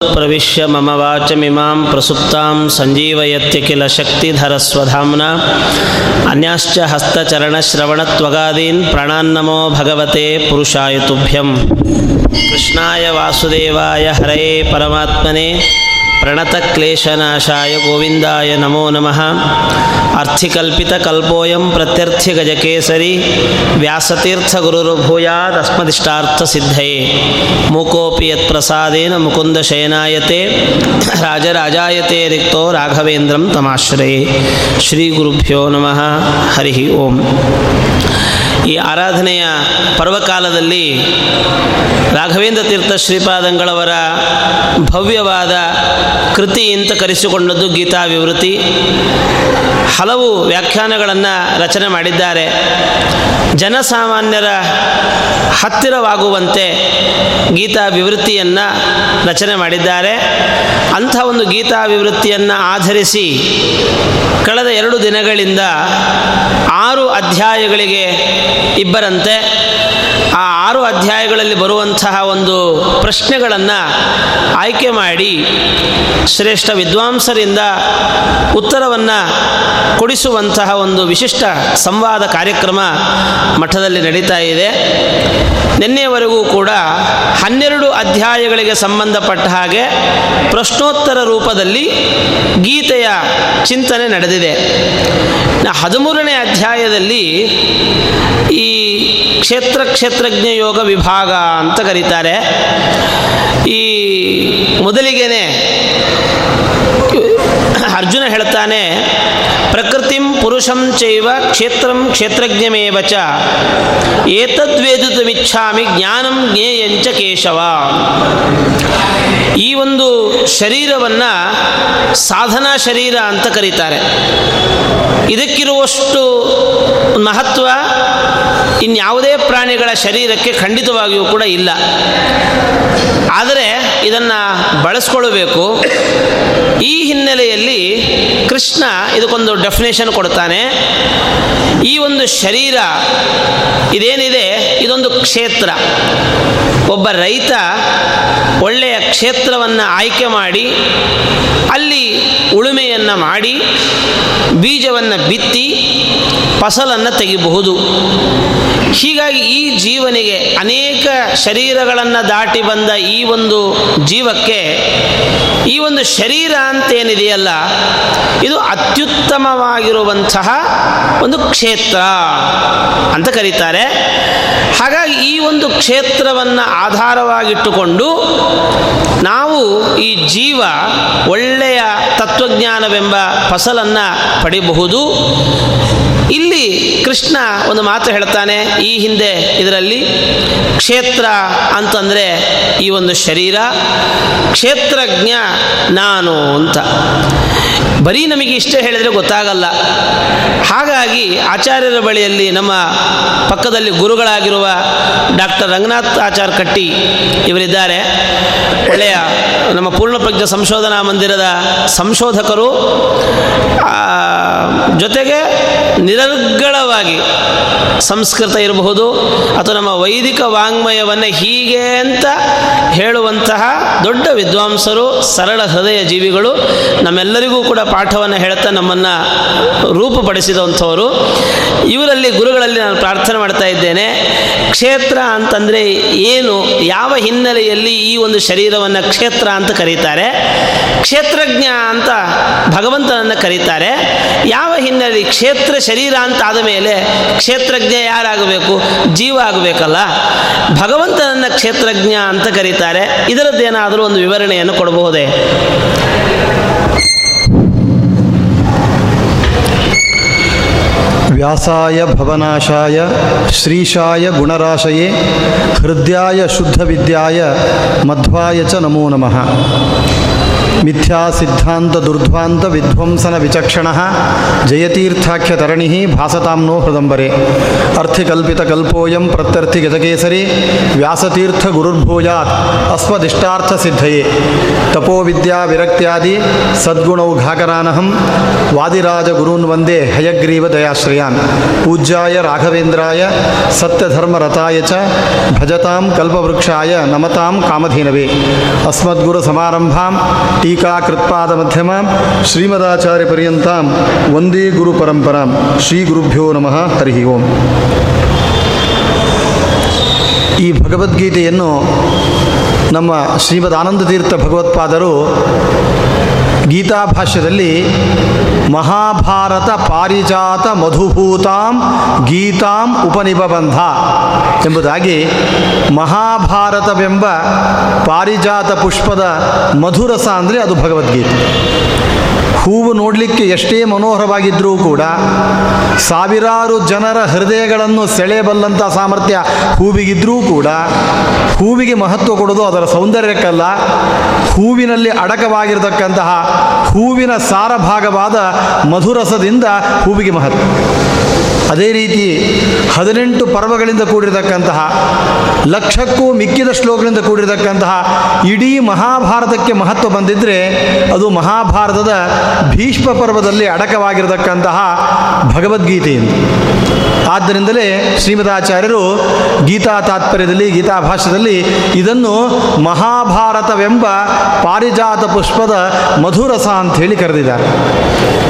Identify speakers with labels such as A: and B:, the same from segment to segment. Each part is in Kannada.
A: प्रविश्य मम वाचमिमां प्रसुप्तां सञ्जीवयत्य किल शक्तिधरस्वधाम्ना अन्याश्च हस्तचरणश्रवणत्वगादीन् प्राणान्नमो भगवते पुरुषाय तुभ्यं कृष्णाय वासुदेवाय हरये परमात्मने प्रणतक्लेशनाशाय गोविन्दाय नमो नमः। अर्थिकल्पितकल्पोऽयं प्रत्यर्थिगजकेसरी व्यासतीर्थगुरुर्भूयादस्मदिष्टार्थसिद्धये मुकोऽपि यत्प्रसादेन मुकुन्दशयनायते, राजराजायते रिक्तो राघवेन्द्रं तमाश्रये। श्रीगुरुभ्यो नमः। हरिः ओम्। ಈ ಆರಾಧನೆಯ ಪರ್ವಕಾಲದಲ್ಲಿ ರಾಘವೇಂದ್ರ ತೀರ್ಥ ಶ್ರೀಪಾದಂಗಳವರ ಭವ್ಯವಾದ ಕೃತಿ ಅಂತ ಕರೆಸಿಕೊಂಡದ್ದು ಗೀತಾ ವಿವೃತಿ ಹಲವು ವ್ಯಾಖ್ಯಾನಗಳನ್ನು ರಚನೆ ಮಾಡಿದ್ದಾರೆ. ಜನಸಾಮಾನ್ಯರ ಹತ್ತಿರವಾಗುವಂತೆ ಗೀತಾ ವಿವೃತ್ತಿಯನ್ನು ರಚನೆ ಮಾಡಿದ್ದಾರೆ. ಅಂಥ ಒಂದು ಗೀತಾ ವಿವೃತ್ತಿಯನ್ನು ಆಧರಿಸಿ ಕಳೆದ ಎರಡು ದಿನಗಳಿಂದ ಆರು ಅಧ್ಯಾಯಗಳಿಗೆ ಇಬ್ಬರಂತೆ ಆರು ಅಧ್ಯಾಯಗಳಲ್ಲಿ ಬರುವಂತಹ ಒಂದು ಪ್ರಶ್ನೆಗಳನ್ನು ಆಯ್ಕೆ ಮಾಡಿ ಶ್ರೇಷ್ಠ ವಿದ್ವಾಂಸರಿಂದ ಉತ್ತರವನ್ನು ಕೊಡಿಸುವಂತಹ ಒಂದು ವಿಶಿಷ್ಟ ಸಂವಾದ ಕಾರ್ಯಕ್ರಮ ಮಠದಲ್ಲಿ ನಡೀತಾ ಇದೆ. ನಿನ್ನೆವರೆಗೂ ಕೂಡ ಹನ್ನೆರಡು ಅಧ್ಯಾಯಗಳಿಗೆ ಸಂಬಂಧಪಟ್ಟ ಹಾಗೆ ಪ್ರಶ್ನೋತ್ತರ ರೂಪದಲ್ಲಿ ಗೀತೆಯ ಚಿಂತನೆ ನಡೆದಿದೆ. ಹದಿಮೂರನೇ ಅಧ್ಯಾಯದಲ್ಲಿ ಈ ಕ್ಷೇತ್ರ ಕ್ಷೇತ್ರಜ್ಞ ಯೋಗ ವಿಭಾಗ ಅಂತ ಕರೀತಾರೆ. ಈ ಮೊದಲಿಗೆನೆ ಅರ್ಜುನ ಹೇಳ್ತಾನೆ, ಪ್ರಕೃತಿಂ ಪುರುಷಂ ಚೈವ ಕ್ಷೇತ್ರಂ ಕ್ಷೇತ್ರಜ್ಞಮೇವ ಚ ಏತದ್ವೇದಿತಮಿಚ್ಛಾಮಿ ಜ್ಞಾನಂ ಜ್ಞೇಯಂಚ ಕೇಶವ. ಈ ಒಂದು ಶರೀರವನ್ನು ಸಾಧನಾ ಶರೀರ ಅಂತ ಕರೀತಾರೆ. ಇದಕ್ಕಿರುವಷ್ಟು ಮಹತ್ವ ಇನ್ಯಾವುದೇ ಪ್ರಾಣಿಗಳ ಶರೀರಕ್ಕೆ ಖಂಡಿತವಾಗಿಯೂ ಕೂಡ ಇಲ್ಲ. ಆದರೆ ಇದನ್ನು ಬಳಸ್ಕೊಳ್ಬೇಕು. ಈ ಹಿನ್ನೆಲೆಯಲ್ಲಿ ಕೃಷ್ಣ ಇದಕ್ಕೊಂದು ಡೆಫಿನೇಷನ್ ಕೊಡ್ತಾನೆ ಈ ಒಂದು ಶರೀರ ಇದೇನಿದೆ? ಇದೊಂದು ಕ್ಷೇತ್ರ. ಒಬ್ಬ ರೈತ ಒಳ್ಳೆಯ ಕ್ಷೇತ್ರವನ್ನು ಆಯ್ಕೆ ಮಾಡಿ, ಅಲ್ಲಿ ಉಳುಮೆಯನ್ನು ಮಾಡಿ, ಬೀಜವನ್ನು ಬಿತ್ತಿ, ಫಸಲನ್ನು ತೆಗಿಬಹುದು. ಹೀಗಾಗಿ ಈ ಜೀವನಿಗೆ ಅನೇಕ ಶರೀರಗಳನ್ನು ದಾಟಿ ಬಂದ ಈ ಒಂದು ಜೀವಕ್ಕೆ ಈ ಒಂದು ಶರೀರ ಅಂತೇನಿದೆಯಲ್ಲ ಇದು ಅತ್ಯುತ್ತಮವಾಗಿರುವಂತಹ ಒಂದು ಕ್ಷೇತ್ರ ಅಂತ ಕರೀತಾರೆ. ಹಾಗಾಗಿ ಈ ಒಂದು ಕ್ಷೇತ್ರವನ್ನು ಆಧಾರವಾಗಿಟ್ಟುಕೊಂಡು ನಾವು ಈ ಜೀವ ಒಳ್ಳೆಯ ತತ್ವಜ್ಞಾನವೆಂಬ ಫಸಲನ್ನು ಪಡಿಬಹುದು. ಇಲ್ಲಿ ಕೃಷ್ಣ ಒಂದು ಮಾತು ಹೇಳ್ತಾನೆ, ಈ ಹಿಂದೆ ಇದರಲ್ಲಿ ಕ್ಷೇತ್ರ ಅಂತಂದರೆ ಈ ಒಂದು ಶರೀರ, ಕ್ಷೇತ್ರಜ್ಞ ನಾನು ಅಂತ. ಬರೀ ನಮಗೆ ಇಷ್ಟೇ ಹೇಳಿದರೆ ಗೊತ್ತಾಗಲ್ಲ. ಹಾಗಾಗಿ ಆಚಾರ್ಯರ ಬಳಿಯಲ್ಲಿ ನಮ್ಮ ಪಕ್ಕದಲ್ಲಿ ಗುರುಗಳಾಗಿರುವ ಡಾಕ್ಟರ್ ರಂಗನಾಥ್ ಆಚಾರ್ ಕಟ್ಟಿ ಇವರಿದ್ದಾರೆ. ಒಳ್ಳೆಯ ನಮ್ಮ ಪೂರ್ಣಪ್ರಜ್ಞ ಸಂಶೋಧನಾ ಮಂದಿರದ ಸಂಶೋಧಕರು ಜೊತೆಗೆ ನಿರರ್ಗಳವಾಗಿ ಸಂಸ್ಕೃತ ಇರಬಹುದು ಅಥವಾ ನಮ್ಮ ವೈದಿಕ ವಾಂಗ್ಮಯವನ್ನು ಹೀಗೆ ಅಂತ ಹೇಳುವಂತಹ ದೊಡ್ಡ ವಿದ್ವಾಂಸರು, ಸರಳ ಹೃದಯ ಜೀವಿಗಳು ನಮ್ಮೆಲ್ಲರಿಗೂ ಕೂಡ ಪಾಠವನ್ನು ಹೇಳ್ತಾ ನಮ್ಮನ್ನು ರೂಪುಪಡಿಸಿದಂಥವರು. ಇವರಲ್ಲಿ ಗುರುಗಳಲ್ಲಿ ನಾನು ಪ್ರಾರ್ಥನೆ ಮಾಡ್ತಾ ಇದ್ದೇನೆ. ಕ್ಷೇತ್ರ ಅಂತಂದರೆ ಏನು, ಯಾವ ಹಿನ್ನೆಲೆಯಲ್ಲಿ ಈ ಒಂದು ಶರೀರವನ್ನು ಕ್ಷೇತ್ರ ಅಂತ ಕರೀತಾರೆ. ಕ್ಷೇತ್ರಜ್ಞ ಅಂತ ಭಗವಂತನನ್ನು ಕರೀತಾರೆ. ಯಾವ ಹಿನ್ನೆಲೆ ಕ್ಷೇತ್ರ ಶರೀರ ಅಂತ ಆದ ಮೇಲೆ ಕ್ಷೇತ್ರಜ್ಞ ಯಾರಾಗಬೇಕು? ಜೀವ ಆಗಬೇಕಲ್ಲ. ಭಗವಂತನನ್ನು ಕ್ಷೇತ್ರಜ್ಞ ಅಂತ ಕರೀತಾರೆ. ಇದರದ್ದೇನಾದರೂ ಒಂದು ವಿವರಣೆಯನ್ನು ಕೊಡಬಹುದೇ?
B: व्यासाय भवनाशाय श्रीशाय गुणराशये हृदयाय शुद्धविद्याय मध्वाय च नमो नमः। मिथ्या सिद्धांत दुर्ध्वांत विध्वंसन विचक्षण जयतीर्थाख्यतरणि भासताम नो हृदंबरे। अर्थिकल्पित कल्पोयम प्रत्यर्थि गजकेसरी व्यासतीर्थ गुरुर्भूजात अस्वदिष्टार्थ सिद्धये। तपो विद्या विरक्त्यादि सद्गुणौ घाकरानहं वादिराज गुरून् वंदे हयग्रीव दयाश्रियान। पूज्याय राघवेन्द्राय सत्यधर्मरताय च भजताम कल्पवृक्षाय नमतां कामधेनवे। अस्मद्गुरुसमारम्भां ಟೀಕಾಕೃತ್ಪಾದ ಮಧ್ಯಮ ಶ್ರೀಮದಾಚಾರ್ಯ ಪರ್ಯಂತಾಂ ವಂದೇ ಗುರು ಪರಂಪರಾಂ ಶ್ರೀ ಗುರುಭ್ಯೋ ನಮಃ ಹರಿ ಓಂ. ಈ ಭಗವದ್ಗೀತೆಯನ್ನು ನಮ್ಮ ಶ್ರೀಮದ್ ಆನಂದತೀರ್ಥ ಭಗವತ್ಪಾದರು ಗೀತಾ ಭಾಷ್ಯದಲ್ಲಿ ಮಹಾಭಾರತ ಪಾರಿಜಾತ ಮಧುಭೂತಾಂ ಗೀತಾಂ ಉಪನಿಬಂಧ ಎಂಬುದಾಗಿ ಮಹಾಭಾರತವೆಂಬ ಪಾರಿಜಾತ ಪುಷ್ಪದ ಮಧುರಸ ಅಂದರೆ ಅದು ಭಗವದ್ಗೀತೆ. ಹೂವು ನೋಡಲಿಕ್ಕೆ ಎಷ್ಟೇ ಮನೋಹರವಾಗಿದ್ದರೂ ಕೂಡ ಸಾವಿರಾರು ಜನರ ಹೃದಯಗಳನ್ನು ಸೆಳೆಯಬಲ್ಲಂಥ ಸಾಮರ್ಥ್ಯ ಹೂವಿಗಿದ್ದರೂ ಕೂಡ ಹೂವಿಗೆ ಮಹತ್ವ ಕೊಡೋದು ಅದರ ಸೌಂದರ್ಯಕ್ಕಲ್ಲ. ಹೂವಿನಲ್ಲಿ ಅಡಕವಾಗಿರತಕ್ಕಂತಹ ಹೂವಿನ ಸಾರಭಾಗವಾದ ಮಧುರಸದಿಂದ ಹೂವಿಗೆ ಮಹತ್ವ. ಅದೇ ರೀತಿ ಹದಿನೆಂಟು ಪರ್ವಗಳಿಂದ ಕೂಡಿರತಕ್ಕಂತಹ, ಲಕ್ಷಕ್ಕೂ ಮಿಕ್ಕಿದ ಶ್ಲೋಕಗಳಿಂದ ಕೂಡಿರತಕ್ಕಂತಹ ಇಡೀ ಮಹಾಭಾರತಕ್ಕೆ ಮಹತ್ವ ಬಂದಿದ್ದರೆ ಅದು ಮಹಾಭಾರತದ ಭೀಷ್ಮ ಪರ್ವದಲ್ಲಿ ಅಡಕವಾಗಿರತಕ್ಕಂತಹ ಭಗವದ್ಗೀತೆಯಿಂದ ಆದ್ದರಿಂದಲೇ ಶ್ರೀಮದಾಚಾರ್ಯರು ಗೀತಾ ತಾತ್ಪರ್ಯದಲ್ಲಿ, ಗೀತಾ ಭಾಷ್ಯದಲ್ಲಿ ಇದನ್ನು ಮಹಾಭಾರತವೆಂಬ ಪಾರಿಜಾತ ಪುಷ್ಪದ ಮಧುರಸ ಅಂತ ಹೇಳಿ ಕರೆದಿದ್ದಾರೆ.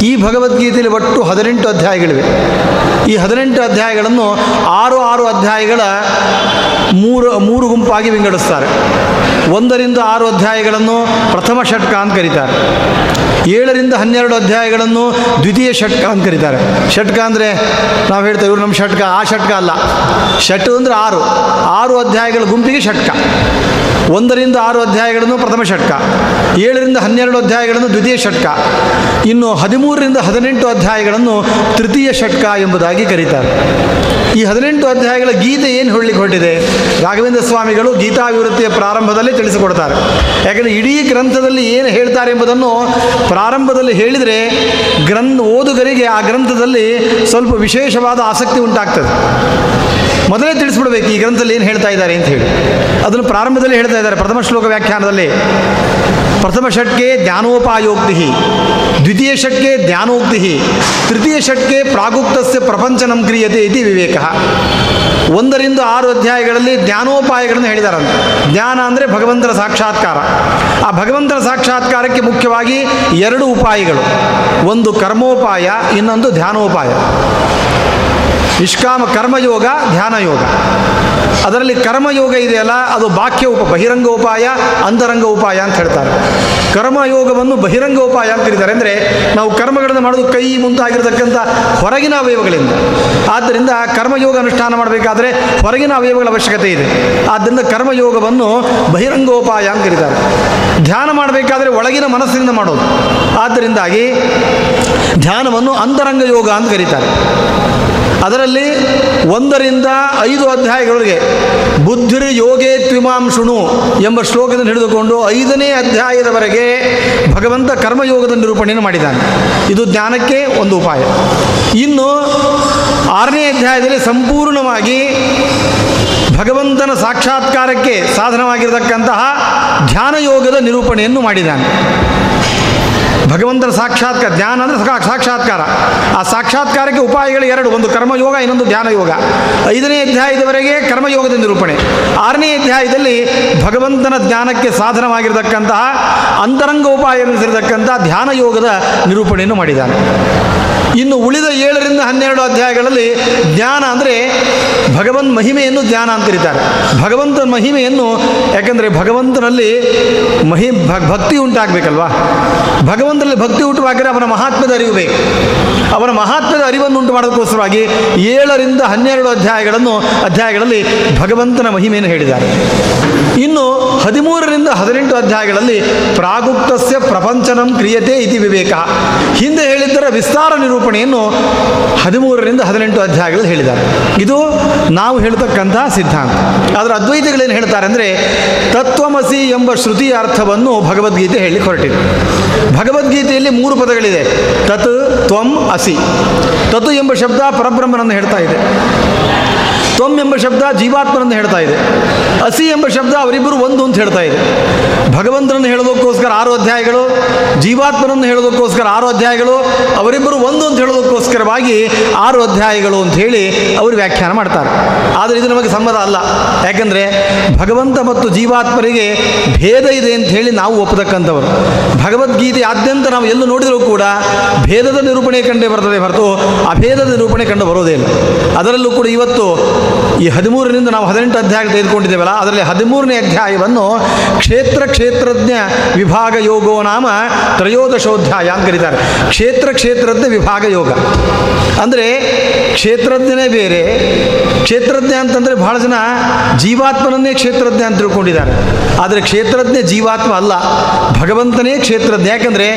B: ಈ ಭಗವದ್ಗೀತೆಯಲ್ಲಿ ಒಟ್ಟು ಹದಿನೆಂಟು ಅಧ್ಯಾಯಗಳಿವೆ. ಈ ಹದಿನೆಂಟು ಅಧ್ಯಾಯಗಳನ್ನು ಆರು ಆರು ಅಧ್ಯಾಯಗಳ ಮೂರು ಮೂರು ಗುಂಪಾಗಿ ವಿಂಗಡಿಸ್ತಾರೆ. ಒಂದರಿಂದ ಆರು ಅಧ್ಯಾಯಗಳನ್ನು ಪ್ರಥಮ ಷಟ್ಕ ಅಂತ ಕರೀತಾರೆ. ಏಳರಿಂದ ಹನ್ನೆರಡು ಅಧ್ಯಾಯಗಳನ್ನು ದ್ವಿತೀಯ ಷಟ್ಕ ಅಂತ ಕರೀತಾರೆ. ಷಟ್ಕ ಅಂದರೆ ನಾವು ಹೇಳ್ತೇವೆ ಇವರು ನಮ್ಮ ಷಟ್ಕ, ಆ ಷಟ್ಕ ಅಲ್ಲ. ಷಟ್ ಅಂದರೆ ಆರು. ಆರು ಅಧ್ಯಾಯಗಳ ಗುಂಪಿಗೆ ಷಟ್ಕ. ಒಂದರಿಂದ ಆರು ಅಧ್ಯಾಯಗಳನ್ನು ಪ್ರಥಮ ಷಟ್ಕ. ಏಳರಿಂದ ಹನ್ನೆರಡು ಅಧ್ಯಾಯಗಳನ್ನು ದ್ವಿತೀಯ ಷಟ್ಕ. ಇನ್ನು ಹದಿಮೂರರಿಂದ ಹದಿನೆಂಟು ಅಧ್ಯಾಯಗಳನ್ನು ತೃತೀಯ ಷಟ್ಕ ಎಂಬುದಾಗಿ ಕರೀತಾರೆ. ಈ ಹದಿನೆಂಟು ಅಧ್ಯಾಯಗಳ ಗೀತೆ ಏನು ಹೇಳಲಿಕ್ಕೆ ಹೊರಟಿದೆ? ರಾಘವೇಂದ್ರ ಸ್ವಾಮಿಗಳು ಗೀತಾವಿವೃತ್ತಿಯ ಪ್ರಾರಂಭದಲ್ಲಿ ತಿಳಿಸಿಕೊಡ್ತಾರೆ. ಯಾಕಂದರೆ ಇಡೀ ಗ್ರಂಥದಲ್ಲಿ ಏನು ಹೇಳ್ತಾರೆ ಎಂಬುದನ್ನು ಪ್ರಾರಂಭದಲ್ಲಿ ಹೇಳಿದರೆ ಗ್ರಂಥ ಓದುಗರಿಗೆ ಆ ಗ್ರಂಥದಲ್ಲಿ ಸ್ವಲ್ಪ ವಿಶೇಷವಾದ ಆಸಕ್ತಿ ಉಂಟಾಗ್ತದೆ. ಮೊದಲೇ ತಿಳಿಸ್ಬಿಡ್ಬೇಕು ಈ ಗ್ರಂಥದಲ್ಲಿ ಏನು ಹೇಳ್ತಾ ಇದ್ದಾರೆ ಅಂತ ಹೇಳಿ. ಅದನ್ನು ಪ್ರಾರಂಭದಲ್ಲಿ ಹೇಳ್ತಾ ಇದ್ದಾರೆ, ಪ್ರಥಮ ಶ್ಲೋಕ ವ್ಯಾಖ್ಯಾನದಲ್ಲಿ. ಪ್ರಥಮ ಷಟ್ಕೆ ಜ್ಞಾನೋಪಾಯೋಕ್ತಿ ದ್ವಿತೀಯ ಷಟ್ಕೆ ಜ್ಞಾನೋಕ್ತಿ ತೃತೀಯ ಷಟ್ಕೆ ಪ್ರಾಗುಕ್ತಸ್ಯ ಪ್ರಪಂಚನಂ ಕ್ರಿಯತೆ ಇತಿ ವಿವೇಕ. ಒಂದರಿಂದ ಆರು ಅಧ್ಯಾಯಗಳಲ್ಲಿ ಜ್ಞಾನೋಪಾಯಗಳನ್ನು ಹೇಳಿದಾರಂತೆ ಜ್ಞಾನ ಅಂದರೆ ಭಗವಂತನ ಸಾಕ್ಷಾತ್ಕಾರ. ಆ ಭಗವಂತನ ಸಾಕ್ಷಾತ್ಕಾರಕ್ಕೆ ಮುಖ್ಯವಾಗಿ ಎರಡು ಉಪಾಯಗಳು. ಒಂದು ಕರ್ಮೋಪಾಯ, ಇನ್ನೊಂದು ಧ್ಯಾನೋಪಾಯ. ನಿಷ್ಕಾಮ ಕರ್ಮಯೋಗ ಧ್ಯಾನ ಯೋಗ ಅದರಲ್ಲಿ ಕರ್ಮಯೋಗ ಇದೆಯಲ್ಲ, ಅದು ಬಾಕ್ಯ ಉಪ ಬಹಿರಂಗ ಉಪಾಯ ಅಂತರಂಗ ಉಪಾಯ ಅಂತ ಹೇಳ್ತಾರೆ. ಕರ್ಮಯೋಗವನ್ನು ಬಹಿರಂಗ ಉಪಾಯ ಅಂತ ಕರೀತಾರೆ. ಅಂದರೆ ನಾವು ಕರ್ಮಗಳನ್ನು ಮಾಡೋದು ಕೈ ಮುಂತಾಗಿರ್ತಕ್ಕಂಥ ಹೊರಗಿನ ಅವಯವಗಳಿಂದ. ಆದ್ದರಿಂದ ಕರ್ಮಯೋಗ ಅನುಷ್ಠಾನ ಮಾಡಬೇಕಾದ್ರೆ ಹೊರಗಿನ ಅವಯವಗಳ ಅವಶ್ಯಕತೆ ಇದೆ. ಆದ್ದರಿಂದ ಕರ್ಮಯೋಗವನ್ನು ಬಹಿರಂಗೋಪಾಯ ಅಂತ ಕರೀತಾರೆ. ಧ್ಯಾನ ಮಾಡಬೇಕಾದ್ರೆ ಒಳಗಿನ ಮನಸ್ಸಿನಿಂದ ಮಾಡೋದು. ಆದ್ದರಿಂದಾಗಿ ಧ್ಯಾನವನ್ನು ಅಂತರಂಗ ಯೋಗ ಅಂತ ಕರೀತಾರೆ. ಅದರಲ್ಲಿ ಒಂದರಿಂದ ಐದು ಅಧ್ಯಾಯಗಳಿಗೆ ಬುದ್ಧಿರ್ ಯೋಗೇ ತ್ರಿಮಾಂಶುಣು ಎಂಬ ಶ್ಲೋಕದಿಂದ ಹಿಡಿದುಕೊಂಡು ಐದನೇ ಅಧ್ಯಾಯದವರೆಗೆ ಭಗವಂತ ಕರ್ಮಯೋಗದ ನಿರೂಪಣೆಯನ್ನು ಮಾಡಿದ್ದಾನೆ. ಇದು ಜ್ಞಾನಕ್ಕೆ ಒಂದು ಉಪಾಯ. ಇನ್ನು ಆರನೇ ಅಧ್ಯಾಯದಲ್ಲಿ ಸಂಪೂರ್ಣವಾಗಿ ಭಗವಂತನ ಸಾಕ್ಷಾತ್ಕಾರಕ್ಕೆ ಸಾಧನವಾಗಿರತಕ್ಕಂತಹ ಧ್ಯಾನಯೋಗದ ನಿರೂಪಣೆಯನ್ನು ಮಾಡಿದ್ದಾನೆ. ಭಗವಂತನ ಸಾಕ್ಷಾತ್ಕಾರ, ಧ್ಯಾನ ಅಂದರೆ ಸಾಕ್ಷಾತ್ಕಾರ. ಆ ಸಾಕ್ಷಾತ್ಕಾರಕ್ಕೆ ಉಪಾಯಗಳು ಎರಡು, ಒಂದು ಕರ್ಮಯೋಗ, ಇನ್ನೊಂದು ಧ್ಯಾನ ಯೋಗ ಐದನೇ ಅಧ್ಯಾಯದವರೆಗೆ ಕರ್ಮಯೋಗದ ನಿರೂಪಣೆ. ಆರನೇ ಅಧ್ಯಾಯದಲ್ಲಿ ಭಗವಂತನ ಜ್ಞಾನಕ್ಕೆ ಸಾಧನವಾಗಿರತಕ್ಕಂತಹ ಅಂತರಂಗ ಉಪಾಯ ಎನಿಸಿರತಕ್ಕಂತಹ ಧ್ಯಾನ ಯೋಗದ ನಿರೂಪಣೆಯನ್ನು ಮಾಡಿದ್ದಾನೆ. ಇನ್ನು ಉಳಿದ ಏಳರಿಂದ ಹನ್ನೆರಡು ಅಧ್ಯಾಯಗಳಲ್ಲಿ ಜ್ಞಾನ ಅಂದರೆ ಭಗವಂತ ಮಹಿಮೆಯನ್ನು ಜ್ಞಾನ ಅಂತ ಕರೀತಾರೆ. ಭಗವಂತನ ಮಹಿಮೆಯನ್ನು ಯಾಕಂದರೆ ಭಗವಂತನಲ್ಲಿ ಮಹಿ ಭಕ್ತಿ ಉಂಟಾಗಬೇಕಲ್ವಾ? ಭಗವಂತನಲ್ಲಿ ಭಕ್ತಿ ಉಂಟುವಾಗಿದ್ರೆ ಅವನ ಮಹಾತ್ಮದ ಅರಿವು ಬೇಕು. ಅವನ ಮಹಾತ್ಮದ ಅರಿವನ್ನು ಉಂಟು ಮಾಡೋದಕ್ಕೋಸ್ಕರವಾಗಿ ಏಳರಿಂದ ಹನ್ನೆರಡು ಅಧ್ಯಾಯಗಳನ್ನು ಅಧ್ಯಾಯಗಳಲ್ಲಿ ಭಗವಂತನ ಮಹಿಮೆಯನ್ನು ಹೇಳಿದ್ದಾರೆ. ಇನ್ನು ಹದಿಮೂರರಿಂದ ಹದಿನೆಂಟು ಅಧ್ಯಾಯಗಳಲ್ಲಿ ಪ್ರಾಗುಕ್ತಸ್ಯ ಪ್ರಪಂಚನಂ ಕ್ರಿಯತೆ ಇತಿ ವಿವೇಕ. ಹಿಂದೆ ಹೇಳಿದ್ದರ ವಿಸ್ತಾರ ನಿರೂಪಣೆಯನ್ನು ಹದಿಮೂರರಿಂದ ಹದಿನೆಂಟು ಅಧ್ಯಾಯಗಳಲ್ಲಿ ಹೇಳಿದ್ದಾರೆ. ಇದು ನಾವು ಹೇಳ್ತಕ್ಕಂತಹ ಸಿದ್ಧಾಂತ. ಆದರೆ ಅದ್ವೈತಗಳೇನು ಹೇಳ್ತಾರೆ ಅಂದರೆ ತತ್ವಮಸಿ ಎಂಬ ಶ್ರುತಿಯ ಅರ್ಥವನ್ನು ಭಗವದ್ಗೀತೆ ಹೇಳಿ ಹೊರಟಿದೆ. ಭಗವದ್ಗೀತೆಯಲ್ಲಿ ಮೂರು ಪದಗಳಿದೆ. ತತ್, ತ್ವಂ, ಅಸಿ. ತತ್ ಎಂಬ ಶಬ್ದ ಪರಬ್ರಹ್ಮನನ್ನು ಹೇಳ್ತಾ ಇದೆ. ತ್ವಂ ಎಂಬ ಶಬ್ದ ಜೀವಾತ್ಮನನ್ನು ಹೇಳ್ತಾ ಇದೆ. ಅಸಿ ಎಂಬ ಶಬ್ದ ಅವರಿಬ್ಬರು ಒಂದು ಅಂತ ಹೇಳ್ತಾ ಇದೆ. ಭಗವಂತನನ್ನು ಹೇಳೋದಕ್ಕೋಸ್ಕರ ಆರು ಅಧ್ಯಾಯಗಳು, ಜೀವಾತ್ಮನನ್ನು ಹೇಳೋದಕ್ಕೋಸ್ಕರ ಆರು ಅಧ್ಯಾಯಗಳು, ಅವರಿಬ್ಬರು ಒಂದು ಅಂತ ಹೇಳೋದಕ್ಕೋಸ್ಕರವಾಗಿ ಆರು ಅಧ್ಯಾಯಗಳು ಅಂತ ಹೇಳಿ ಅವರು ವ್ಯಾಖ್ಯಾನ ಮಾಡ್ತಾರೆ. ಆದರೆ ಇದು ನಮಗೆ ಸಮ್ಮತ ಅಲ್ಲ. ಯಾಕಂದರೆ ಭಗವಂತ ಮತ್ತು ಜೀವಾತ್ಮರಿಗೆ ಭೇದ ಇದೆ ಅಂತ ಹೇಳಿ ನಾವು ಒಪ್ಪತಕ್ಕಂಥವರು. ಭಗವದ್ಗೀತೆಯಾದ್ಯಂತ ನಾವು ಎಲ್ಲೂ ನೋಡಿದರೂ ಕೂಡ ಭೇದದ ನಿರೂಪಣೆ ಕಂಡೇ ಬರ್ತದೆ ಹೊರತು ಅಭೇದದ ನಿರೂಪಣೆ ಕಂಡು ಬರೋದೇ ಇಲ್ಲ. ಅದರಲ್ಲೂ ಕೂಡ ಇವತ್ತು ಈ ಹದಿಮೂರರಿಂದ ನಾವು ಹದಿನೆಂಟು ಅಧ್ಯಾಯ ತೆಗೆದುಕೊಂಡಿದ್ದೇವಲ್ಲ, ಅದರಲ್ಲಿ ಹದಿಮೂರನೇ ಅಧ್ಯಾಯವನ್ನು ಕ್ಷೇತ್ರ ಕ್ಷೇತ್ರಜ್ಞ ವಿಭಾಗ ಯೋಗೋ ನಾಮ ತ್ರಯೋದಶೋಧ್ಯಾಯ ಅಂತ ಕರೀತಾರೆ. ಕ್ಷೇತ್ರ ಕ್ಷೇತ್ರಜ್ಞ ವಿಭಾಗ ಯೋಗ. ಅಂದರೆ ಕ್ಷೇತ್ರಜ್ಞನೇ ಬೇರೆ, ಕ್ಷೇತ್ರಜ್ಞ ಅಂತಂದರೆ ಬಹಳ ಜನ ಜೀವಾತ್ಮನನ್ನೇ ಕ್ಷೇತ್ರಜ್ಞ ಅಂತ ತಿಳ್ಕೊಂಡಿದ್ದಾರೆ. ಆದರೆ ಕ್ಷೇತ್ರಜ್ಞ ಜೀವಾತ್ಮ ಅಲ್ಲ, ಭಗವಂತನೇ ಕ್ಷೇತ್ರಜ್ಞ. ಯಾಕಂದರೆ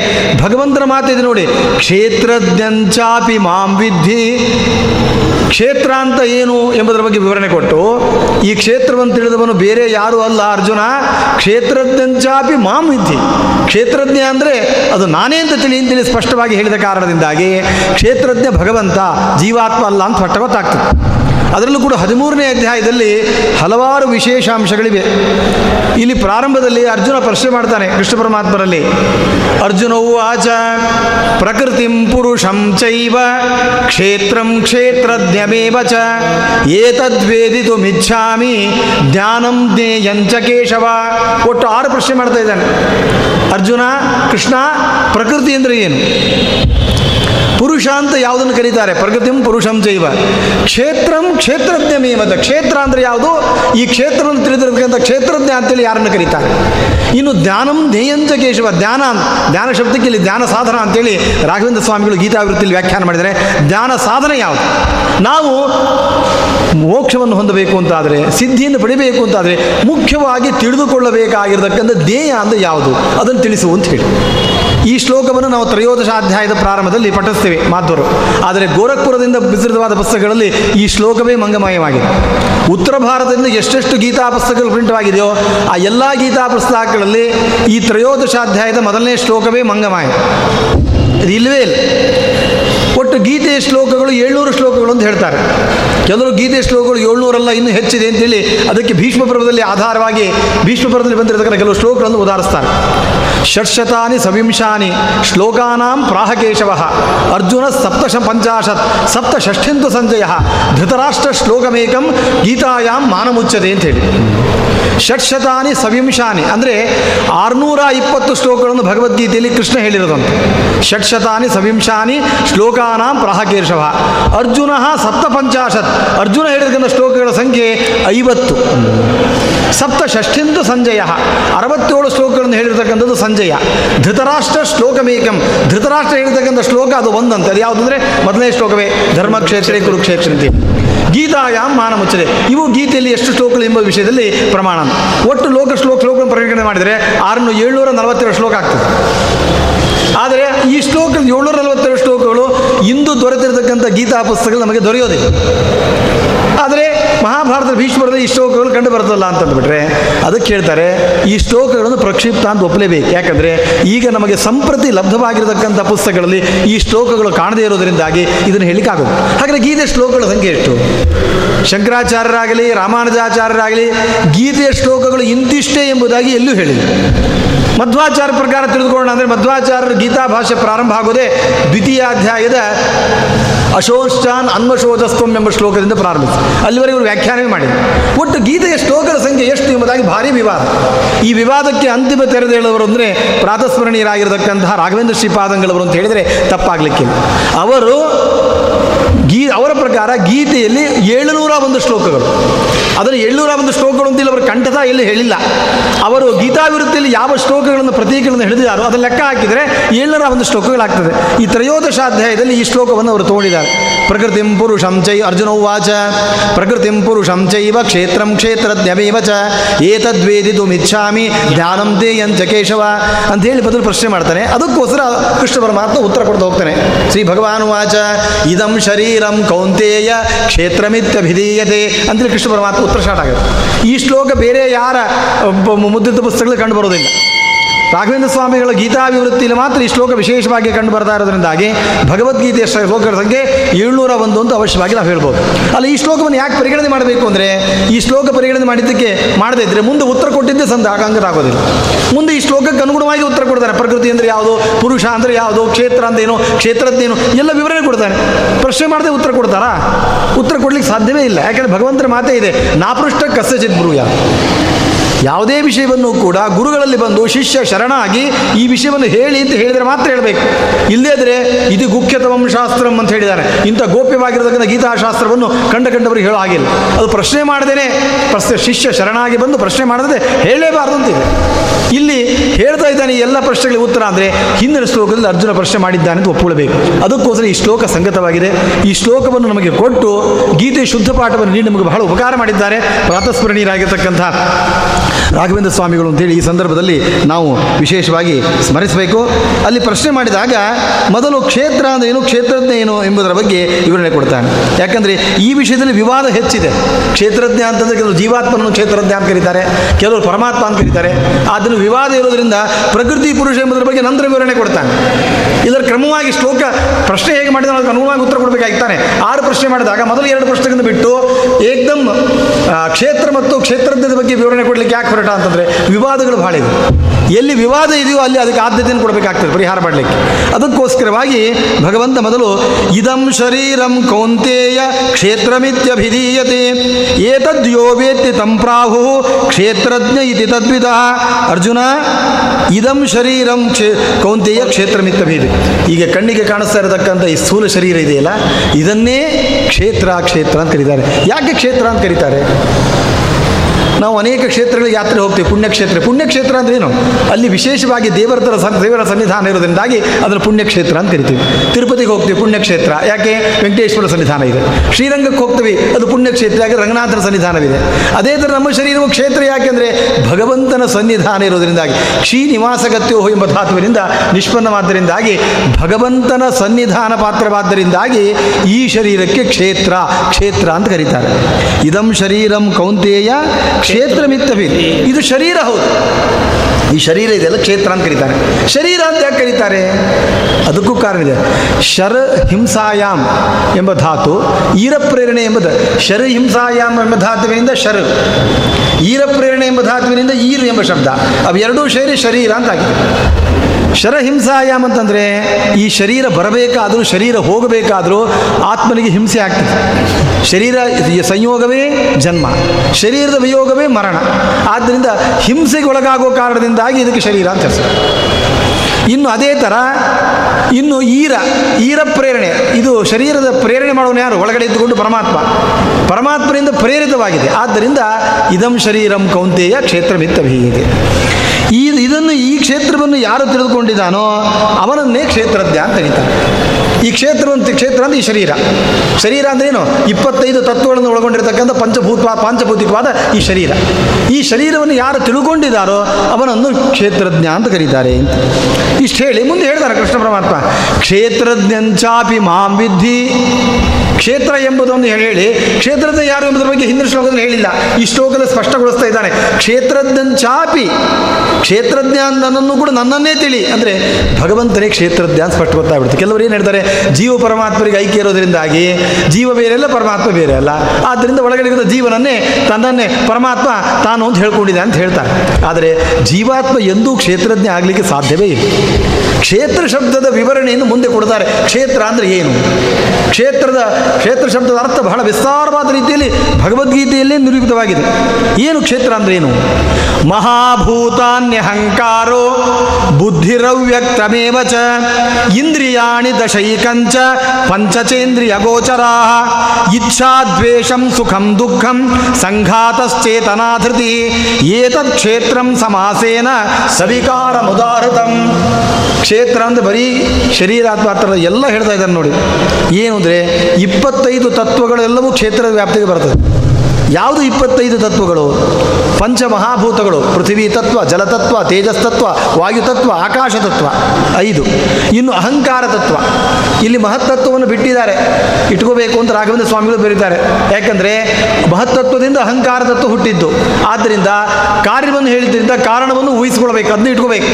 B: ಭಗವಂತನ ಮಾತಿದೆ ನೋಡಿ, ಕ್ಷೇತ್ರಜ್ಞಂಚಾಪಿ ಮಾಂ ವಿದ್ಧಿ, ಕ್ಷೇತ್ರ ಅಂತ ಏನು ಎಂಬುದರ ಬಗ್ಗೆ ವಿವರಣೆ ಕೊಟ್ಟು, ಈ ಕ್ಷೇತ್ರವನ್ನು ತಿಳಿದವನು ಬೇರೆ ಯಾರು ಅಲ್ಲ ಅರ್ಜುನ, ಕ್ಷೇತ್ರಜ್ಞಂಚಾಪಿ ಮಾಂ ಇದ್ದಿ. ಕ್ಷೇತ್ರಜ್ಞ ಅಂದರೆ ಅದು ನಾನೇ ಅಂತ ತಿಳಿ ಅಂತೇಳಿ ಸ್ಪಷ್ಟವಾಗಿ ಹೇಳಿದ ಕಾರಣದಿಂದಾಗಿ, ಕ್ಷೇತ್ರಜ್ಞ ಭಗವಂತ, ಜೀವಾತ್ಮ ಅಲ್ಲ ಅಂತ ಗೊತ್ತಾಗ್ತದೆ. ಅದರಲ್ಲೂ ಕೂಡ ಹದಿಮೂರನೇ ಅಧ್ಯಾಯದಲ್ಲಿ ಹಲವಾರು ವಿಶೇಷಾಂಶಗಳಿವೆ. ಇಲ್ಲಿ ಪ್ರಾರಂಭದಲ್ಲಿ ಅರ್ಜುನ ಪ್ರಶ್ನೆ ಮಾಡ್ತಾನೆ ಕೃಷ್ಣ ಪರಮಾತ್ಮರಲ್ಲಿ. ಅರ್ಜುನ ಆಚ ಪ್ರಕೃತಿಂ ಪುರುಷಂ ಚೈವ, ಕ್ಷೇತ್ರಂ ಕ್ಷೇತ್ರಜ್ಞಮೇವ ಚ ಏತದ್ವೇದಿತು ಮಿಚ್ಛಾಮಿ ಜ್ಞಾನಂ ಜ್ಞೇಯಂಚ ಕೇಶವ. ಒಟ್ಟು ಆರು ಪ್ರಶ್ನೆ ಮಾಡ್ತಾ ಇದ್ದಾನೆ. ಅರ್ಜುನ, ಕೃಷ್ಣ, ಪ್ರಕೃತಿ ಅಂದರೆ ಏನು? ಪುರುಷ ಅಂತ ಯಾವುದನ್ನು ಕರೀತಾರೆ? ಪ್ರಗತಿಂ ಪುರುಷಂ ಜೈವ ಕ್ಷೇತ್ರಂ ಕ್ಷೇತ್ರಜ್ಞಮೇವದ. ಕ್ಷೇತ್ರ ಅಂದರೆ ಯಾವುದು? ಈ ಕ್ಷೇತ್ರವನ್ನು ತಿಳಿದಿರತಕ್ಕಂಥ ಕ್ಷೇತ್ರಜ್ಞ ಅಂತೇಳಿ ಯಾರನ್ನು ಕರೀತಾರೆ? ಇನ್ನು ಧ್ಯಾನಂ ಧ್ಯೇಯಂಚ ಕೇಶವ. ಧ್ಯಾನ ಧ್ಯಾನ ಶಬ್ದಕ್ಕೆ ಇಲ್ಲಿ ಧ್ಯಾನ ಸಾಧನ ಅಂತೇಳಿ ರಾಘವೇಂದ್ರ ಸ್ವಾಮಿಗಳು ಗೀತಾವೃತ್ತಿಯಲ್ಲಿ ವ್ಯಾಖ್ಯಾನ ಮಾಡಿದರೆ ಧ್ಯಾನ ಸಾಧನ ಯಾವುದು? ನಾವು ಮೋಕ್ಷವನ್ನು ಹೊಂದಬೇಕು ಅಂತಾದರೆ, ಸಿದ್ಧಿಯನ್ನು ಪಡಿಬೇಕು ಅಂತಾದರೆ ಮುಖ್ಯವಾಗಿ ತಿಳಿದುಕೊಳ್ಳಬೇಕಾಗಿರತಕ್ಕಂಥ ಧ್ಯೇಯ ಅಂದರೆ ಯಾವುದು? ಅದನ್ನು ತಿಳಿಸು ಅಂತ ಹೇಳಿ. ಈ ಶ್ಲೋಕವನ್ನು ನಾವು ತ್ರಯೋದಶಾಧ್ಯಾಯದ ಪ್ರಾರಂಭದಲ್ಲಿ ಪಠಿಸ್ತೇವೆ ಮಾಧ್ವರು ಆದರೆ ಗೋರಖ್ಪುರದಿಂದ ವಿಸ್ತೃತವಾದ ಪುಸ್ತಕಗಳಲ್ಲಿ ಈ ಶ್ಲೋಕವೇ ಮಂಗಮಯವಾಗಿದೆ. ಉತ್ತರ ಭಾರತದಿಂದ ಎಷ್ಟೆಷ್ಟು ಗೀತಾ ಪುಸ್ತಕಗಳು ಪ್ರಿಂಟವಾಗಿದೆಯೋ ಆ ಎಲ್ಲ ಗೀತಾ ಪುಸ್ತಕಗಳಲ್ಲಿ ಈ ತ್ರಯೋದಶಾಧ್ಯಾಯದ ಮೊದಲನೇ ಶ್ಲೋಕವೇ ಮಂಗಮಾಯ. ಇದು ಇಲ್ಲವೇ ಇಲ್ಲ. ಒಟ್ಟು ಗೀತೆಯ ಶ್ಲೋಕಗಳು ಏಳ್ನೂರು ಶ್ಲೋಕಗಳು ಅಂತ ಹೇಳ್ತಾರೆ. ಕೆಲವರು ಗೀತೆಯ ಶ್ಲೋಕಗಳು ಏಳ್ನೂರಲ್ಲ ಇನ್ನೂ ಹೆಚ್ಚಿದೆ ಅಂತೇಳಿ ಅದಕ್ಕೆ ಭೀಷ್ಮ ಪರ್ವದಲ್ಲಿ ಆಧಾರವಾಗಿ ಭೀಷ್ಮ ಪರ್ವದಲ್ಲಿ ಬಂದಿರತಕ್ಕಂಥ ಕೆಲವು ಶ್ಲೋಕಗಳನ್ನು ಉದಾಹರಿಸ್ತಾರೆ. ಷಟ್ಶತಾನಿ ಸವಿಂಶಾನಿ ಶ್ಲೋಕಾನಾಂ ಪ್ರಾಹಕೇಶವ. ಅರ್ಜುನ ಸಪ್ತಶ ಪಂಚಾಶತ್ ಸಪ್ತ ಷಷ್ಠಿಂತು ಸಂಜಯ. ಧೃತರಾಷ್ಟ್ರ ಶ್ಲೋಕಮೇಕಂ ಗೀತಾಯಾಮ್ ಅಂತ ಹೇಳಿ ಷಟ್ಶತಾನಿ ಸವಿಂಶಾನಿ ಅಂದರೆ ಆರುನೂರ ಇಪ್ಪತ್ತು ಶ್ಲೋಕಗಳನ್ನು ಭಗವದ್ಗೀತೆಯಲ್ಲಿ ಕೃಷ್ಣ ಹೇಳಿರೋದಂತ. ಷಟ್ಶತಾನಿ ಸವಿಂಶಾನಿ ಶ್ಲೋಕಾನಾಂ ಪ್ರಾಹಕೇಶವ. ಅರ್ಜುನ ಸಪ್ತ ಪಂಚಾಶತ್ ಅರ್ಜುನ ಹೇಳಿದ ಶ್ಲೋಕಗಳ ಸಂಖ್ಯೆ ಐವತ್ತು. ಸಪ್ತ ಷಷ್ಠಿಂದು ಸಂಜಯ. ಅರವತ್ತೇಳು ಶ್ಲೋಕಗಳನ್ನು ಹೇಳಿರ್ತಕ್ಕಂಥದ್ದು ಧೃತರಾಷ್ಟ್ರ ಶ್ಲೋಕಮೇಕಂ. ಧೃತರಾಷ್ಟ್ರ ಹೇಳ್ತಕ್ಕಂಥ ಶ್ಲೋಕ ಅದು ಒಂದಂತೆ. ಅದು ಯಾವುದು ಅಂದರೆ ಮೊದಲನೇ ಶ್ಲೋಕವೇ. ಧರ್ಮಕ್ಷೇತ್ರ ಕುರುಕ್ಷೇತ್ರ ಅಂತ. ಗೀತಾಯಾಮ್ ಮಾನ ಮುಚ್ಚದೆ ಇವು ಗೀತೆಯಲ್ಲಿ ಎಷ್ಟು ಶ್ಲೋಕಗಳು ಎಂಬ ವಿಷಯದಲ್ಲಿ ಪ್ರಮಾಣ ಒಟ್ಟು ಲೋಕ ಶ್ಲೋಕ ಶ್ಲೋಕಗಳನ್ನು ಪರಿಗಣನೆ ಮಾಡಿದರೆ ಆರುನೂರ ಏಳ್ನೂರ ನಲವತ್ತೆರಡು ಶ್ಲೋಕ ಆಗ್ತದೆ. ಆದರೆ ಈ ಶ್ಲೋಕ ಏಳ್ನೂರ ನಲವತ್ತೆರಡು ಶ್ಲೋಕಗಳು ಇಂದು ದೊರೆತಿರತಕ್ಕಂಥ ಗೀತಾ ಪುಸ್ತಕಗಳು ನಮಗೆ ದೊರೆಯೋದಿಲ್ಲ. ಆದರೆ ಮಹಾಭಾರತ ಭೀಷ್ಮರಲ್ಲಿ ಈ ಶ್ಲೋಕಗಳು ಕಂಡು ಬರ್ತಲ್ಲ ಅಂತಂದ್ಬಿಟ್ರೆ ಅದಕ್ಕೆ ಹೇಳ್ತಾರೆ, ಈ ಶ್ಲೋಕಗಳನ್ನು ಪ್ರಕ್ಷಿಪ್ತ ಅಂತ ಒಪ್ಪಲೇಬೇಕು ಯಾಕಂದರೆ ಈಗ ನಮಗೆ ಸಂಪ್ರತಿ ಲಬ್ಧವಾಗಿರತಕ್ಕಂಥ ಪುಸ್ತಕಗಳಲ್ಲಿ ಈ ಶ್ಲೋಕಗಳು ಕಾಣದೇ ಇರೋದರಿಂದಾಗಿ ಇದನ್ನು ಹೇಳಿಕಾಗುತ್ತೆ ಹಾಗಾದರೆ ಗೀತೆ ಶ್ಲೋಕಗಳ ಸಂಖ್ಯೆ ಎಷ್ಟು? ಶಂಕರಾಚಾರ್ಯರಾಗಲಿ, ರಾಮಾನುಜಾಚಾರ್ಯರಾಗಲಿ, ಗೀತೆಯ ಶ್ಲೋಕಗಳು ಇಂತಿಷ್ಟೇ ಎಂಬುದಾಗಿ ಎಲ್ಲೂ ಹೇಳಿಲ್ಲ. ಮಧ್ವಾಚಾರ್ಯ ಪ್ರಕಾರ ತಿಳಿದುಕೊಳ್ಳೋಣ ಅಂದರೆ ಮಧ್ವಾಚಾರ್ಯರ ಗೀತಾ ಭಾಷೆ ಪ್ರಾರಂಭ ಆಗೋದೇ ದ್ವಿತೀಯಾಧ್ಯಾಯದ ಅಶೋಷ್ಟಾನ್ ಅನ್ವಶೋಧಸ್ತಂ ಎಂಬ ಶ್ಲೋಕದಿಂದ ಪ್ರಾರಂಭಿಸಿ. ಅಲ್ಲಿವರೆಗೆ ಇವರು ವ್ಯಾಖ್ಯಾನವೇ ಮಾಡಿದರು. ಒಟ್ಟು ಗೀತೆಯ ಶ್ಲೋಕದ ಸಂಖ್ಯೆ ಎಷ್ಟು ಎಂಬುದಾಗಿ ಭಾರಿ ವಿವಾದ. ಈ ವಿವಾದಕ್ಕೆ ಅಂತಿಮ ತೆರೆದೇಳುವರು ಅಂದರೆ ಪ್ರಾತಸ್ಮರಣೀಯರಾಗಿರತಕ್ಕಂತಹ ರಾಘವೇಂದ್ರ ಶ್ರೀಪಾದಂಗಳವರು ಅಂತ ಹೇಳಿದರೆ ತಪ್ಪಾಗಲಿಕ್ಕೆ ಅವರು ಗೀ, ಅವರ ಪ್ರಕಾರ ಗೀತೆಯಲ್ಲಿ ಏಳುನೂರ ಒಂದು ಶ್ಲೋಕಗಳು. ಅದನ್ನು ಏಳುನೂರ ಒಂದು ಶ್ಲೋಕಗಳು ಅಂತ ಇಲ್ಲಿ ಅವರು ಕಂಠದ ಎಲ್ಲಿ ಹೇಳಿಲ್ಲ. ಅವರು ಗೀತಾವಿರುತ್ತಿಯಲ್ಲಿ ಯಾವ ಶ್ಲೋಕಗಳನ್ನು, ಪ್ರತೀಕಗಳನ್ನು ಹಿಡಿದಿದ್ದಾರೋ ಅದನ್ನು ಲೆಕ್ಕ ಹಾಕಿದರೆ ಏಳುನೂರ ಒಂದು ಶ್ಲೋಕಗಳಾಗ್ತದೆ. ಈ ತ್ರಯೋದಶಾಧ್ಯಾಯದಲ್ಲಿ ಈ ಶ್ಲೋಕವನ್ನು ಅವರು ತಗೊಂಡಿದ್ದಾರೆ. ಹೇಳಿದ್ದಾರೆ ಪ್ರಕೃತಿಂ ಪುರುಷಂ ಚೈ ಅರ್ಜುನ ಉವಾಚ. ಪ್ರಕೃತಿಂ ಪುರುಷಂ ಚೈವ ಕ್ಷೇತ್ರಂ ಕ್ಷೇತ್ರಜ್ಞಮೇವ ಚ. ಏತದ್ವೇದಿತು ಮಿಚ್ಛಾಮಿ ಧ್ಯಾನಂ ತೇ ಯಂಚ ಕೇಶವ ಅಂತ ಹೇಳಿ ಬದಲು ಪ್ರಶ್ನೆ ಮಾಡ್ತಾನೆ. ಅದಕ್ಕೋಸ್ಕರ ಕೃಷ್ಣ ಪರಮಾತ್ಮ ಉತ್ತರ ಕೊಡ್ತಾ ಹೋಗ್ತಾನೆ. ಶ್ರೀ ಭಗವಾನ್ ವಾಚ ಇದಂ ಶರೀರಂ ಕೌಂತೇಯ ಕ್ಷೇತ್ರಮಿತ್ಯಭಿಧೀಯತೆ ಅಂತೇಳಿ ಕೃಷ್ಣ ಪರಮಾತ್ಮ ಉತ್ತರ ಸ್ಟಾರ್ಟ್ ಆಗುತ್ತೆ. ಈ ಶ್ಲೋಕ ಬೇರೆ ಯಾರ ಮುದ್ರಿತ ಪುಸ್ತಕಗಳು ಕಂಡು ಬರೋದಿಲ್ಲ. ರಾಘವೇಂದ್ರ ಸ್ವಾಮಿಗಳ ಗೀತಾಭಿವೃತ್ತಿಯಲ್ಲಿ ಮಾತ್ರ ಈ ಶ್ಲೋಕ ವಿಶೇಷವಾಗಿ ಕಂಡು ಬರ್ತಾ ಇರೋದ್ರಿಂದಾಗಿ ಭಗವದ್ಗೀತೆಯ ಶ್ಲ- ಶ್ಲೋಕಗಳ ಸಂಖ್ಯೆ ಏಳ್ನೂರ ಒಂದು ಅಂತ ಅವಶ್ಯವಾಗಿ ನಾವು ಹೇಳ್ಬೋದು. ಅಲ್ಲ, ಈ ಶ್ಲೋಕವನ್ನು ಯಾಕೆ ಪರಿಗಣನೆ ಮಾಡಬೇಕು ಅಂದರೆ, ಈ ಶ್ಲೋಕ ಪರಿಗಣನೆ ಮಾಡಿದ್ದಕ್ಕೆ ಮಾಡದೇ ಇದ್ರೆ ಮುಂದೆ ಉತ್ತರ ಕೊಟ್ಟಿದ್ದೇ ಸಂದ ಆಗೋದಿಲ್ಲ. ಮುಂದೆ ಈ ಶ್ಲೋಕಕ್ಕೆ ಅನುಗುಣವಾಗಿ ಉತ್ತರ ಕೊಡ್ತಾರೆ. ಪ್ರಕೃತಿ ಅಂದರೆ ಯಾವುದು? ಪುರುಷ ಅಂದರೆ ಯಾವುದು? ಕ್ಷೇತ್ರ ಅಂದೇನು ಕ್ಷೇತ್ರದ್ದೇನು ಎಲ್ಲ ವಿವರಣೆ ಕೊಡ್ತಾನೆ ಪ್ರಶ್ನೆ ಮಾಡದೆ ಉತ್ತರ ಕೊಡ್ತಾರಾ? ಉತ್ತರ ಕೊಡ್ಲಿಕ್ಕೆ ಸಾಧ್ಯವೇ ಇಲ್ಲ. ಯಾಕಂದರೆ ಭಗವಂತನ ಮಾತೇ ಇದೆ ನಾಪೃಷ್ಟ ಕಸ್ಯಚಿತ್ ಬ್ರೂಯ. ಯಾವುದೇ ವಿಷಯವನ್ನು ಕೂಡ ಗುರುಗಳಲ್ಲಿ ಬಂದು ಶಿಷ್ಯ ಶರಣಾಗಿ ಈ ವಿಷಯವನ್ನು ಹೇಳಿ ಅಂತ ಹೇಳಿದರೆ ಮಾತ್ರ ಹೇಳಬೇಕು. ಇಲ್ಲದೇ ಇದು ಗುಖ್ಯತಮಂ ಶಾಸ್ತ್ರಂ ಅಂತ ಹೇಳಿದ್ದಾರೆ. ಇಂಥ ಗೋಪ್ಯವಾಗಿರತಕ್ಕಂಥ ಗೀತಾಶಾಸ್ತ್ರವನ್ನು ಕಂಡ ಕಂಡವರಿಗೆ ಹೇಳೋ ಆಗಿಲ್ಲ ಅದು ಪ್ರಶ್ನೆ ಮಾಡದೇನೆ, ಪ್ರಶ್ನೆ ಶಿಷ್ಯ ಶರಣಾಗಿ ಬಂದು ಪ್ರಶ್ನೆ ಮಾಡದೆ ಹೇಳಲೇಬಾರದು ಅಂತಿದೆ ಇಲ್ಲಿ ಹೇಳ್ತಾ ಇದ್ದಾನೆ ಎಲ್ಲ ಪ್ರಶ್ನೆಗಳಿಗೆ ಉತ್ತರ ಅಂದರೆ ಹಿಂದಿನ ಶ್ಲೋಕದಲ್ಲಿ ಅರ್ಜುನ ಪ್ರಶ್ನೆ ಮಾಡಿದ್ದಾನೆ ಅಂತ ಒಪ್ಪಿಕೊಳ್ಳಬೇಕು. ಅದಕ್ಕೋಸ್ಕರ ಈ ಶ್ಲೋಕ ಸಂಗತವಾಗಿದೆ. ಈ ಶ್ಲೋಕವನ್ನು ನಮಗೆ ಕೊಟ್ಟು ಗೀತೆ ಶುದ್ಧ ಪಾಠವನ್ನು ನೀಡಿ ನಮಗೆ ಬಹಳ ಉಪಕಾರ ಮಾಡಿದ್ದಾರೆ. ಪ್ರಾತಸ್ಮರಣೀಯರಾಗಿರ್ತಕ್ಕಂಥ ರಾಘವೇಂದ್ರ ಸ್ವಾಮಿಗಳು ಅಂತೇಳಿ ಈ ಸಂದರ್ಭದಲ್ಲಿ ನಾವು ವಿಶೇಷವಾಗಿ ಸ್ಮರಿಸಬೇಕು. ಅಲ್ಲಿ ಪ್ರಶ್ನೆ ಮಾಡಿದಾಗ ಮೊದಲು ಕ್ಷೇತ್ರ ಅಂದ್ರೆ ಏನು, ಕ್ಷೇತ್ರಜ್ಞ ಏನು ಎಂಬುದರ ಬಗ್ಗೆ ವಿವರಣೆ ಕೊಡ್ತಾನೆ. ಯಾಕಂದರೆ ಈ ವಿಷಯದಲ್ಲಿ ವಿವಾದ ಹೆಚ್ಚಿದೆ. ಕ್ಷೇತ್ರಜ್ಞ ಅಂತಂದರೆ ಕೆಲವರು ಜೀವಾತ್ಮನನ್ನು ಕ್ಷೇತ್ರಜ್ಞ ಅಂತ ಕರೀತಾರೆ ಕೆಲವರು ಪರಮಾತ್ಮ ಅಂತ ಕರೀತಾರೆ. ಅದನ್ನು ವಿವಾದ ಇರೋದ್ರಿಂದ ಪ್ರಕೃತಿ ಪುರುಷ ಎಂಬುದರ ಬಗ್ಗೆ ನಂತರ ವಿವರಣೆ ಕೊಡ್ತಾನೆ. ಇದರ ಕ್ರಮವಾಗಿ ಶ್ಲೋಕ ಪ್ರಶ್ನೆ ಹೇಗೆ ಮಾಡಿದ ಅದಕ್ಕೆ ಅನುಗುಣವಾಗಿ ಉತ್ತರ ಕೊಡಬೇಕಾಗ್ತಾನೆ ಆರು ಪ್ರಶ್ನೆ ಮಾಡಿದಾಗ ಮೊದಲು ಎರಡು ಪ್ರಶ್ನೆಗಳನ್ನು ಬಿಟ್ಟು ಏಕ್ದಮ್ ಕ್ಷೇತ್ರ ಮತ್ತು ಕ್ಷೇತ್ರಜ್ಞದ ಬಗ್ಗೆ ವಿವರಣೆ ಕೊಡಲಿಕ್ಕೆ ಯಾಕೆ ಹೊರಟ ಅಂತಂದರೆ ವಿವಾದಗಳು ಭಾಳ ಇವೆ. ಎಲ್ಲಿ ವಿವಾದ ಇದೆಯೋ ಅಲ್ಲಿ ಅದಕ್ಕೆ ಆದ್ಯತೆಯನ್ನು ಕೊಡಬೇಕಾಗ್ತದೆ ಪರಿಹಾರ ಮಾಡಲಿಕ್ಕೆ. ಅದಕ್ಕೋಸ್ಕರವಾಗಿ ಭಗವಂತ ಮೊದಲು ಇದಂ ಶರೀರಂ ಕೌಂತೇಯ ಕ್ಷೇತ್ರಮಿತ್ಯಭಿಧೀಯತೆ ಏತದ್ಯೋ ವೇತ್ತಿ ತಂಪ್ರಾಹು ಕ್ಷೇತ್ರಜ್ಞ ಇತಿ ತದ್ವಿಧ ಅರ್ಜುನ, ಇದಂ ಶರೀರಂ ಕ್ಷೇ, ಕೌಂತೆಯ ಕ್ಷೇತ್ರಮಿತ್ತಭೇದ ಈಗ ಕಣ್ಣಿಗೆ ಕಾಣಿಸ್ತಾ ಇರತಕ್ಕಂಥ ಈ ಸ್ಥೂಲ ಶರೀರ ಇದೆಯಲ್ಲ, ಇದನ್ನೇ ಕ್ಷೇತ್ರ ಕ್ಷೇತ್ರ ಅಂತ ಕರೀತಾರೆ. ಯಾಕೆ ಕ್ಷೇತ್ರ ಅಂತ ಕರೀತಾರೆ? ನಾವು ಅನೇಕ ಕ್ಷೇತ್ರಗಳಿಗೆ ಯಾತ್ರೆ ಹೋಗ್ತೀವಿ, ಪುಣ್ಯಕ್ಷೇತ್ರ. ಪುಣ್ಯಕ್ಷೇತ್ರ ಅಂದ್ರೆ ಏನು? ಅಲ್ಲಿ ವಿಶೇಷವಾಗಿ ದೇವರ ದೇವರ ಸನ್ನಿಧಾನ ಇರೋದ್ರಿಂದಾಗಿ ಅದರ ಪುಣ್ಯಕ್ಷೇತ್ರ ಅಂತ ಕರಿತೀವಿ. ತಿರುಪತಿಗೆ ಹೋಗ್ತೀವಿ, ಪುಣ್ಯಕ್ಷೇತ್ರ. ಯಾಕೆ? ವೆಂಕಟೇಶ್ವರ ಸನ್ನಿಧಾನ ಇದೆ. ಶ್ರೀರಂಗಕ್ಕೆ ಹೋಗ್ತೀವಿ, ಅದು ಪುಣ್ಯಕ್ಷೇತ್ರ. ಯಾಕೆ? ರಂಗನಾಥರ ಸನ್ನಿಧಾನವಿದೆ. ಅದೇ ಥರ ನಮ್ಮ ಶರೀರವು ಕ್ಷೇತ್ರ ಯಾಕೆಂದರೆ ಭಗವಂತನ ಸನ್ನಿಧಾನ ಇರೋದ್ರಿಂದಾಗಿ ಕ್ಷೀ ನಿವಾಸಗತ್ಯೋ ಎಂಬ ಧಾತುವಿನಿಂದ ನಿಷ್ಪನ್ನವಾದ್ದರಿಂದಾಗಿ ಭಗವಂತನ ಸನ್ನಿಧಾನ ಪಾತ್ರವಾದ್ದರಿಂದಾಗಿ ಈ ಶರೀರಕ್ಕೆ ಕ್ಷೇತ್ರ ಕ್ಷೇತ್ರ ಅಂತ ಕರೀತಾರೆ. ಇದಂ ಶರೀರಂ ಕೌಂತೇಯ ಕ್ಷೇತ್ರ ಇದು ಶರೀರ ಹೌದು. ಈ ಶರೀರ ಇದೆಲ್ಲ ಕ್ಷೇತ್ರ ಅಂತ ಕರೀತಾರೆ. ಶರೀರ ಅಂತ ಯಾಕೆ ಕರೀತಾರೆ? ಅದಕ್ಕೂ ಕಾರಣ ಇದೆ. ಶರ ಹಿಂಸಾಯಾಮ್ ಎಂಬ ಧಾತು ಈರ ಪ್ರೇರಣೆ ಎಂಬುದು ಶರ ಹಿಂಸಾಯಾಮ್ ಎಂಬ ಧಾತುವಿನಿಂದ ಶರ. ಈರ ಪ್ರೇರಣೆ ಎಂಬ ಧಾತುವಿನಿಂದ ಈರು ಎಂಬ ಶಬ್ದ. ಅವೆರಡೂ ಎರಡೂ ಸೇರಿ ಶರೀರ ಅಂತ ಆಗಿದೆ. ಶರಹಿಂಸಾಯಾಮ್ ಅಂತಂದರೆ ಈ ಶರೀರ ಬರಬೇಕಾದರೂ, ಶರೀರ ಹೋಗಬೇಕಾದರೂ ಆತ್ಮನಿಗೆ ಹಿಂಸೆ ಆಗ್ತದೆ. ಶರೀರ ಸಂಯೋಗವೇ ಜನ್ಮ, ಶರೀರದ ವಿಯೋಗವೇ ಮರಣ. ಆದ್ದರಿಂದ ಹಿಂಸೆಗೆ ಒಳಗಾಗೋ ಕಾರಣದಿಂದಾಗಿ ಇದಕ್ಕೆ ಶರೀರ ಅಂತ ಹೆಸರು. ಇನ್ನು ಅದೇ ಥರ ಇನ್ನು ಈರ ಈರ ಪ್ರೇರಣೆ. ಇದು ಶರೀರದ ಪ್ರೇರಣೆ ಮಾಡೋನು ಯಾರು? ಒಳಗಡೆ ಇದ್ದುಕೊಂಡು ಪರಮಾತ್ಮ. ಪರಮಾತ್ಮನಿಂದ ಪ್ರೇರಿತವಾಗಿದೆ. ಆದ್ದರಿಂದ ಇದಂ ಶರೀರಂ ಕೌಂತೆಯ ಕ್ಷೇತ್ರಮಿತ್ತಭೀಯತೆ ಈ ಇದನ್ನು ಈ ಕ್ಷೇತ್ರವನ್ನು ಯಾರು ತಿಳಿದುಕೊಂಡಿದ್ದಾನೋ ಅವನನ್ನೇ ಕ್ಷೇತ್ರಜ್ಞ ಅಂತ ಕರೀತಾರೆ ಈ ಕ್ಷೇತ್ರವನ್ನು ಕ್ಷೇತ್ರ ಅಂದ್ರೆ ಈ ಶರೀರ. ಶರೀರ ಅಂದ್ರೆ ಏನು? ಇಪ್ಪತ್ತೈದು ತತ್ವಗಳನ್ನು ಒಳಗೊಂಡಿರತಕ್ಕಂಥ ಪಂಚಭೂತ ಪಾಂಚಭೌತಿಕವಾದ ಈ ಶರೀರ. ಈ ಶರೀರವನ್ನು ಯಾರು ತಿಳ್ಕೊಂಡಿದ್ದಾರೋ ಅವನನ್ನು ಕ್ಷೇತ್ರಜ್ಞ ಅಂತ ಕರೀತಾರೆ ಇಷ್ಟು ಹೇಳಿ ಮುಂದೆ ಹೇಳ್ತಾರೆ ಕೃಷ್ಣ ಪರಮಾತ್ಮ. ಕ್ಷೇತ್ರಜ್ಞಂಚಾಪಿ ಮಾಂ ವಿದ್ಧಿ. ಕ್ಷೇತ್ರ ಎಂಬುದನ್ನು ಹೇಳಿ ಕ್ಷೇತ್ರಜ್ಞ ಯಾರು ಎಂಬುದರ ಬಗ್ಗೆ ಹಿಂದಿನ ಶ್ಲೋಕದಲ್ಲಿ ಹೇಳಿಲ್ಲ. ಈ ಶ್ಲೋಕದಲ್ಲಿ ಸ್ಪಷ್ಟಗೊಳಿಸ್ತಾ ಇದ್ದಾನೆ. ಕ್ಷೇತ್ರಜ್ಞಂಚಾಪಿ ಕ್ಷೇತ್ರಜ್ಞ ನನ್ನನ್ನು ಕೂಡ ನನ್ನನ್ನೇ ತಿಳಿ. ಅಂದರೆ ಭಗವಂತನೇ ಕ್ಷೇತ್ರಜ್ಞ ಅಂತ ಸ್ಪಷ್ಟ ಗೊತ್ತಾಗ್ಬಿಡುತ್ತೆ. ಕೆಲವರು ಏನು ಹೇಳ್ತಾರೆ? ಜೀವ ಪರಮಾತ್ಮರಿಗೆ ಐಕ್ಯ ಇರೋದ್ರಿಂದಾಗಿ ಜೀವ ಬೇರೆ ಅಲ್ಲ ಪರಮಾತ್ಮ ಬೇರೆ ಅಲ್ಲ. ಆದ್ದರಿಂದ ಒಳಗಡೆ ಇರೋ ಜೀವನನ್ನೇ, ತನ್ನನ್ನೇ, ಪರಮಾತ್ಮ ತಾನು ಅಂತ ಹೇಳ್ಕೊಂಡಿದೆ ಅಂತ ಹೇಳ್ತಾರೆ. ಆದರೆ ಜೀವಾತ್ಮ ಎಂದೂ ಕ್ಷೇತ್ರಜ್ಞ ಆಗಲಿಕ್ಕೆ ಸಾಧ್ಯವೇ ಇಲ್ಲ. ಕ್ಷೇತ್ರ ಶಬ್ದದ ವಿವರಣೆಯನ್ನು ಮುಂದೆ ಕೊಡ್ತಾರೆ. ಕ್ಷೇತ್ರ ಅಂದರೆ ಏನು? ಕ್ಷೇತ್ರದ, ಕ್ಷೇತ್ರ ಶಬ್ದದ ಅರ್ಥ ಬಹಳ ವಿಸ್ತಾರವಾದ ರೀತಿಯಲ್ಲಿ ಭಗವದ್ಗೀತೆಯಲ್ಲೇ ನಿರೂಪಿತವಾಗಿದೆ. ಏನು ಕ್ಷೇತ್ರ ಅಂದರೆ ಏನು? ಮಹಾಭೂತಾನ್ಯಹಂಕಾರೋ ಬುದ್ಧಿರವ್ಯಕ್ತಮೇವ ಚ ಇಂದ್ರಿಯಾಣಿ ದಶೈಕಂಚ ಪಂಚಚೇಂದ್ರಿಯ ಗೋಚರಾ ಇಚ್ಛಾದ್ವೇಷಂ ಸುಖಂ ದುಃಖಂ ಸಂಘಾತಶ್ಚೇತನಾಧೃತಿ ಏತತ್ ಕ್ಷೇತ್ರಂ ಸಮಾಸೇನ ಸವಿಕಾರ ಮುದಾಹೃತಂ ಕ್ಷೇತ್ರ ಅಂದರೆ ಬರೀ ಶರೀರ ಆ ಎಲ್ಲ ಹೇಳ್ತಾ ಇದ್ದಾರೆ ನೋಡಿ. ಏನು ಅಂದರೆ ಇಪ್ಪತ್ತೈದು ತತ್ವಗಳೆಲ್ಲವೂ ಕ್ಷೇತ್ರದ ವ್ಯಾಪ್ತಿಗೆ ಬರ್ತದೆ. ಯಾವುದು ಇಪ್ಪತ್ತೈದು ತತ್ವಗಳು? ಪಂಚಮಹಾಭೂತಗಳು, ಪೃಥ್ವಿ ತತ್ವ, ಜಲತತ್ವ, ತೇಜಸ್ತತ್ವ, ವಾಯುತತ್ವ ಆಕಾಶ ತತ್ವ ಐದು. ಇನ್ನು ಅಹಂಕಾರ ತತ್ವ. ಇಲ್ಲಿ ಮಹತ್ತತ್ವವನ್ನು ಬಿಟ್ಟಿದ್ದಾರೆ. ಇಟ್ಕೋಬೇಕು ಅಂತ ರಾಘವೇಂದ್ರ ಸ್ವಾಮಿಗಳು ಬರೀತಾರೆ. ಯಾಕಂದರೆ ಮಹತ್ತತ್ವದಿಂದ ಅಹಂಕಾರ ತತ್ವ ಹುಟ್ಟಿದ್ದು. ಆದ್ದರಿಂದ ಕಾರ್ಯವನ್ನು ಹೇಳಿದ್ರಿಂದ ಕಾರಣವನ್ನು ಊಹಿಸಿಕೊಳ್ಬೇಕು ಅದನ್ನು ಇಟ್ಕೋಬೇಕು.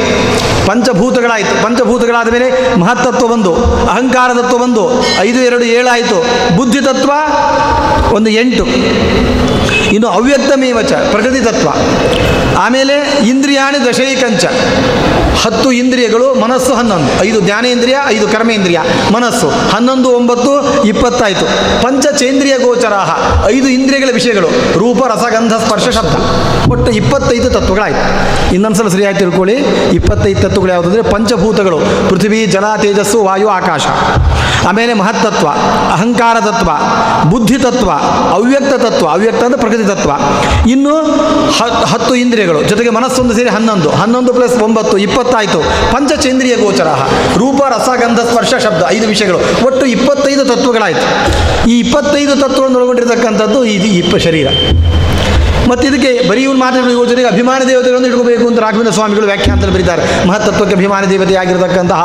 B: ಪಂಚಭೂತಗಳಾಯಿತು. ಪಂಚಭೂತಗಳಾದ ಮೇಲೆ ಮಹತ್ತತ್ವ ಒಂದು ಅಹಂಕಾರ ತತ್ವ ಒಂದು ಐದು, ಎರಡು, ಏಳಾಯಿತು. ಬುದ್ಧಿ ತತ್ವ ಒಂದು ಎಂಟು. ಇನ್ನು ಅವ್ಯಕ್ತಮೇವಚ ಪ್ರಕೃತಿ ತತ್ವ. ಆಮೇಲೆ ಇಂದ್ರಿಯಾಣಿ ದಶೈಕಂಚ ಹತ್ತು ಇಂದ್ರಿಯಗಳು ಮನಸ್ಸು ಹನ್ನೊಂದು. ಐದು ಜ್ಞಾನೇಂದ್ರಿಯ, ಐದು ಕರ್ಮೇಂದ್ರಿಯ. ಮನಸ್ಸು ಹನ್ನೊಂದು, ಒಂಬತ್ತು, ಇಪ್ಪತ್ತಾಯಿತು. ಪಂಚಚೇಂದ್ರಿಯ ಗೋಚರಾಹ. ಐದು ಇಂದ್ರಿಯಗಳ ವಿಷಯಗಳು. ರೂಪ ರಸಗಂಧ ಸ್ಪರ್ಶ, ಶಬ್ದ. ಒಟ್ಟು ಇಪ್ಪತ್ತೈದು ತತ್ವಗಳಾಯಿತು. ಇನ್ನೊಂದ್ಸಲ ಸರಿಯಾಗಿ ತಿಳ್ಕೊಳ್ಳಿ. ಇಪ್ಪತ್ತೈದು ತತ್ವಗಳು ಯಾವುದು ಅಂದರೆ ಪಂಚಭೂತಗಳು. ಪೃಥ್ವಿ, ಜಲ, ತೇಜಸ್ಸು, ವಾಯು, ಆಕಾಶ. ಆಮೇಲೆ ಮಹತ್ತತ್ವ, ಅಹಂಕಾರ ತತ್ವ, ಬುದ್ಧಿ ತತ್ವ, ಅವ್ಯಕ್ತ ತತ್ವ. ಅವ್ಯಕ್ತ ಅಂದರೆ ಪ್ರಕೃತಿ ತತ್ವ. ಇನ್ನು ಹತ್ತು ಇಂದ್ರಿಯಗಳು. ಜೊತೆಗೆ ಮನಸ್ಸೊಂದು ಸೇರಿ ಹನ್ನೊಂದು. ಹನ್ನೊಂದು ಪ್ಲಸ್ ಒಂಬತ್ತು ಇಪ್ಪತ್ತಾಯಿತು ಪಂಚಚೇಂದ್ರಿಯ ಗೋಚರ ರೂಪ ರಸಗಂಧ ಸ್ಪರ್ಶ, ಶಬ್ದ, ಐದು ವಿಷಯಗಳು. ಒಟ್ಟು ಇಪ್ಪತ್ತೈದು ತತ್ವಗಳಾಯಿತು. ಈ ಇಪ್ಪತ್ತೈದು ತತ್ವಗಳನ್ನು ಒಳಗೊಂಡಿರ್ತಕ್ಕಂಥದ್ದು ಇದು ಇಪ್ಪ ಶರೀರ. ಮತ್ತು ಇದಕ್ಕೆ ಬರೀ ಇವ್ನು ಮಾತಾಡೋ ಯೋಜನೆಗೆ ಅಭಿಮಾನ ದೇವತೆಗಳನ್ನು ಇಟ್ಕೋಬೇಕು ಅಂತ ರಾಘವೇಂದ್ರ ಸ್ವಾಮಿಗಳು ವ್ಯಾಖ್ಯಾನದಲ್ಲಿ ಬರೀತಾರೆ. ಮಹತ್ತತ್ವಕ್ಕೆ ಅಭಿಮಾನ ದೇವತೆ ಆಗಿರತಕ್ಕಂತಹ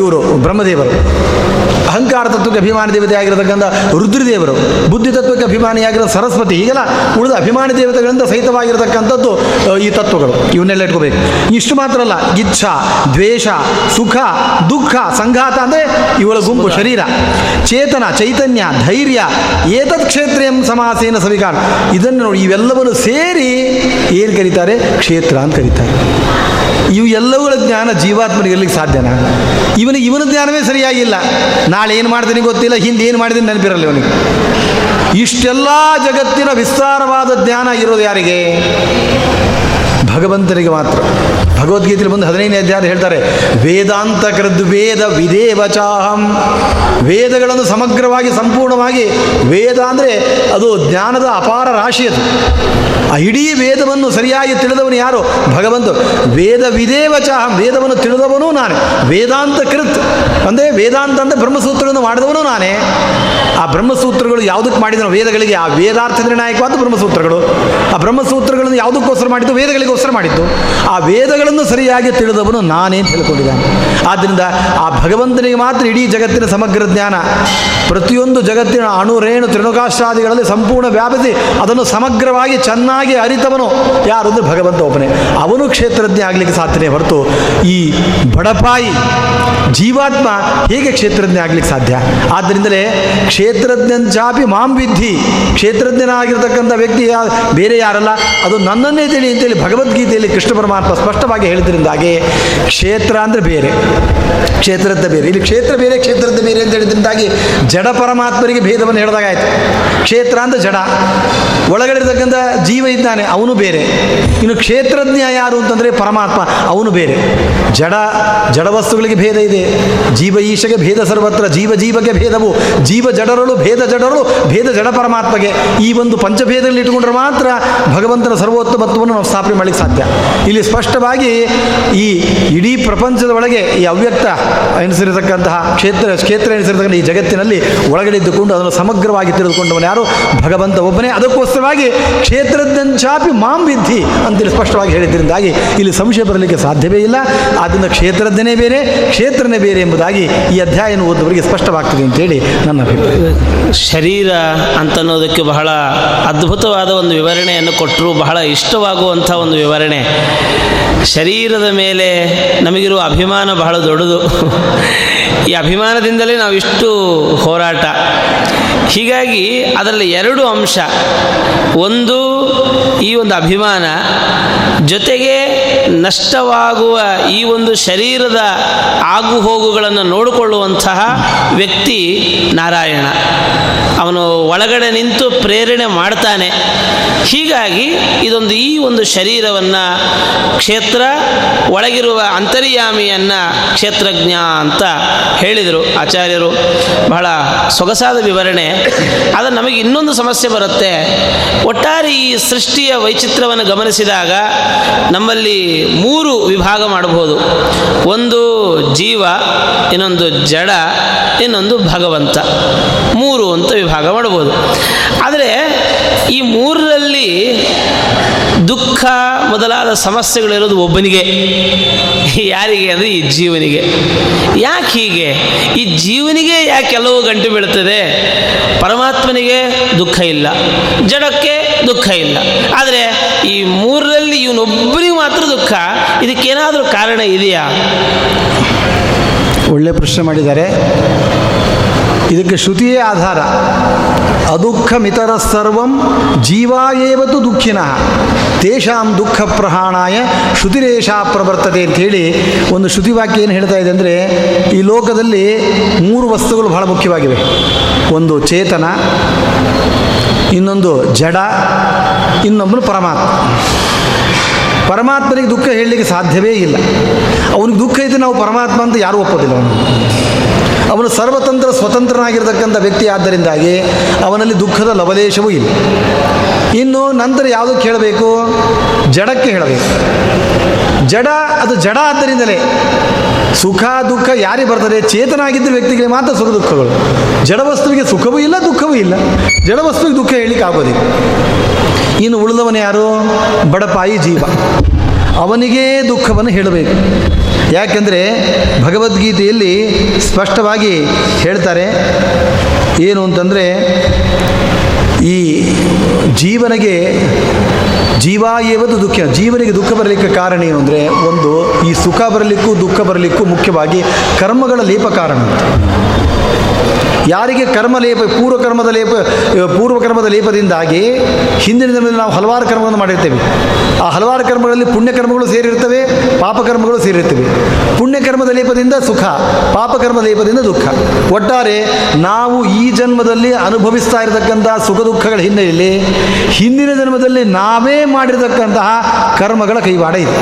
B: ಇವರು ಬ್ರಹ್ಮದೇವರು. ಅಹಂಕಾರ ತತ್ವಕ್ಕೆ ಅಭಿಮಾನಿ ದೇವತೆ ಆಗಿರತಕ್ಕಂಥ ರುದ್ರದೇವರು, ಬುದ್ಧಿ ತತ್ವಕ್ಕೆ ಅಭಿಮಾನಿಯಾಗಿರೋ ಸರಸ್ವತಿ ಹೀಗೆಲ್ಲ ಉಳಿದ ಅಭಿಮಾನಿ ದೇವತೆಗಳಿಂದ ಸಹಿತವಾಗಿರತಕ್ಕಂಥದ್ದು ಈ ತತ್ವಗಳು. ಇವನ್ನೆಲ್ಲ ಇಟ್ಕೋಬೇಕು. ಇಷ್ಟು ಮಾತ್ರ ಅಲ್ಲ, ಇಚ್ಛ, ದ್ವೇಷ, ಸುಖ, ದುಃಖ, ಸಂಘಾತ ಅಂದರೆ ಇವಳ ಗುಂಪು ಶರೀರ. ಚೇತನ, ಚೈತನ್ಯ, ಧೈರ್ಯ ಏತತ್ ಕ್ಷೇತ್ರಯಂ ಸಮಾಸೇನ ಸವಿಕಾರ. ಇದನ್ನು ನೋಡಿ ಇವೆಲ್ಲವನ್ನು ಸೇರಿ ಏನು ಕರೀತಾರೆ? ಕ್ಷೇತ್ರ ಅಂತ ಕರೀತಾರೆ. ಇವು ಎಲ್ಲವುಗಳ ಜ್ಞಾನ ಜೀವಾತ್ಮನಿಗೆ ಇರ್ಲಿಕ್ಕೆ ಸಾಧ್ಯನಾ? ಇವನಿಗೆ ಇವನ ಜ್ಞಾನವೇ ಸರಿಯಾಗಿಲ್ಲ. ನಾಳೆ ಏನು ಮಾಡ್ತೀನಿ ಗೊತ್ತಿಲ್ಲ, ಹಿಂದೆ ಏನು ಮಾಡಿದ್ದೀನಿ ನೆನಪಿರಲ್ಲ ಇವನಿಗೆ. ಇಷ್ಟೆಲ್ಲ ಜಗತ್ತಿನ ವಿಸ್ತಾರವಾದ ಜ್ಞಾನ ಇರೋದು ಯಾರಿಗೆ? ಭಗವಂತನಿಗೆ ಮಾತ್ರ. ಭಗವದ್ಗೀತೆಯಲ್ಲಿ ಬಂದು ಹದಿನೈದನೇ ಅಧ್ಯಾಯ ಹೇಳ್ತಾರೆ, ವೇದಾಂತ ಕೃದ್ ವೇದ ವಿದೇವಚಾಹಂ ವೇದಗಳನ್ನು ಸಮಗ್ರವಾಗಿ, ಸಂಪೂರ್ಣವಾಗಿ ವೇದ ಅಂದರೆ ಅದು ಜ್ಞಾನದ ಅಪಾರ ರಾಶಿ ಅದು. ಆ ಇಡೀ ವೇದವನ್ನು ಸರಿಯಾಗಿ ತಿಳಿದವನು ಯಾರು? ಭಗವಂತ ವೇದ ವಿದೇವಚಾಹಂ ವೇದವನ್ನು ತಿಳಿದವನು ನಾನೇ. ವೇದಾಂತ ಕೃತ್. ಅಂದರೆ ವೇದಾಂತ ಅಂದರೆ ಬ್ರಹ್ಮಸೂತ್ರಗಳನ್ನು ಮಾಡಿದವನು ನಾನೇ. ಆ ಬ್ರಹ್ಮಸೂತ್ರಗಳು ಯಾವುದಕ್ಕೆ ಮಾಡಿದನು ವೇದಗಳಿಗೆ. ಆ ವೇದಾರ್ಥ ನಿರ್ಣಾಯಕವಾದ ಬ್ರಹ್ಮಸೂತ್ರಗಳು. ಆ ಬ್ರಹ್ಮಸೂತ್ರಗಳನ್ನು ಯಾವುದಕ್ಕೋಸ್ಕರ ಮಾಡಿದ್ದು? ವೇದಗಳಿಗೋಸ್ಕರ. ಮಾಡಿದ್ದು, ಆ ವೇದಗಳನ್ನು ಸರಿಯಾಗಿ ತಿಳಿದವನು ನಾನೇ ಅಂತ ಆದ್ದರಿಂದ ಆ ಭಗವಂತನಿಗೆ ಮಾತ್ರ ಇಡೀ ಜಗತ್ತಿನ ಸಮಗ್ರ ಜ್ಞಾನ, ಪ್ರತಿಯೊಂದು ಜಗತ್ತಿನ ಅಣು, ರೇಣು, ತ್ರಿಣುಕಾಶ್ರಾದಿಗಳಲ್ಲಿ ಸಂಪೂರ್ಣ ವ್ಯಾಪಿಸಿ ಅದನ್ನು ಸಮಗ್ರವಾಗಿ ಚೆನ್ನಾಗಿ ಅರಿತವನು ಯಾರು ಅಂದರೆ ಭಗವಂತ ಒಬ್ಬನೇ. ಅವನು ಕ್ಷೇತ್ರಜ್ಞ ಆಗಲಿಕ್ಕೆ ಸಾಧ್ಯನೇ ಹೊರತು ಈ ಬಡಪಾಯಿ ಜೀವಾತ್ಮ ಹೇಗೆ ಕ್ಷೇತ್ರಜ್ಞ ಆಗಲಿಕ್ಕೆ ಸಾಧ್ಯ? ಆದ್ದರಿಂದಲೇ ಕ್ಷೇತ್ರಜ್ಞಂಚಾಪಿ ಮಾಂ ವಿದ್ಧಿ, ಕ್ಷೇತ್ರಜ್ಞನಾಗಿರ್ತಕ್ಕಂಥ ವ್ಯಕ್ತಿ ಬೇರೆ ಯಾರಲ್ಲ, ಅದು ನನ್ನನ್ನೇ ತಿಳಿ ಅಂತೇಳಿ ಭಗವದ್ಗೀತೆಯಲ್ಲಿ ಕೃಷ್ಣ ಪರಮಾತ್ಮ ಸ್ಪಷ್ಟವಾಗಿ ಹೇಳಿದ್ರಿಂದಾಗಿ ಕ್ಷೇತ್ರ ಅಂದರೆ ಬೇರೆ ಕ್ಷೇತ್ರದ ಬೇರೆ. ಇಲ್ಲಿ ಕ್ಷೇತ್ರ ಬೇರೆ ಕ್ಷೇತ್ರದ ಬೇರೆ ಅಂತ ಹೇಳಿದ್ರಿಂದಾಗಿ ಜಡ ಪರಮಾತ್ಮರಿಗೆ ಭೇದವನ್ನು ಹೇಳಿದಾಗಾಯ್ತು ಕ್ಷೇತ್ರ ಅಂದ್ರೆ ಜಡ ಒಳಗಡೆ ಇರತಕ್ಕಂತ ಜೀವ ಇದ್ದಾನೆ, ಅವನು ಬೇರೆ. ಇನ್ನು ಕ್ಷೇತ್ರಜ್ಞ ಯಾರು ಅಂತಂದರೆ ಪರಮಾತ್ಮ, ಅವನು ಬೇರೆ. ಜಡ ಜಡ ವಸ್ತುಗಳಿಗೆ ಭೇದ ಇದೆ. ಜೀವ ಈಶಗೆ ಭೇದ ಸರ್ವತ್ರ, ಜೀವ ಜೀವಕ್ಕೆ ಭೇದವು. ಜೀವ ಜಡರಳು ಭೇದ ಜಡರಳು ಭೇದ ಜಡ ಪರಮಾತ್ಮಗೆ. ಈ ಒಂದು ಪಂಚಭೇದದಲ್ಲಿ ಇಟ್ಟುಕೊಂಡ್ರೆ ಮಾತ್ರ ಭಗವಂತನ ಸರ್ವೋತ್ತಮತ್ವವನ್ನು ನಾವು ಸ್ಥಾಪನೆ ಮಾಡಲಿಕ್ಕೆ ಸಾಧ್ಯ. ಇಲ್ಲಿ ಸ್ಪಷ್ಟವಾಗಿ ಈ ಇಡೀ ಪ್ರಪಂಚದ ಒಳಗೆ ಈ ಅವ್ಯಕ್ತ ಎನಿಸಿರತಕ್ಕಂತಹ ಕ್ಷೇತ್ರ ಕ್ಷೇತ್ರ ಎನಿಸಿರತಕ್ಕಂಥ ಈ ಜಗತ್ತಿನಲ್ಲಿ ಒಳಗಡೆ ಇದ್ದುಕೊಂಡು ಅದನ್ನು ಸಮಗ್ರವಾಗಿ ತಿಳಿದುಕೊಂಡವನು ಯಾರು? ಭಗವಂತ ಒಬ್ಬನೇ. ಅದಕ್ಕೋಸ್ಕರವಾಗಿ ಕ್ಷೇತ್ರದಂಚಾಪಿ ಮಾಂ ವಿದ್ಧಿ ಅಂತೇಳಿ ಸ್ಪಷ್ಟವಾಗಿ ಹೇಳಿದ್ದರಿಂದಾಗಿ ಇಲ್ಲಿ ಸಂಶಯ ಬರಲಿಕ್ಕೆ ಸಾಧ್ಯವೇ ಇಲ್ಲ. ಆದ್ದರಿಂದ ಕ್ಷೇತ್ರಜ್ಞನೇ ಬೇರೆ, ಕ್ಷೇತ್ರನೇ ಬೇರೆ ಎಂಬುದಾಗಿ ಈ ಅಧ್ಯಾಯನ ಓದುವವರಿಗೆ ಸ್ಪಷ್ಟವಾಗ್ತದೆ ಅಂತೇಳಿ ನನ್ನ ಅಭಿಪ್ರಾಯ.
A: ಶರೀರ ಅಂತನ್ನೋದಕ್ಕೆ ಬಹಳ ಅದ್ಭುತವಾದ ಒಂದು ವಿವರಣೆಯನ್ನು ಕೊಟ್ಟರು. ಬಹಳ ಇಷ್ಟವಾಗುವಂಥ ಒಂದು ವಿವರಣೆ ಶರೀರದ ಮೇಲೆ ನಮಗಿರುವ ಅಭಿಮಾನ ಬಹಳ ದೊಡ್ಡದು. ಈ ಅಭಿಮಾನದಿಂದಲೇ ನಾವು ಇಷ್ಟು ಹೋರಾಟ. ಹೀಗಾಗಿ ಅದರಲ್ಲಿ ಎರಡು ಅಂಶ. ಒಂದು, ಈ ಒಂದು ಅಭಿಮಾನ ಜೊತೆಗೆ ನಷ್ಟವಾಗುವ ಈ ಒಂದು ಶರೀರದ ಆಗು ಹೋಗುಗಳನ್ನು ನೋಡಿಕೊಳ್ಳುವಂತಹ ವ್ಯಕ್ತಿ ನಾರಾಯಣ. ಅವನು ಒಳಗಡೆ ನಿಂತು ಪ್ರೇರಣೆ ಮಾಡ್ತಾನೆ. ಹೀಗಾಗಿ ಇದೊಂದು ಈ ಒಂದು ಶರೀರವನ್ನು ಕ್ಷೇತ್ರ, ಒಳಗಿರುವ ಅಂತರ್ಯಾಮಿಯನ್ನು ಕ್ಷೇತ್ರಜ್ಞ ಅಂತ ಹೇಳಿದರು ಆಚಾರ್ಯರು. ಬಹಳ ಸೊಗಸಾದ ವಿವರಣೆ. ಆದರೆ ನಮಗೆ ಇನ್ನೊಂದು ಸಮಸ್ಯೆ ಬರುತ್ತೆ. ಒಟ್ಟಾರೆ ಈ ಸೃಷ್ಟಿಯ ವೈಚಿತ್ರವನ್ನು ಗಮನಿಸಿದಾಗ ನಮ್ಮಲ್ಲಿ ಮೂರು ವಿಭಾಗ ಮಾಡಬಹುದು. ಒಂದು ಜೀವ, ಇನ್ನೊಂದು ಜಡ, ಇನ್ನೊಂದು ಭಗವಂತ. ಮೂರು ಅಂತ ವಿಭಾಗ ಮಾಡಬಹುದು. ಆದರೆ ಈ ಮೂರರಲ್ಲಿ ದುಃಖ ಮೊದಲಾದ ಸಮಸ್ಯೆಗಳಿರೋದು ಒಬ್ಬನಿಗೆ. ಯಾರಿಗೆ ಅಂದರೆ ಈ ಜೀವನಿಗೆ. ಯಾಕೆ ಹೀಗೆ? ಈ ಜೀವನಿಗೆ ಯಾಕೆ ಕೆಲವು ಗಂಟು ಬೀಳ್ತದೆ? ಪರಮಾತ್ಮನಿಗೆ ದುಃಖ ಇಲ್ಲ. ಜಡಕ್ಕೆ ದುಃಖ ಇಲ್ಲ. ಆದರೆ ಈ ಮೂರರಲ್ಲಿ ಇವನೊಬ್ಬರಿಗೆ ಮಾತ್ರ ದುಃಖ. ಇದಕ್ಕೇನಾದರೂ ಕಾರಣ ಇದೆಯಾ?
B: ಒಳ್ಳೆ ಪ್ರಶ್ನೆ ಮಾಡಿದ್ದಾರೆ. ಇದಕ್ಕೆ ಶ್ರುತಿಯೇ ಆಧಾರ. ಅದುಃಖಮಿತರ ಸರ್ವಂ ಜೀವಾಯೇವತು ದುಃಖಿನ. ತೇಷಾಂ ದುಃಖ ಪ್ರಹಾಣಾಯ ಶ್ರುತಿರೇಷ ಪ್ರವರ್ತತೆ ಅಂಥೇಳಿ ಒಂದು ಶ್ರುತಿವಾಕ್ಯ ಏನು ಹೇಳ್ತಾ ಇದೆ ಅಂದರೆ, ಈ ಲೋಕದಲ್ಲಿ ಮೂರು ವಸ್ತುಗಳು ಬಹಳ ಮುಖ್ಯವಾಗಿವೆ. ಒಂದು ಚೇತನ, ಇನ್ನೊಂದು ಜಡ ಇನ್ನೊಬ್ಬನು ಪರಮಾತ್ಮ. ಪರಮಾತ್ಮನಿಗೆ ದುಃಖ ಹೇಳಲಿಕ್ಕೆ ಸಾಧ್ಯವೇ ಇಲ್ಲ. ಅವನಿಗೆ ದುಃಖ ಇದೆ ನಾವು ಪರಮಾತ್ಮ ಅಂತ ಯಾರೂ ಒಪ್ಪೋದಿಲ್ಲ ಅವನು. ಅವನು ಸರ್ವತಂತ್ರ ಸ್ವತಂತ್ರನಾಗಿರ್ತಕ್ಕಂಥ ವ್ಯಕ್ತಿ ಆದ್ದರಿಂದಾಗಿ ಅವನಲ್ಲಿ ದುಃಖದ ಲವಲೇಶವೂ ಇಲ್ಲ. ಇನ್ನು ನಂತರ ಯಾವುದಕ್ಕೆ ಹೇಳಬೇಕು ಜಡಕ್ಕೆ ಹೇಳಬೇಕು. ಜಡ ಅದು ಜಡ ಆದ್ದರಿಂದಲೇ ಸುಖ, ದುಃಖ ಯಾರಿಗೆ ಬರ್ತದೆ? ಚೇತನಾಗಿದ್ದ ವ್ಯಕ್ತಿಗೆ ಮಾತ್ರ ಸುಖ, ದುಃಖಗಳು. ಜಡವಸ್ತುವಿಗೆ ಸುಖವೂ ಇಲ್ಲ, ದುಃಖವೂ ಇಲ್ಲ. ಜಡವಸ್ತುವಿಗೆ ದುಃಖ ಹೇಳಲಿಕ್ಕೆ ಆಗೋದಿಲ್ಲ. ಇನ್ನು ಉಳಿದವನು ಯಾರು? ಬಡಪಾಯಿ ಜೀವ. ಅವನಿಗೇ ದುಃಖವನ್ನು ಹೇಳಬೇಕು. ಯಾಕೆಂದರೆ ಭಗವದ್ಗೀತೆಯಲ್ಲಿ ಸ್ಪಷ್ಟವಾಗಿ ಹೇಳ್ತಾರೆ, ಏನು ಅಂತಂದರೆ, ಈ ಜೀವನಿಗೆ, ಜೀವ ದುಃಖ, ಜೀವನಿಗೆ ದುಃಖ ಬರಲಿಕ್ಕೆ ಕಾರಣ ಏನು ಅಂದರೆ, ಒಂದು ಈ ಸುಖ ಬರಲಿಕ್ಕೂ ದುಃಖ ಬರಲಿಕ್ಕೂ ಮುಖ್ಯವಾಗಿ ಕರ್ಮಗಳ ಲೇಪ ಕಾರಣ ಯಾರಿಗೆ ಕರ್ಮ ಲೇಪ, ಪೂರ್ವ ಕರ್ಮದ ಲೇಪ ಪೂರ್ವ ಕರ್ಮದ ಲೇಪದಿಂದಾಗಿ ಹಿಂದಿನ ದಿನದಲ್ಲಿ ನಾವು ಹಲವಾರು ಕರ್ಮಗಳನ್ನು ಮಾಡಿರ್ತೇವೆ. ಆ ಹಲವಾರು ಕರ್ಮಗಳಲ್ಲಿ ಪುಣ್ಯಕರ್ಮಗಳು ಸೇರಿರ್ತವೆ ಪಾಪಕರ್ಮಗಳು ಸೇರಿರ್ತವೆ. ಪುಣ್ಯಕರ್ಮದ ಲೇಪದಿಂದ ಸುಖ ಪಾಪಕರ್ಮದ ಲೇಪದಿಂದ ದುಃಖ. ಒಟ್ಟಾರೆ ನಾವು ಈ ಜನ್ಮದಲ್ಲಿ ಅನುಭವಿಸ್ತಾ ಇರತಕ್ಕಂಥ ಸುಖ ದುಃಖಗಳ ಹಿನ್ನೆಲೆಯಲ್ಲಿ ಹಿಂದಿನ ಜನ್ಮದಲ್ಲಿ ನಾವೇ ಮಾಡಿರತಕ್ಕಂತಹ ಕರ್ಮಗಳ ಕೈವಾಡ ಇದೆ.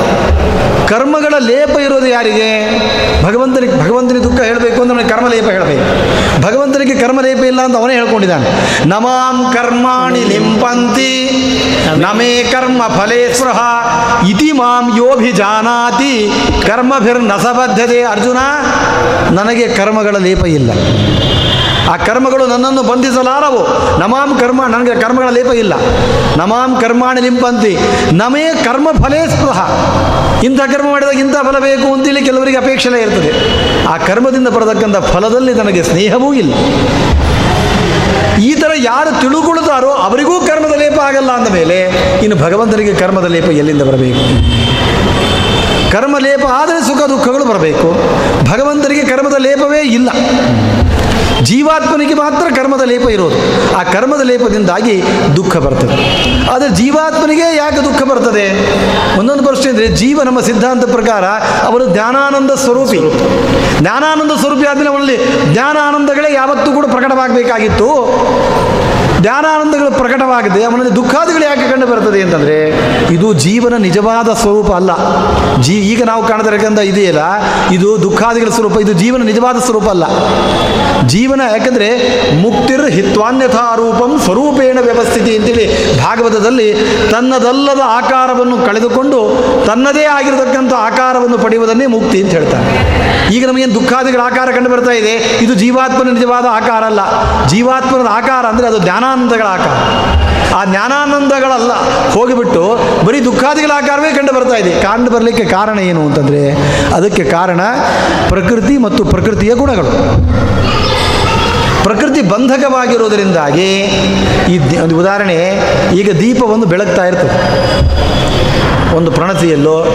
B: ಕರ್ಮಗಳ ಲೇಪ ಇರೋದು ಯಾರಿಗೆ? ಭಗವಂತನಿಗೆ ಭಗವಂತನಿಗೆ ದುಃಖ ಹೇಳಬೇಕು ಅಂದ್ರೆ ನಮಗೆ ಕರ್ಮ ಲೇಪ ಹೇಳಬೇಕು. ಭಗವಂತನಿಗೆ ಕರ್ಮ ಲೇಪ ಇಲ್ಲ ಅಂತ ಅವನೇ ಹೇಳ್ಕೊಂಡಿದ್ದಾನೆ. ನಮಾಂ ಕರ್ಮಾಣಿ ಲಿಂಪಂತಿ, ನಮೇ ಕರ್ಮ ಫಲೇ ಸ್ಪೃಹ, ಇತಿ ಮಾಂ ಕರ್ಮಭಿರ್ ನಸಬದ್ಧತೆ ಅರ್ಜುನ, ನನಗೆ ಕರ್ಮಗಳ ಲೇಪ ಇಲ್ಲ. ಆ ಕರ್ಮಗಳು ನನ್ನನ್ನು ಬಂಧಿಸಲಾರವು. ನಮಾಂ ಕರ್ಮ ನನಗೆ ಕರ್ಮಗಳ ಲೇಪ ಇಲ್ಲ. ನಮಾಂ ಕರ್ಮಾಣಿ ಲಿಂಪಂತಿ ನಮೇ ಕರ್ಮ ಫಲೇ ಸ್ಪೃಹ. ಇಂಥ ಕರ್ಮ ಮಾಡಿದಾಗ ಇಂಥ ಫಲ ಬೇಕು ಅಂತೇಳಿ ಕೆಲವರಿಗೆ ಅಪೇಕ್ಷೆ ಇರ್ತದೆ. ಆ ಕರ್ಮದಿಂದ ಬರತಕ್ಕಂಥ ಫಲದಲ್ಲಿ ನನಗೆ ಸ್ನೇಹವೂ ಇಲ್ಲ. ಈ ಥರ ಯಾರು ತಿಳುಕೊಳ್ತಾರೋ ಅವರಿಗೂ ಕರ್ಮದ ಲೇಪ ಆಗಲ್ಲ ಅಂದ ಮೇಲೆ ಇನ್ನು ಭಗವಂತನಿಗೆ ಕರ್ಮದ ಲೇಪ ಎಲ್ಲಿಂದ ಬರಬೇಕು? ಕರ್ಮ ಲೇಪ ಆದರೆ ಸುಖ ದುಃಖಗಳು ಬರಬೇಕು. ಭಗವಂತನಿಗೆ ಕರ್ಮದ ಲೇಪವೇ ಇಲ್ಲ. ಜೀವಾತ್ಮನಿಗೆ ಮಾತ್ರ ಕರ್ಮದ ಲೇಪ ಇರೋದು. ಆ ಕರ್ಮದ ಲೇಪದಿಂದಾಗಿ ದುಃಖ ಬರ್ತದೆ. ಆದರೆ ಜೀವಾತ್ಮನಿಗೆ ಯಾಕೆ ದುಃಖ ಬರ್ತದೆ? ಒಂದೊಂದು ಪ್ರಶ್ನೆ ಅಂದರೆ ಜೀವ ನಮ್ಮ ಸಿದ್ಧಾಂತ ಪ್ರಕಾರ ಅವರು ಜ್ಞಾನಾನಂದ ಸ್ವರೂಪಿ. ಜ್ಞಾನಾನಂದ ಸ್ವರೂಪಿ ಆದಮೇಲೆ ಅವನಲ್ಲಿ ಜ್ಞಾನಾನಂದಗಳೇ ಯಾವತ್ತೂ ಕೂಡ ಪ್ರಕಟವಾಗಬೇಕಾಗಿತ್ತು. ಜ್ಞಾನಾನಂದಗಳು ಪ್ರಕಟವಾಗಿದೆ. ಅವನಲ್ಲಿ ದುಃಖಾದಿಗಳು ಯಾಕೆ ಕಂಡು ಬರ್ತದೆ ಅಂತಂದರೆ, ಇದು ಜೀವನ ನಿಜವಾದ ಸ್ವರೂಪ ಅಲ್ಲ. ಜೀ, ಈಗ ನಾವು ಕಾಣದಿರಕಂತ ಇದೆಯಲ್ಲ? ಇದು ದುಃಖಾದಿಗಳ ಸ್ವರೂಪ, ಇದು ಜೀವನ ನಿಜವಾದ ಸ್ವರೂಪ ಅಲ್ಲ. ಜೀವನ ಯಾಕಂದರೆ, ಮುಕ್ತಿರ್ ಹಿತ್ವಾನ್ಯಥಾ ರೂಪಂ ಸ್ವರೂಪೇಣ ವ್ಯವಸ್ಥಿತಿ ಅಂತೇಳಿ ಭಾಗವತದಲ್ಲಿ ತನ್ನದಲ್ಲದ ಆಕಾರವನ್ನು ಕಳೆದುಕೊಂಡು ತನ್ನದೇ ಆಗಿರತಕ್ಕಂಥ ಆಕಾರವನ್ನು ಪಡೆಯುವುದನ್ನೇ ಮುಕ್ತಿ ಅಂತ ಹೇಳ್ತಾರೆ. ಈಗ ನಮಗೇನು ದುಃಖಾದಿಗಳ ಆಕಾರ ಕಂಡು ಬರ್ತಾ ಇದೆ? ಇದು ಜೀವಾತ್ಮನ ನಿಜವಾದ ಆಕಾರ ಅಲ್ಲ. ಜೀವಾತ್ಮನ ಆಕಾರ ಅಂದರೆ ಅದು ಜ್ಞಾನಾನಂದಗಳ ಆಕಾರ. ಆ ಜ್ಞಾನಾನಂದಗಳಲ್ಲ ಹೋಗಿಬಿಟ್ಟು ಬರೀ ದುಃಖಾದಿಗಳ ಆಕಾರವೇ ಕಂಡು ಬರ್ತಾ ಇದೆ. ಕಂಡು ಬರಲಿಕ್ಕೆ ಕಾರಣ ಏನು ಅಂತಂದರೆ ಅದಕ್ಕೆ ಕಾರಣ ಪ್ರಕೃತಿ ಮತ್ತು ಪ್ರಕೃತಿಯ ಗುಣಗಳು. ಪ್ರಕೃತಿ ಬಂಧಕವಾಗಿರೋದರಿಂದಾಗಿ ಈ ಒಂದು ಉದಾಹರಣೆ, ಈಗ ದೀಪವನ್ನು ಬೆಳಗ್ತಾ ಇರ್ತದೆ. ಒಂದು ಪ್ರಣತಿಯಲ್ಲೋ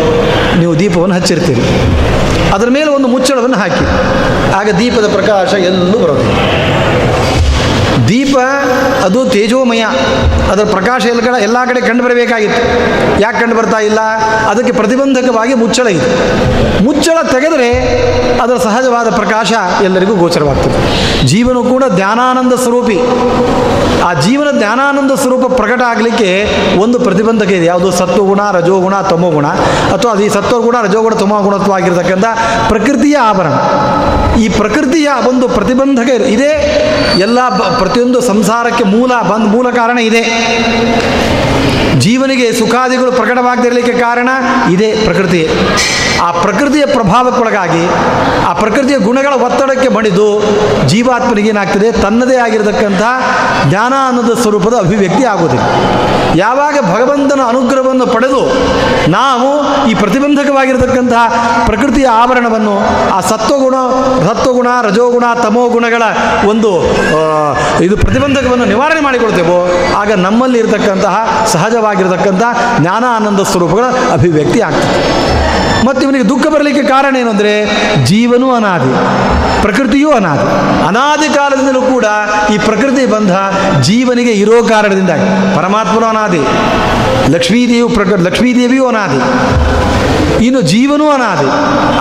B: ನೀವು ದೀಪವನ್ನು ಹಚ್ಚಿರ್ತೀರಿ. ಅದರ ಮೇಲೆ ಒಂದು ಮುಚ್ಚಳವನ್ನು ಹಾಕಿ. ಆಗ ದೀಪದ ಪ್ರಕಾಶ ಎಲ್ಲೂ ಬರೋದು ದೀಪ ಅದು ತೇಜೋಮಯ. ಅದರ ಪ್ರಕಾಶ ಎಲ್ಲ ಕಡೆ ಎಲ್ಲ ಕಡೆ ಕಂಡು ಬರಬೇಕಾಗಿತ್ತು. ಯಾಕೆ ಕಂಡು ಬರ್ತಾ ಇಲ್ಲ? ಅದಕ್ಕೆ ಪ್ರತಿಬಂಧಕವಾಗಿ ಮುಚ್ಚಳ ಇದೆ. ಮುಚ್ಚಳ ತೆಗೆದರೆ ಅದರ ಸಹಜವಾದ ಪ್ರಕಾಶ ಎಲ್ಲರಿಗೂ ಗೋಚರವಾಗ್ತದೆ. ಜೀವನ ಕೂಡ ಧ್ಯಾನಾನಂದ ಸ್ವರೂಪಿ. ಆ ಜೀವನ ಜ್ಞಾನಾನಂದ ಸ್ವರೂಪ ಪ್ರಕಟ ಆಗಲಿಕ್ಕೆ ಒಂದು ಪ್ರತಿಬಂಧಕ ಇದೆ. ಯಾವುದು? ಸತ್ವಗುಣ, ರಜೋಗುಣ, ತಮೋಗುಣ. ಅಥವಾ ಅದು ಈ ಸತ್ವಗುಣ, ರಜೋಗುಣ ತಮೋಗುಣತ್ವಾಗಿರ್ತಕ್ಕಂಥ ಪ್ರಕೃತಿಯ ಆಭರಣ. ಈ ಪ್ರಕೃತಿಯ ಒಂದು ಪ್ರತಿಬಂಧಕ ಇದೆ. ಎಲ್ಲ ಪ್ರತಿಯೊಂದು ಸಂಸಾರಕ್ಕೆ ಮೂಲ ಬಂದ, ಮೂಲ ಕಾರಣ ಇದೆ. ಜೀವನಿಗೆ ಸುಖಾದಿಗಳು ಪ್ರಕಟವಾಗದಿರಲಿಕ್ಕೆ ಕಾರಣ ಇದೇ ಪ್ರಕೃತಿ ಆ ಪ್ರಕೃತಿಯ ಪ್ರಭಾವಕ್ಕೊಳಗಾಗಿ, ಆ ಪ್ರಕೃತಿಯ ಗುಣಗಳ ಒತ್ತಡಕ್ಕೆ ಮಣಿದು ಜೀವಾತ್ಮನಿಗೆ ಏನಾಗ್ತದೆ? ತನ್ನದೇ ಆಗಿರತಕ್ಕಂಥ ಜ್ಞಾನ ಅನ್ನೋದ ಸ್ವರೂಪದ ಅಭಿವ್ಯಕ್ತಿ ಆಗೋದಿಲ್ಲ. ಯಾವಾಗ ಭಗವಂತನ ಅನುಗ್ರಹವನ್ನು ಪಡೆದು ನಾವು ಈ ಪ್ರತಿಬಂಧಕವಾಗಿರತಕ್ಕಂತಹ ಪ್ರಕೃತಿಯ ಆವರಣವನ್ನು, ಆ ಸತ್ವಗುಣ ಸತ್ವಗುಣ ರಜೋಗುಣ ತಮೋ ಗುಣಗಳ ಒಂದು ಇದು ಪ್ರತಿಬಂಧಕವನ್ನು ನಿವಾರಣೆ ಮಾಡಿಕೊಳ್ತೇವೋ, ಆಗ ನಮ್ಮಲ್ಲಿ ಇರತಕ್ಕಂತಹ ಸಹಜವಾಗಿರತಕ್ಕಂತಹ ಜ್ಞಾನ ಆನಂದ ಸ್ವರೂಪಗಳ ಅಭಿವ್ಯಕ್ತಿ ಆಗ್ತದೆ. ಮತ್ತು ಇವನಿಗೆ ದುಃಖ ಬರಲಿಕ್ಕೆ ಕಾರಣ ಏನು ಅಂದರೆ ಜೀವನೂ ಅನಾದಿ, ಪ್ರಕೃತಿಯೂ ಅನಾದಿ. ಅನಾದಿ ಕಾಲದಿಂದಲೂ ಕೂಡ ಈ ಪ್ರಕೃತಿ ಬಂಧ ಜೀವನಿಗೆ ಇರೋ ಕಾರಣದಿಂದಾಗಿ. ಪರಮಾತ್ಮನೂ ಅನಾದಿ, ಲಕ್ಷ್ಮೀದೇವಿಯು ಪ್ರಕ, ಲಕ್ಷ್ಮೀದೇವಿಯೂ ಅನಾದಿ. ಇನ್ನು ಜೀವನೂ ಅನಾದಿ.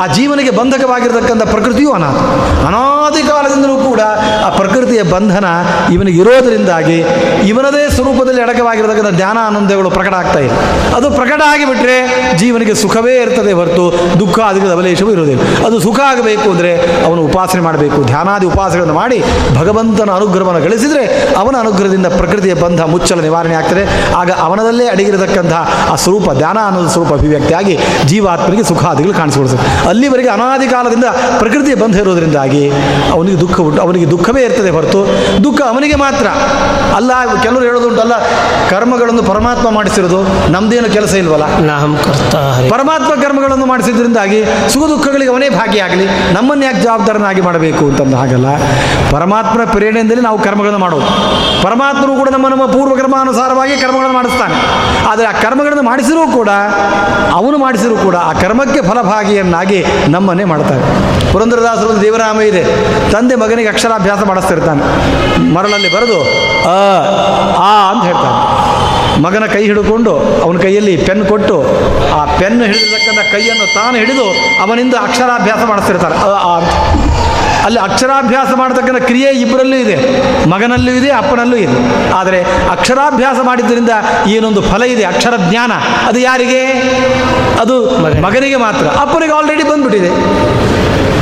B: ಆ ಜೀವನಿಗೆ ಬಂಧಕವಾಗಿರತಕ್ಕಂಥ ಪ್ರಕೃತಿಯೂ ಅನಾದಿ. ಅನಾದಿ ಕಾಲದಿಂದಲೂ ಕೂಡ ಆ ಪ್ರಕೃತಿಯ ಬಂಧನ ಇವನಿಗೆ ಇರೋದರಿಂದಾಗಿ ಇವನದೇ ಸ್ವರೂಪದಲ್ಲಿ ಅಡಕವಾಗಿರತಕ್ಕಂಥ ಜ್ಞಾನ ಆನಂದಗಳು ಪ್ರಕಟ ಆಗ್ತಾ ಇದೆ. ಅದು ಪ್ರಕಟ ಆಗಿಬಿಟ್ರೆ ಜೀವನಿಗೆ ಸುಖವೇ ಇರ್ತದೆ ದುಃಖ ಅದಕ್ಕೆ ಅವಲೇಶವೂ ಇರೋದಿಲ್ಲ ಅದು ಸುಖ ಆಗಬೇಕು ಅಂದರೆ ಅವನು ಉಪಾಸನೆ ಮಾಡಬೇಕು. ಧ್ಯಾನಾದಿ ಉಪಾಸನೆಗಳನ್ನು ಮಾಡಿ ಭಗವಂತನ ಅನುಗ್ರಹವನ್ನು ಗಳಿಸಿದರೆ ಅವನ ಅನುಗ್ರಹದಿಂದ ಪ್ರಕೃತಿಯ ಬಂಧ ಮುಚ್ಚಲ ನಿವಾರಣೆ ಆಗ್ತದೆ. ಆಗ ಅವನದಲ್ಲೇ ಅಡಗಿರತಕ್ಕಂತಹ ಆ ಸ್ವರೂಪ ಧ್ಯಾನ ಅನ್ನೋದು ಸ್ವರೂಪ ಅಭಿವ್ಯಕ್ತಿಯಾಗಿ ಜೀವಾತ್ಮನಿಗೆ ಸುಖಾದಿಗಳು ಕಾಣಿಸಿಕೊಡ್ತದೆ ಅಲ್ಲಿವರೆಗೆ ಅನಾದಿ ಕಾಲದಿಂದ ಪ್ರಕೃತಿಯ ಬಂಧ ಇರೋದರಿಂದಾಗಿ ಅವನಿಗೆ ದುಃಖ ಉಂಟು. ಅವನಿಗೆ ದುಃಖವೇ ಇರ್ತದೆ ಹೊರತು. ದುಃಖ ಅವನಿಗೆ ಮಾತ್ರ ಅಲ್ಲ ಕೆಲವರು ಹೇಳೋದುಂಟಲ್ಲ ಕರ್ಮಗಳನ್ನು ಪರಮಾತ್ಮ ಮಾಡಿಸಿರೋದು ನಮ್ದೇನು ಕೆಲಸ ಇಲ್ವಲ್ಲ? ಪರಮಾತ್ಮ ಕರ್ಮಗಳನ್ನು ಮಾಡಿಸಿದ್ರಿಂದಾಗಿ ಸುಖ ದುಃಖಗಳಿಗೆ ಅವನೇ ಭಾಗಿಯಾಗಲಿ, ನಮ್ಮನ್ನು ಯಾಕೆ ಜವಾಬ್ದಾರನಾಗಿ ಮಾಡಬೇಕು ಅಂತಂದು ಹಾಗಲ್ಲ. ಪರಮಾತ್ಮನ ಪ್ರೇರಣೆಯಿಂದಲೇ ನಾವು ಕರ್ಮಗಳನ್ನು ಮಾಡೋದು. ಪರಮಾತ್ಮನು ಕೂಡ ನಮ್ಮ ನಮ್ಮ ಪೂರ್ವ ಕರ್ಮಾನುಸಾರವಾಗಿ ಕರ್ಮಗಳನ್ನು ಮಾಡಿಸ್ತಾನೆ. ಆದರೆ ಆ ಕರ್ಮಗಳನ್ನು ಮಾಡಿಸಿರೂ ಕೂಡ, ಅವನು ಮಾಡಿಸಿರೂ ಕೂಡ ಆ ಕರ್ಮಕ್ಕೆ ಫಲಭಾಗಿಯನ್ನಾಗಿ ನಮ್ಮನ್ನೇ ಮಾಡ್ತಾನೆ. ಪುರಂದರದಾಸರು ದೇವರಾಮ ಇದೆ. ತಂದೆ ಮಗನಿಗೆ ಅಕ್ಷರಾಭ್ಯಾಸ ಮಾಡಿಸ್ತಿರ್ತಾನೆ. ಮರಳಲ್ಲಿ ಬರೆದು, ಅ, ಆ ಅಂತ ಹೇಳ್ತಾನೆ. ಮಗನ ಕೈ ಹಿಡ್ಕೊಂಡು ಅವನ ಕೈಯಲ್ಲಿ ಪೆನ್ ಕೊಟ್ಟು ಆ ಪೆನ್ ಹಿಡಿದಿರ್ತಕ್ಕಂಥ ಕೈಯನ್ನು ತಾನು ಹಿಡಿದು ಅವನಿಂದ ಅಕ್ಷರಾಭ್ಯಾಸ ಮಾಡಿಸ್ತಿರ್ತಾರೆ. ಅಲ್ಲಿ ಅಕ್ಷರಾಭ್ಯಾಸ ಮಾಡತಕ್ಕಂಥ ಕ್ರಿಯೆ ಇಬ್ಬರಲ್ಲೂ ಇದೆ. ಮಗನಲ್ಲೂ ಇದೆ ಅಪ್ಪನಲ್ಲೂ ಇದೆ. ಆದರೆ ಅಕ್ಷರಾಭ್ಯಾಸ ಮಾಡಿದ್ದರಿಂದ ಏನೊಂದು ಫಲ ಇದೆ? ಅಕ್ಷರ ಜ್ಞಾನ. ಅದು ಯಾರಿಗೆ? ಅದು
A: ಮಗನಿಗೆ.
B: ಮಗನಿಗೆ ಮಾತ್ರ. ಅಪ್ಪನಿಗೆ ಆಲ್ರೆಡಿ ಬಂದ್ಬಿಟ್ಟಿದೆ.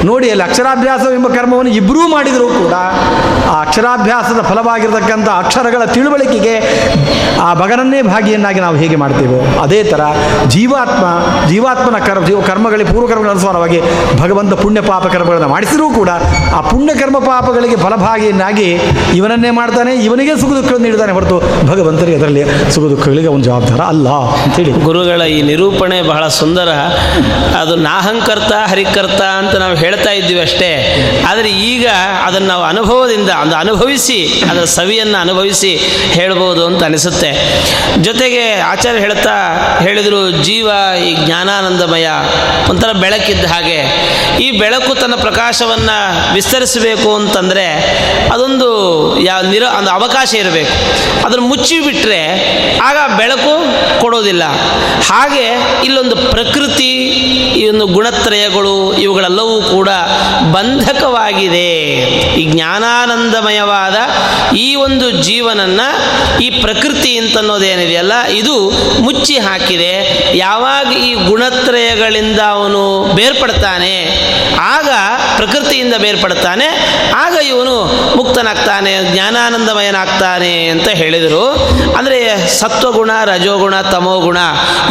B: ನೋಡಿ ಅಲ್ಲಿ ಅಕ್ಷರಾಭ್ಯಾಸ ಎಂಬ ಕರ್ಮವನ್ನು ಇಬ್ಬರೂ ಮಾಡಿದರೂ ಕೂಡ ಆ ಅಕ್ಷರಾಭ್ಯಾಸದ ಫಲವಾಗಿರತಕ್ಕಂಥ ಅಕ್ಷರಗಳ ತಿಳುವಳಿಕೆಗೆ ಆ ಭಗನನ್ನೇ ಭಾಗಿಯನ್ನಾಗಿ ನಾವು ಹೇಗೆ ಮಾಡ್ತೀವೋ ಅದೇ ಥರ ಜೀವಾತ್ಮ, ಜೀವಾತ್ಮನ ಕರ್ಮ ಜೀವ ಕರ್ಮಗಳಿಗೆ ಪೂರ್ವಕರ್ಮಗಳ ಅನುಸಾರವಾಗಿ ಭಗವಂತ ಪುಣ್ಯ ಪಾಪ ಕರ್ಮಗಳನ್ನು ಮಾಡಿಸಿರೂ ಕೂಡ ಆ ಪುಣ್ಯ ಕರ್ಮ ಪಾಪಗಳಿಗೆ ಫಲಭಾಗಿಯನ್ನಾಗಿ ಇವನನ್ನೇ ಮಾಡ್ತಾನೆ, ಇವನಿಗೆ ಸುಖ ದುಃಖಗಳನ್ನು ನೀಡ್ತಾನೆ ಹೊರತು ಭಗವಂತನಿಗೆ ಅದರಲ್ಲಿ ಸುಖ ದುಃಖಗಳಿಗೆ ಅವನು ಜವಾಬ್ದಾರ ಅಲ್ಲ ಅಂತೇಳಿ
A: ಗುರುಗಳ ಈ ನಿರೂಪಣೆ ಬಹಳ ಸುಂದರ. ಅದು ನಾಹಂಕರ್ತ ಹರಿಕರ್ತ ಅಂತ ನಾವು ಹೇಳ್ತಾ ಇದ್ದೀವಿ ಅಷ್ಟೇ. ಆದರೆ ಈಗ ಅದನ್ನು ನಾವು ಅನುಭವದಿಂದ ಅದು ಅನುಭವಿಸಿ, ಅದರ ಸವಿಯನ್ನು ಅನುಭವಿಸಿ ಹೇಳ್ಬೋದು ಅಂತ ಅನಿಸುತ್ತೆ. ಜೊತೆಗೆ ಆಚಾರ್ಯ ಹೇಳ್ತಾ ಹೇಳಿದರು, ಜೀವ ಈ ಜ್ಞಾನಾನಂದಮಯ, ಒಂಥರ ಬೆಳಕಿದ್ದ ಹಾಗೆ. ಈ ಬೆಳಕು ತನ್ನ ಪ್ರಕಾಶವನ್ನು ವಿಸ್ತರಿಸಬೇಕು ಅಂತಂದರೆ ಅದೊಂದು ಯಾವ ನಿರ, ಒಂದು ಅವಕಾಶ ಇರಬೇಕು. ಅದನ್ನು ಮುಚ್ಚಿಬಿಟ್ರೆ ಆಗ ಬೆಳಕು ಕೊಡೋದಿಲ್ಲ. ಹಾಗೆ ಇಲ್ಲೊಂದು ಪ್ರಕೃತಿ ಒಂದು ಗುಣತ್ರಯಗಳು ಇವುಗಳೆಲ್ಲವೂ ಕೂಡ ಬಂಧಕವಾಗಿದೆ. ಈ ಜ್ಞಾನಾನಂದಮಯವಾದ ಈ ಒಂದು ಜೀವನನ್ನು ಈ ಪ್ರಕೃತಿ ಅಂತನ್ನೋದೇನಿದೆಯಲ್ಲ ಇದು ಮುಚ್ಚಿ ಹಾಕಿದೆ. ಯಾವಾಗ ಈ ಗುಣತ್ರಯಗಳಿಂದ ಅವನು ಬೇರ್ಪಡ್ತಾನೆ, ಆಗ ಪ್ರಕೃತಿಯಿಂದ ಬೇರ್ಪಡ್ತಾನೆ, ಆಗ ಇವನು ಮುಕ್ತನಾಗ್ತಾನೆ, ಜ್ಞಾನಾನಂದಮಯನಾಗ್ತಾನೆ ಅಂತ ಹೇಳಿದರು. ಅಂದರೆ ಸತ್ವಗುಣ, ರಜೋಗುಣ, ತಮೋಗುಣ,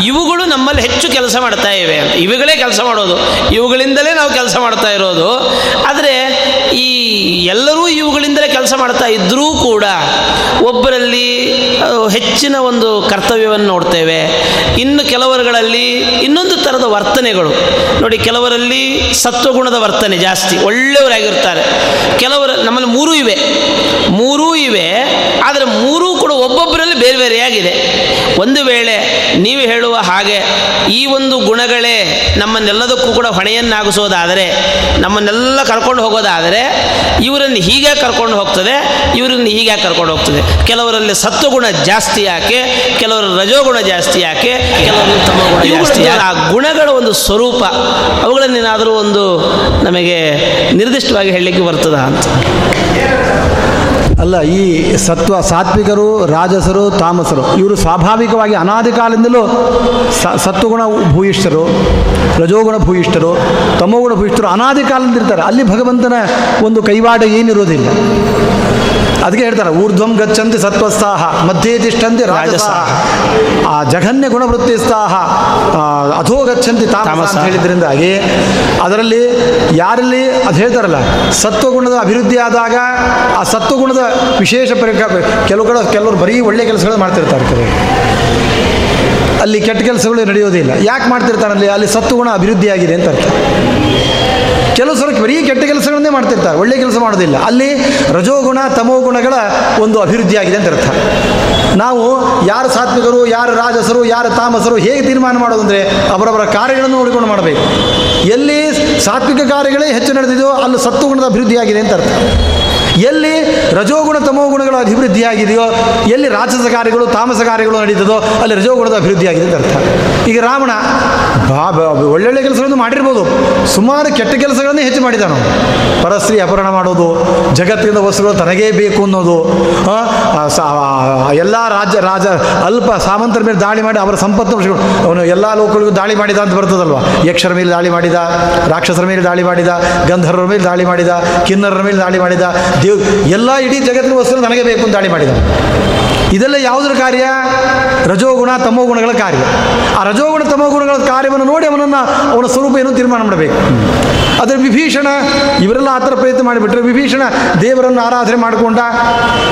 A: ಇವುಗಳು ನಮ್ಮಲ್ಲಿ ಹೆಚ್ಚು ಕೆಲಸ ಮಾಡ್ತಾ ಇವೆ. ಇವುಗಳೇ ಕೆಲಸ ಮಾಡೋದು. ಇವುಗಳಿಂದಲೇ ನಾವು ಕೆಲಸ ಮಾಡ್ತಾ ಇರೋದು. ಆದರೆ ಈ ಎಲ್ಲರೂ ಇವುಗಳಿಂದಲೇ ಕೆಲಸ ಮಾಡ್ತಾ ಇದ್ದರೂ ಕೂಡ ಒಬ್ಬರಲ್ಲಿ ಹೆಚ್ಚಿನ ಒಂದು ಕರ್ತವ್ಯವನ್ನು ನೋಡ್ತೇವೆ. ಇನ್ನು ಕೆಲವರುಗಳಲ್ಲಿ ಇನ್ನೊಂದು ಥರದ ವರ್ತನೆಗಳು. ನೋಡಿ, ಕೆಲವರಲ್ಲಿ ಸತ್ವಗುಣದ ವರ್ತನೆ ಜಾಸ್ತಿ, ಒಳ್ಳೆಯವರಾಗಿರ್ತಾರೆ. ಕೆಲವರು, ನಮ್ಮಲ್ಲಿ ಮೂರೂ ಇವೆ. ಮೂರೂ ಇವೆ, ಆದರೆ ಮೂರೂ ಬೇರೆ ಬೇರೆಯಾಗಿದೆ ಒಂದು ವೇಳೆ ನೀವು ಹೇಳುವ ಹಾಗೆ ಈ ಒಂದು ಗುಣಗಳೇ ನಮ್ಮನ್ನೆಲ್ಲದಕ್ಕೂ ಕೂಡ ಹೊಣೆಯನ್ನಾಗಿಸೋದಾದರೆ ನಮ್ಮನ್ನೆಲ್ಲ ಕರ್ಕೊಂಡು ಹೋಗೋದಾದರೆ ಇವರನ್ನು ಹೀಗೆ ಕರ್ಕೊಂಡು ಹೋಗ್ತದೆ ಇವರನ್ನು ಹೀಗೆ ಕರ್ಕೊಂಡು ಹೋಗ್ತದೆ. ಕೆಲವರಲ್ಲಿ ಸತ್ವಗುಣ ಜಾಸ್ತಿ ಯಾಕೆ ಕೆಲವರ ರಜೋಗುಣ ಜಾಸ್ತಿ ಯಾಕೆ ಕೆಲವರಲ್ಲಿ ತಮಗುಣ ಜಾಸ್ತಿ ಆ ಗುಣಗಳ ಒಂದು ಸ್ವರೂಪ ಅವುಗಳನ್ನೇನಾದರೂ ಒಂದು ನಮಗೆ ನಿರ್ದಿಷ್ಟವಾಗಿ ಹೇಳಲಿಕ್ಕೆ ಬರ್ತದ ಅಂತ.
B: ಅಲ್ಲ, ಈ ಸತ್ವ ಸಾತ್ವಿಕರು, ರಾಜಸರು, ತಾಮಸರು, ಇವರು ಸ್ವಾಭಾವಿಕವಾಗಿ ಅನಾದಿ ಕಾಲದಿಂದಲೂ ಸತ್ವಗುಣ ಭೂಯಿಷ್ಠರು, ರಜೋಗುಣ ಭೂಯಿಷ್ಠರು, ತಮೋಗುಣ ಭೂಯಿಷ್ಠರು ಅನಾದಿ ಕಾಲದಿಂದ ಇರ್ತಾರೆ ಅಲ್ಲಿ ಭಗವಂತನ ಒಂದು ಕೈವಾಡ ಏನಿರೋದಿಲ್ಲ. ಅದಕ್ಕೆ ಹೇಳ್ತಾರೆ ಊರ್ಧ್ವಂ ಗಚ್ಚಂತಿ ಸತ್ವಸ್ತಾಹ ಮಧ್ಯೆ ತಿಷ್ಠಂತಿ ರಾಜಸಾಹ. ಆ ಜಘನ್ಯ ಗುಣವೃತ್ತಿ ಸ್ಥಾಹ ಅಧೋ ಗಚ್ಚಂತಿ ತಾಮಸ ಅಂತ ಹೇಳಿದ್ರಿಂದಾಗಿ ಅದರಲ್ಲಿ ಯಾರಲ್ಲಿ ಅದು ಹೇಳ್ತಾರಲ್ಲ ಸತ್ವಗುಣದ ಅಭಿವೃದ್ಧಿ ಆದಾಗ ಆ ಸತ್ವಗುಣದ ವಿಶೇಷ ಪರಿಕ ಕೆಲವು ಕಡೆ ಕೆಲವರು ಬರೀ ಒಳ್ಳೆ ಕೆಲಸಗಳು ಮಾಡ್ತಿರ್ತಾರೆ ಕೆಲವರು. ಅಲ್ಲಿ ಕೆಟ್ಟ ಕೆಲಸಗಳು ನಡೆಯೋದಿಲ್ಲ. ಯಾಕೆ ಮಾಡ್ತಿರ್ತಾರೆ ಅಲ್ಲಿ ಸತ್ವಗುಣ ಅಭಿವೃದ್ಧಿ ಆಗಿದೆ ಅಂತ ಅರ್ಥ. ಸಲ ಬರೀ ಕೆಟ್ಟ ಕೆಲಸಗಳನ್ನೇ ಮಾಡ್ತಿರ್ತಾರೆ, ಒಳ್ಳೆ ಕೆಲಸ ಮಾಡೋದಿಲ್ಲ. ಅಲ್ಲಿ ರಜೋಗುಣ, ತಮೋಗುಣಗಳ ಒಂದು ಅಭಿವೃದ್ಧಿಯಾಗಿದೆ ಅಂತ ಅರ್ಥ. ನಾವು ಯಾರು ಸಾತ್ವಿಕರು, ಯಾರು ರಾಜಸರು, ಯಾರು ತಾಮಸರು ಹೇಗೆ ತೀರ್ಮಾನ ಮಾಡೋದು ಅಂದರೆ ಅವರವರ ಕಾರ್ಯಗಳನ್ನು ನೋಡಿಕೊಂಡು ಮಾಡಬೇಕು. ಎಲ್ಲಿ ಸಾತ್ವಿಕ ಕಾರ್ಯಗಳೇ ಹೆಚ್ಚು ನಡೆದಿದೆಯೋ ಅಲ್ಲಿ ಸತ್ವಗುಣದ ಅಭಿವೃದ್ಧಿಯಾಗಿದೆ ಅಂತ ಅರ್ಥ. ಎಲ್ಲಿ ರಜೋಗುಣ ತಮೋಗುಣಗಳ ಅಭಿವೃದ್ಧಿ ಆಗಿದೆಯೋ ಎಲ್ಲಿ ರಾಕ್ಷಸ ಕಾರ್ಯಗಳು, ತಾಮಸ ಕಾರ್ಯಗಳು ನಡೀತದೋ, ಅಲ್ಲಿ ರಜೋಗುಣದ ಅಭಿವೃದ್ಧಿ ಆಗಿದೆ ಅಂತ ಅರ್ಥ. ಈಗ ರಾವಣ ಬಾ ಒಳ್ಳೊಳ್ಳೆ ಕೆಲಸಗಳನ್ನು ಮಾಡಿರ್ಬೋದು. ಸುಮಾರು ಕೆಟ್ಟ ಕೆಲಸಗಳನ್ನೇ ಹೆಚ್ಚು ಮಾಡಿದಾನು. ಪರಸ್ತ್ರೀ ಅಪಹರಣ ಮಾಡೋದು, ಜಗತ್ತಿನ ವಸ್ತುಗಳು ತನಗೇ ಬೇಕು ಅನ್ನೋದು ಎಲ್ಲ ರಾಜ್ಯ ರಾಜ, ಅಲ್ಪ ಸಾಮಂತರ ಮೇಲೆ ದಾಳಿ ಮಾಡಿ ಅವರ ಸಂಪತ್ತು ಅವನು ಎಲ್ಲ ಲೋಕಗಳಿಗೂ ದಾಳಿ ಮಾಡಿದ ಅಂತ ಬರ್ತದಲ್ವ? ಯಕ್ಷರ ಮೇಲೆ ದಾಳಿ ಮಾಡಿದ, ರಾಕ್ಷಸರ ಮೇಲೆ ದಾಳಿ ಮಾಡಿದ, ಗಂಧರ್ವರ ಮೇಲೆ ದಾಳಿ ಮಾಡಿದ, ಕಿನ್ನರರ ಮೇಲೆ ದಾಳಿ ಮಾಡಿದ, ದೇವ್ ಎಲ್ಲ ಇಡೀ ಜಗತ್ತಿನ ವಸ್ತು ನನಗೆ ಬೇಕು ಅಂತ ದಾಳಿ ಮಾಡಿದ ಇದೆಲ್ಲ ಯಾವುದರ ಕಾರ್ಯ? ರಜೋಗುಣ ತಮೋಗುಣಗಳ ಕಾರ್ಯ. ಆ ರಜೋಗುಣ ತಮೋಗುಣಗಳ ಕಾರ್ಯವನ್ನು ನೋಡಿ ಅವನನ್ನು ಅವನ ಸ್ವರೂಪ ಏನು ತೀರ್ಮಾನ ಮಾಡಬೇಕು? ಅದರ ವಿಭೀಷಣ, ಇವರೆಲ್ಲ ಆ ಥರ ಪ್ರಯತ್ನ ಮಾಡಿಬಿಟ್ರೆ ವಿಭೀಷಣ ದೇವರನ್ನು ಆರಾಧನೆ ಮಾಡಿಕೊಂಡ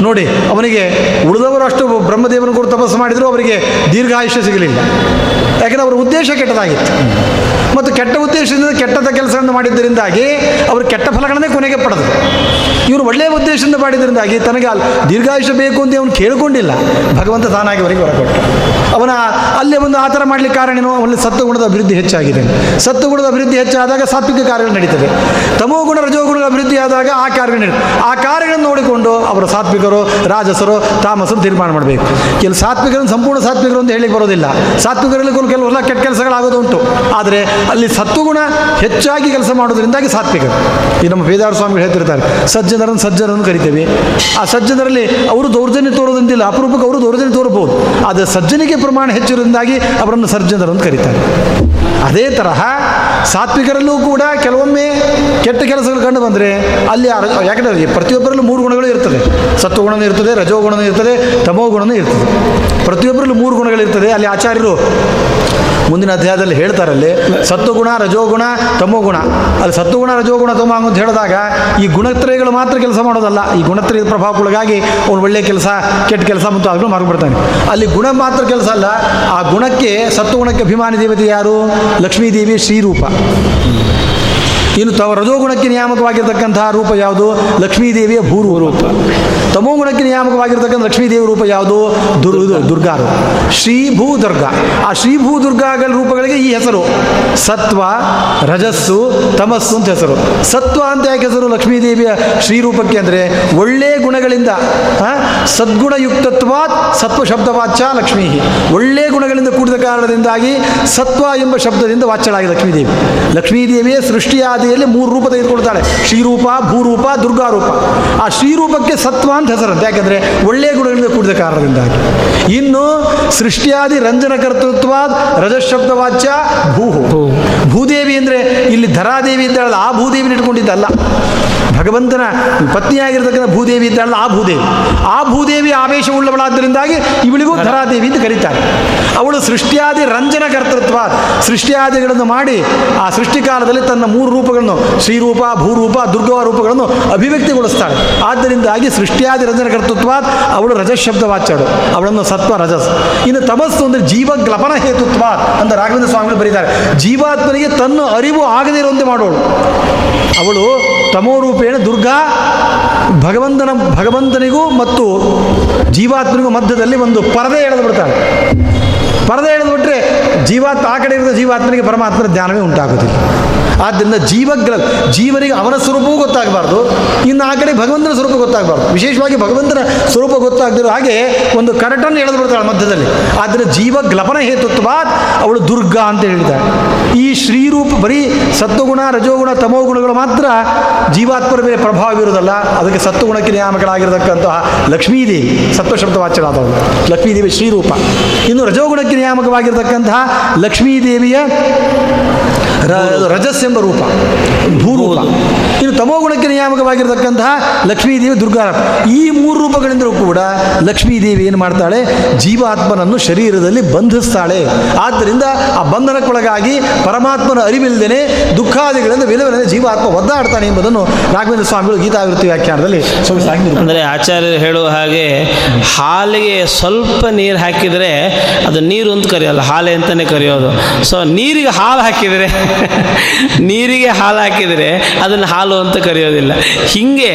B: ನೋಡಿ ಅವನಿಗೆ ಉಳಿದವರು ಅಷ್ಟು ಬ್ರಹ್ಮದೇವನ ಕೂಡ ತಪಸ್ಸು ಮಾಡಿದರೂ ಅವರಿಗೆ ದೀರ್ಘಾಯುಷ್ಯ ಸಿಗಲಿಲ್ಲ. ಯಾಕಂದರೆ ಅವರ ಉದ್ದೇಶ ಕೆಟ್ಟದಾಗಿತ್ತು. ಮತ್ತು ಕೆಟ್ಟ ಉದ್ದೇಶದಿಂದ ಕೆಟ್ಟದ ಕೆಲಸವನ್ನು ಮಾಡಿದ್ದರಿಂದಾಗಿ ಅವರು ಕೆಟ್ಟ ಫಲಗಳನ್ನೇ ಕೊನೆಗೆ ಪಡೆದರು. ಇವರು ಒಳ್ಳೆಯ ಉದ್ದೇಶದಿಂದ ಮಾಡಿದ್ರಿಂದಾಗಿ ತನಗೆ ಅಲ್ಲಿ ದೀರ್ಘಾಯುಷ್ಯ ಬೇಕು ಅಂತ ಅವನು ಕೇಳಿಕೊಂಡಿಲ್ಲ. ಭಗವಂತ ತಾನಾಗಿ ಅವರಿಗೆ ಹೊರಕೊಟ್ಟ ಅವನ ಅಲ್ಲಿ ಒಂದು ಆ ಥರ ಮಾಡಲಿಕ್ಕೆ ಕಾರಣ ಏನು? ಅವನಲ್ಲಿ ಸತ್ವಗುಣದ ಅಭಿವೃದ್ಧಿ ಹೆಚ್ಚಾಗಿದೆ. ಸತ್ವಗುಣದ ಅಭಿವೃದ್ಧಿ ಹೆಚ್ಚಾದಾಗ ಸಾತ್ವಿಕ ಕಾರ್ಯಗಳು ನಡೀತದೆ ತಮೋಗುಣ ರಜೋಗುಣದ ಅಭಿವೃದ್ಧಿ ಆದಾಗ ಆ ಕಾರ್ಯಗಳು ನಡೀತದೆ ಆ ಕಾರ್ಯಗಳನ್ನು ನೋಡಿಕೊಂಡು ಅವರ ಸಾತ್ವಿಕರು, ರಾಜಸರು, ತಾಮಸರು ತೀರ್ಮಾನ ಮಾಡಬೇಕು. ಕೆಲವು ಸಾತ್ವಿಕರನ್ನು, ಸಂಪೂರ್ಣ ಸಾತ್ವಿಕರು ಅಂತ ಹೇಳಿ ಬರೋದಿಲ್ಲ. ಸಾತ್ವಿಕರಲ್ಲಿ ಕೆಲವು ಕೆಲವೆಲ್ಲ ಕೆಟ್ಟ ಕೆಲಸಗಳಾಗೋದು ಉಂಟು. ಆದರೆ ಅಲ್ಲಿ ಸತ್ವಗುಣ ಹೆಚ್ಚಾಗಿ ಕೆಲಸ ಮಾಡೋದ್ರಿಂದಾಗಿ ಸಾತ್ವಿಕರು. ಈ ನಮ್ಮ ವೇದಾರ ಸ್ವಾಮಿಗಳು ಹೇಳ್ತಿರ್ತಾರೆ. ಸಜ್ಜನರನ್ನು ಸಜ್ಜನರನ್ನು ಕರಿತೇವೆ. ಆ ಸಜ್ಜನರಲ್ಲಿ ಅವರು ದೌರ್ಜನ್ಯ ತೋರೋದಂತಿಲ್ಲ. ಅಪರೂಪಕ್ಕೆ ಅವರು ದೌರ್ಜನ್ಯ ತೋರಬಹುದು ಆದರೆ ಸಜ್ಜನಿಗೆ ಪ್ರಮಾಣ ಹೆಚ್ಚಿರುವುದಾಗಿ ಅವರನ್ನು ಸರ್ಜನರು ಅಂತ ಕರೀತಾರೆ. ಅದೇ ತರಹ ಸಾತ್ವಿಕರಲ್ಲೂ ಕೂಡ ಕೆಲವೊಮ್ಮೆ ಕೆಟ್ಟ ಕೆಲಸಗಳು ಕಂಡು ಬಂದರೆ ಅಲ್ಲಿ ಯಾಕಂದರೆ ಪ್ರತಿಯೊಬ್ಬರಲ್ಲೂ ಮೂರು ಗುಣಗಳು ಇರ್ತದೆ. ಸತ್ವಗುಣನೂ ಇರ್ತದೆ ರಜೋಗುಣನೂ ಇರ್ತದೆ ತಮೋಗುಣನೂ ಇರ್ತದೆ. ಪ್ರತಿಯೊಬ್ಬರಲ್ಲೂ ಮೂರು ಗುಣಗಳಿರ್ತದೆ ಅಲ್ಲಿ ಆಚಾರ್ಯರು ಮುಂದಿನ ಅಧ್ಯಾಯದಲ್ಲಿ ಹೇಳ್ತಾರಲ್ಲಿ ಸತ್ವಗುಣ ರಜೋಗುಣ ತಮೋಗುಣ ಅಲ್ಲಿ ಸತ್ವಗುಣ ರಜೋಗುಣ ತಮೋ ಅಂತ ಹೇಳಿದಾಗ ಈ ಗುಣತ್ರಯಗಳು ಮಾತ್ರ ಕೆಲಸ ಮಾಡೋದಲ್ಲ. ಈ ಗುಣತ್ರಯದ ಪ್ರಭಾವಕ್ಕೊಳಗಾಗಿ ಅವನು ಒಳ್ಳೆಯ ಕೆಲಸ, ಕೆಟ್ಟ ಕೆಲಸ ಮತ್ತು ಆಗಲೂ ಮಾರ್ಗಬಿಡ್ತಾನೆ ಅಲ್ಲಿ ಗುಣ ಮಾತ್ರ ಕೆಲಸ ಅಲ್ಲ, ಆ ಗುಣಕ್ಕೆ ಸತ್ವಗುಣಕ್ಕೆ ಅಭಿಮಾನಿ ದೇವತೆ ಯಾರು? ಲಕ್ಷ್ಮೀದೇವಿ ಶ್ರೀರೂಪ. ಇನ್ನು ತವ ರಜೋಗುಣಕ್ಕೆ ನಿಯಾಮಕವಾಗಿರ್ತಕ್ಕಂತಹ ರೂಪ ಯಾವುದು? ಲಕ್ಷ್ಮೀದೇವಿಯ ಭೂರು ರೂಪ ತಮೋಗುಣಕ್ಕೆ ನಿಯಾಮಕವಾಗಿರ್ತಕ್ಕಂಥ ಲಕ್ಷ್ಮೀದೇವಿ ರೂಪ ಯಾವುದು? ದುರ್ ದುರ್ಗಾ ರೂಪ. ಶ್ರೀ ಭೂ ದುರ್ಗಾ ಆ ಶ್ರೀ ಭೂ ದುರ್ಗಾಗಳ ರೂಪಗಳಿಗೆ ಈ ಹೆಸರು. ಸತ್ವ, ರಜಸ್ಸು, ತಮಸ್ಸು ಅಂತ ಹೆಸರು. ಸತ್ವ ಅಂತ ಯಾಕೆ ಹೆಸರು ಲಕ್ಷ್ಮೀದೇವಿಯ ಶ್ರೀರೂಪಕ್ಕೆ ಅಂದರೆ? ಒಳ್ಳೆಯ ಗುಣಗಳಿಂದ ಸದ್ಗುಣಯುಕ್ತತ್ವಾತ್ ಸತ್ವ ಶಬ್ದವಾಚ್ಯ ಲಕ್ಷ್ಮೀ ಒಳ್ಳೆಯ ಗುಣಗಳಿಂದ ಕೂಡಿದ ಕಾರಣದಿಂದಾಗಿ ಸತ್ವ ಎಂಬ ಶಬ್ದದಿಂದ ವಾಚ್ಯಳಾಗಿದೆ ಲಕ್ಷ್ಮೀದೇವಿ. ಲಕ್ಷ್ಮೀದೇವಿಯ ಸೃಷ್ಟಿಯಾದಿಯಲ್ಲಿ ಮೂರು ರೂಪ ತೆಗೆದುಕೊಳ್ತಾಳೆ. ಶ್ರೀರೂಪ, ಭೂರೂಪ, ದುರ್ಗಾರೂಪ. ಆ ಶ್ರೀರೂಪಕ್ಕೆ ಸತ್ವ ಅಂತ ಹೆಸರಂತೆ ಯಾಕೆಂದರೆ ಒಳ್ಳೆಯ ಗುಣಗಳಿಂದ ಕೂಡಿದ ಕಾರಣದಿಂದಾಗಿ. ಇನ್ನು ಸೃಷ್ಟಿಯಾದಿ ರಂಜನ ಕರ್ತೃತ್ವ ರಜಶಬ್ದ ವಾಚ್ಯ ಭೂ. ಭೂದೇವಿ ಅಂದರೆ ಇಲ್ಲಿ ಧರಾದೇವಿ ಇದ್ದಾಳಲ್ಲ ಆ ಭೂದೇವಿನ ಇಟ್ಕೊಂಡಿದ್ದಲ್ಲ. ಭಗವಂತನ ಪತ್ನಿಯಾಗಿರ್ತಕ್ಕಂಥ ಭೂದೇವಿ ಇದ್ದಾಳಲ್ಲ ಆ ಭೂದೇವಿ. ಆ ಭೂದೇವಿ ಆವೇಶವುಳ್ಳವಳಾದ್ದರಿಂದಾಗಿ ಇವಳಿಗೂ ಧರಾದೇವಿ ಅಂತ ಕರೀತಾರೆ. ಅವಳು ಸೃಷ್ಟಿಯಾದಿ ರಂಜನ ಕರ್ತೃತ್ವ, ಸೃಷ್ಟಿಯಾದಿಗಳನ್ನು ಮಾಡಿ ಆ ಸೃಷ್ಟಿಕಾಲದಲ್ಲಿ ತನ್ನ ಮೂರು ರೂಪಗಳನ್ನು ಶ್ರೀರೂಪ, ಭೂರೂಪ, ದುರ್ಗವ ರೂಪಗಳನ್ನು ಅಭಿವ್ಯಕ್ತಿಗೊಳಿಸ್ತಾಳೆ. ಆದ್ದರಿಂದಾಗಿ ಸೃಷ್ಟಿಯಾದಿ ರಂಜನ ಕರ್ತೃತ್ವ ಅವಳು ರಜಶಬ್ದ ವಾಚಾಳು ಅವಳನ್ನು ಸತ್ವ ರಜಸ್. ಇನ್ನು ತಮಸ್ಸು ಅಂದರೆ ಜೀವ ಗ್ಲಪನ ಹೇತುತ್ವ ಅಂತ ರಾಘವೇಂದ್ರ ಸ್ವಾಮಿಗಳು ಬರೀತಾರೆ. ಜೀವಾತ್ಮನಿಗೆ ತನ್ನ ಅರಿವು ಆಗದೇ ಇರುವಂತೆ ಮಾಡೋಳು. ಅವಳು ತಮೋರೂಪೇಣ ದುರ್ಗಾ ಭಗವಂತನ ಭಗವಂತನಿಗೂ ಮತ್ತು ಜೀವಾತ್ಮನಿಗೂ ಮಧ್ಯದಲ್ಲಿ ಒಂದು ಪರದೆ ಎಳೆದು ಬಿಡ್ತಾಳೆ ಪರದೆ ಎಳೆದು ಬಿಟ್ಟರೆ ಜೀವಾತ್ಮ ಆ ಕಡೆ ಇರೋದು ಜೀವಾತ್ಮನಿಗೆ ಪರಮಾತ್ಮನ ಜ್ಞಾನವೇ ಉಂಟಾಗೋದಿಲ್ಲ. ಆದ್ದರಿಂದ ಜೀವಗ್ರ ಜೀವನಿಗೆ ಅವನ ಸ್ವರೂಪವೂ ಗೊತ್ತಾಗಬಾರ್ದು, ಇನ್ನು ಆ ಕಡೆ ಭಗವಂತನ ಸ್ವರೂಪ ಗೊತ್ತಾಗಬಾರ್ದು. ವಿಶೇಷವಾಗಿ ಭಗವಂತನ ಸ್ವರೂಪ ಗೊತ್ತಾಗದಿರೋ ಹಾಗೆ ಒಂದು ಕರಟನ್ನು ಎಳೆದು ಬಿಡ್ತಾಳೆ ಮಧ್ಯದಲ್ಲಿ. ಆದ್ದರಿಂದ ಜೀವ ಗ್ಲಪನ ಹೇತುತ್ವ ಅವಳು ದುರ್ಗಾ ಅಂತ ಹೇಳಿದ್ದಾಳೆ. ಈ ಶ್ರೀರೂಪ ಬರೀ ಸತ್ವಗುಣ ರಜೋಗುಣ ತಮೋಗುಣಗಳು ಮಾತ್ರ ಜೀವಾತ್ಮರ ಮೇಲೆ ಪ್ರಭಾವ ಇರುವುದಲ್ಲ ಅದಕ್ಕೆ ಸತ್ವಗುಣಕ್ಕೆ ನಿಯಾಮಕಳಾಗಿರತಕ್ಕಂತಹ ಲಕ್ಷ್ಮೀದೇವಿ ಸತ್ವಶಬ್ದ ವಾಚ್ಯರಾದವಳು. ಲಕ್ಷ್ಮೀದೇವಿ ಶ್ರೀರೂಪ ಇನ್ನು ರಜೋಗುಣಕ್ಕೆ ನಿಯಾಮಕವಾಗಿರತಕ್ಕಂತಹ ಲಕ್ಷ್ಮೀದೇವಿಯ ರ- ರಜಸ್ ಎಂಬ ರೂಪ. ಭೂರೂಪ ಇನ್ನು ತಮೋಗುಣಕ್ಕೆ ನಿಯಾಮಕವಾಗಿರತಕ್ಕಂತಹ ಲಕ್ಷ್ಮೀದೇವಿ ದುರ್ಗಾ ಈ ಮೂರು ರೂಪಗಳಿಂದಲೂ ಕೂಡ ಲಕ್ಷ್ಮೀದೇವಿ ಏನು ಮಾಡ್ತಾಳೆ? ಜೀವಾತ್ಮನನ್ನು ಶರೀರದಲ್ಲಿ ಬಂಧಿಸ್ತಾಳೆ. ಆದ್ದರಿಂದ ಆ ಬಂಧನಕ್ಕೊಳಗಾಗಿ ಪರಮಾತ್ಮನ ಅರಿವಿಲ್ಲದೇನೆ ದುಃಖಾದಿಗಳಿಂದ ವಿಲವಿಲ್ಲದೆ ಜೀವಾತ್ಮ ಒದ್ದಾಡ್ತಾನೆ ಎಂಬುದನ್ನು ರಾಘವೇಂದ್ರ ಸ್ವಾಮಿಗಳು ಗೀತಾವೃತ್ತಿ ವ್ಯಾಖ್ಯಾನದಲ್ಲಿ
A: ಅಂದರೆ ಆಚಾರ್ಯರು ಹೇಳುವ ಹಾಗೆ ಹಾಲಿಗೆ ಸ್ವಲ್ಪ ನೀರು ಹಾಕಿದರೆ ಅದು ನೀರು ಅಂತ ಕರೆಯೋಲ್ಲ. ಹಾಲೆ ಅಂತಲೇ ಕರೆಯೋದು. ಸೊ ನೀರಿಗೆ ಹಾಲು ಹಾಕಿದರೆ ನೀರಿಗೆ ಹಾಲು ಹಾಕಿದರೆ ಅದನ್ನು ಹಾಲು ಅಂತ ಕರೆಯೋದಿಲ್ಲ. ಹೀಗೆ